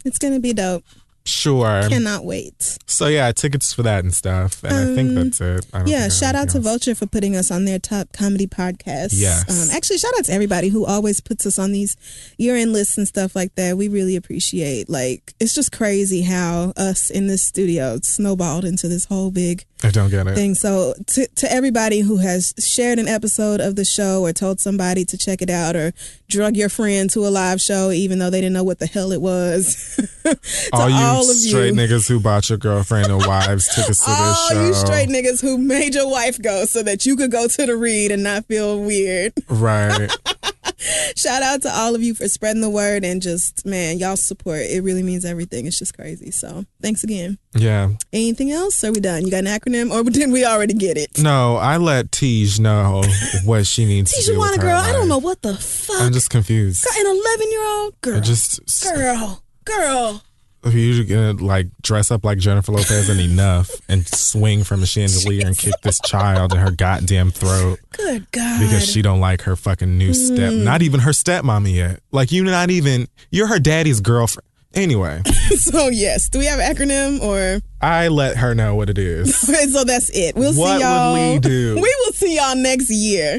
[SPEAKER 3] It's going to be dope.
[SPEAKER 2] Sure.
[SPEAKER 3] Cannot wait.
[SPEAKER 2] So yeah, tickets for that and stuff. And I think that's it. I don't
[SPEAKER 3] Um, Yeah, shout out to
[SPEAKER 2] else.
[SPEAKER 3] Vulture for putting us on their top comedy podcast.
[SPEAKER 2] Yes.
[SPEAKER 3] Um, actually, shout out to everybody who always puts us on these year end lists and stuff like that. We really appreciate. Like, it's just crazy how us in this studio snowballed into this whole big
[SPEAKER 2] I don't get it.
[SPEAKER 3] thing. So, to, to everybody who has shared an episode of the show or told somebody to check it out or drug your friend to a live show even though they didn't know what the hell it was.
[SPEAKER 2] all you
[SPEAKER 3] all
[SPEAKER 2] straight
[SPEAKER 3] you.
[SPEAKER 2] niggas who bought your girlfriend or wives tickets to this show.
[SPEAKER 3] All you straight niggas who made your wife go so that you could go to the read and not feel weird.
[SPEAKER 2] right.
[SPEAKER 3] Shout out to all of you for spreading the word and just, man, y'all support. It really means everything. It's just crazy. So thanks again.
[SPEAKER 2] Yeah.
[SPEAKER 3] Anything else? Are we done? You got an acronym or did we already get it?
[SPEAKER 2] No, I let Tej know what she needs to do.
[SPEAKER 3] Tijuana
[SPEAKER 2] with her
[SPEAKER 3] girl, I don't know what the fuck.
[SPEAKER 2] I'm just confused.
[SPEAKER 3] an 11 year old girl.
[SPEAKER 2] I just
[SPEAKER 3] girl. Girl.
[SPEAKER 2] If you're gonna like dress up like Jennifer Lopez and enough and swing from a chandelier and kick this child in her goddamn throat
[SPEAKER 3] Good God.
[SPEAKER 2] because she don't like her fucking new step
[SPEAKER 3] Mm.
[SPEAKER 2] not even her stepmommy yet. Like you not even you're her daddy's girlfriend. Anyway,
[SPEAKER 3] so, yes. Do we have an acronym or?
[SPEAKER 2] I let her know what it is.
[SPEAKER 3] so that's it. We'll
[SPEAKER 2] What
[SPEAKER 3] see y'all.
[SPEAKER 2] Would we do?
[SPEAKER 3] We will see y'all next year.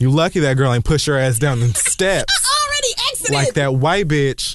[SPEAKER 2] You lucky that girl ain't push her ass down the steps
[SPEAKER 3] Already exited.
[SPEAKER 2] like that white bitch.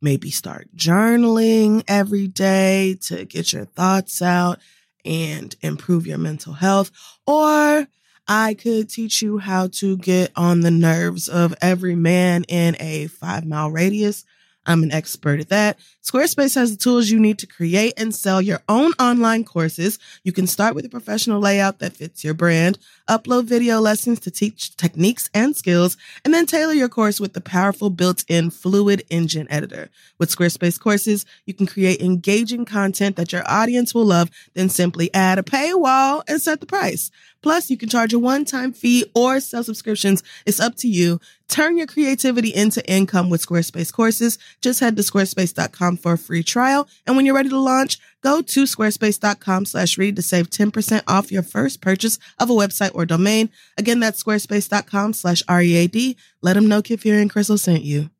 [SPEAKER 4] maybe start journaling every day to get your thoughts out and improve your mental health. Or I could teach you how to get on the nerves of every man in a five mile radius. I'm an expert at that. Squarespace has the tools you need to create and sell your own online courses. You can start with a professional layout that fits your brand, upload video lessons to teach techniques and skills, and then tailor your course with the powerful built-in Fluid Engine editor. With Squarespace courses, you can create engaging content that your audience will love, then simply add a paywall and set the price. Plus, you can charge a one-time fee or sell subscriptions. It's up to you. Turn your creativity into income with Squarespace courses. Just head to squarespace.com for a free trial. And when you're ready to launch, go to squarespace.com slash read to save 10% off your first purchase of a website or domain. Again, that's squarespace.com slash READ. Let them know Kid and Crissle sent you.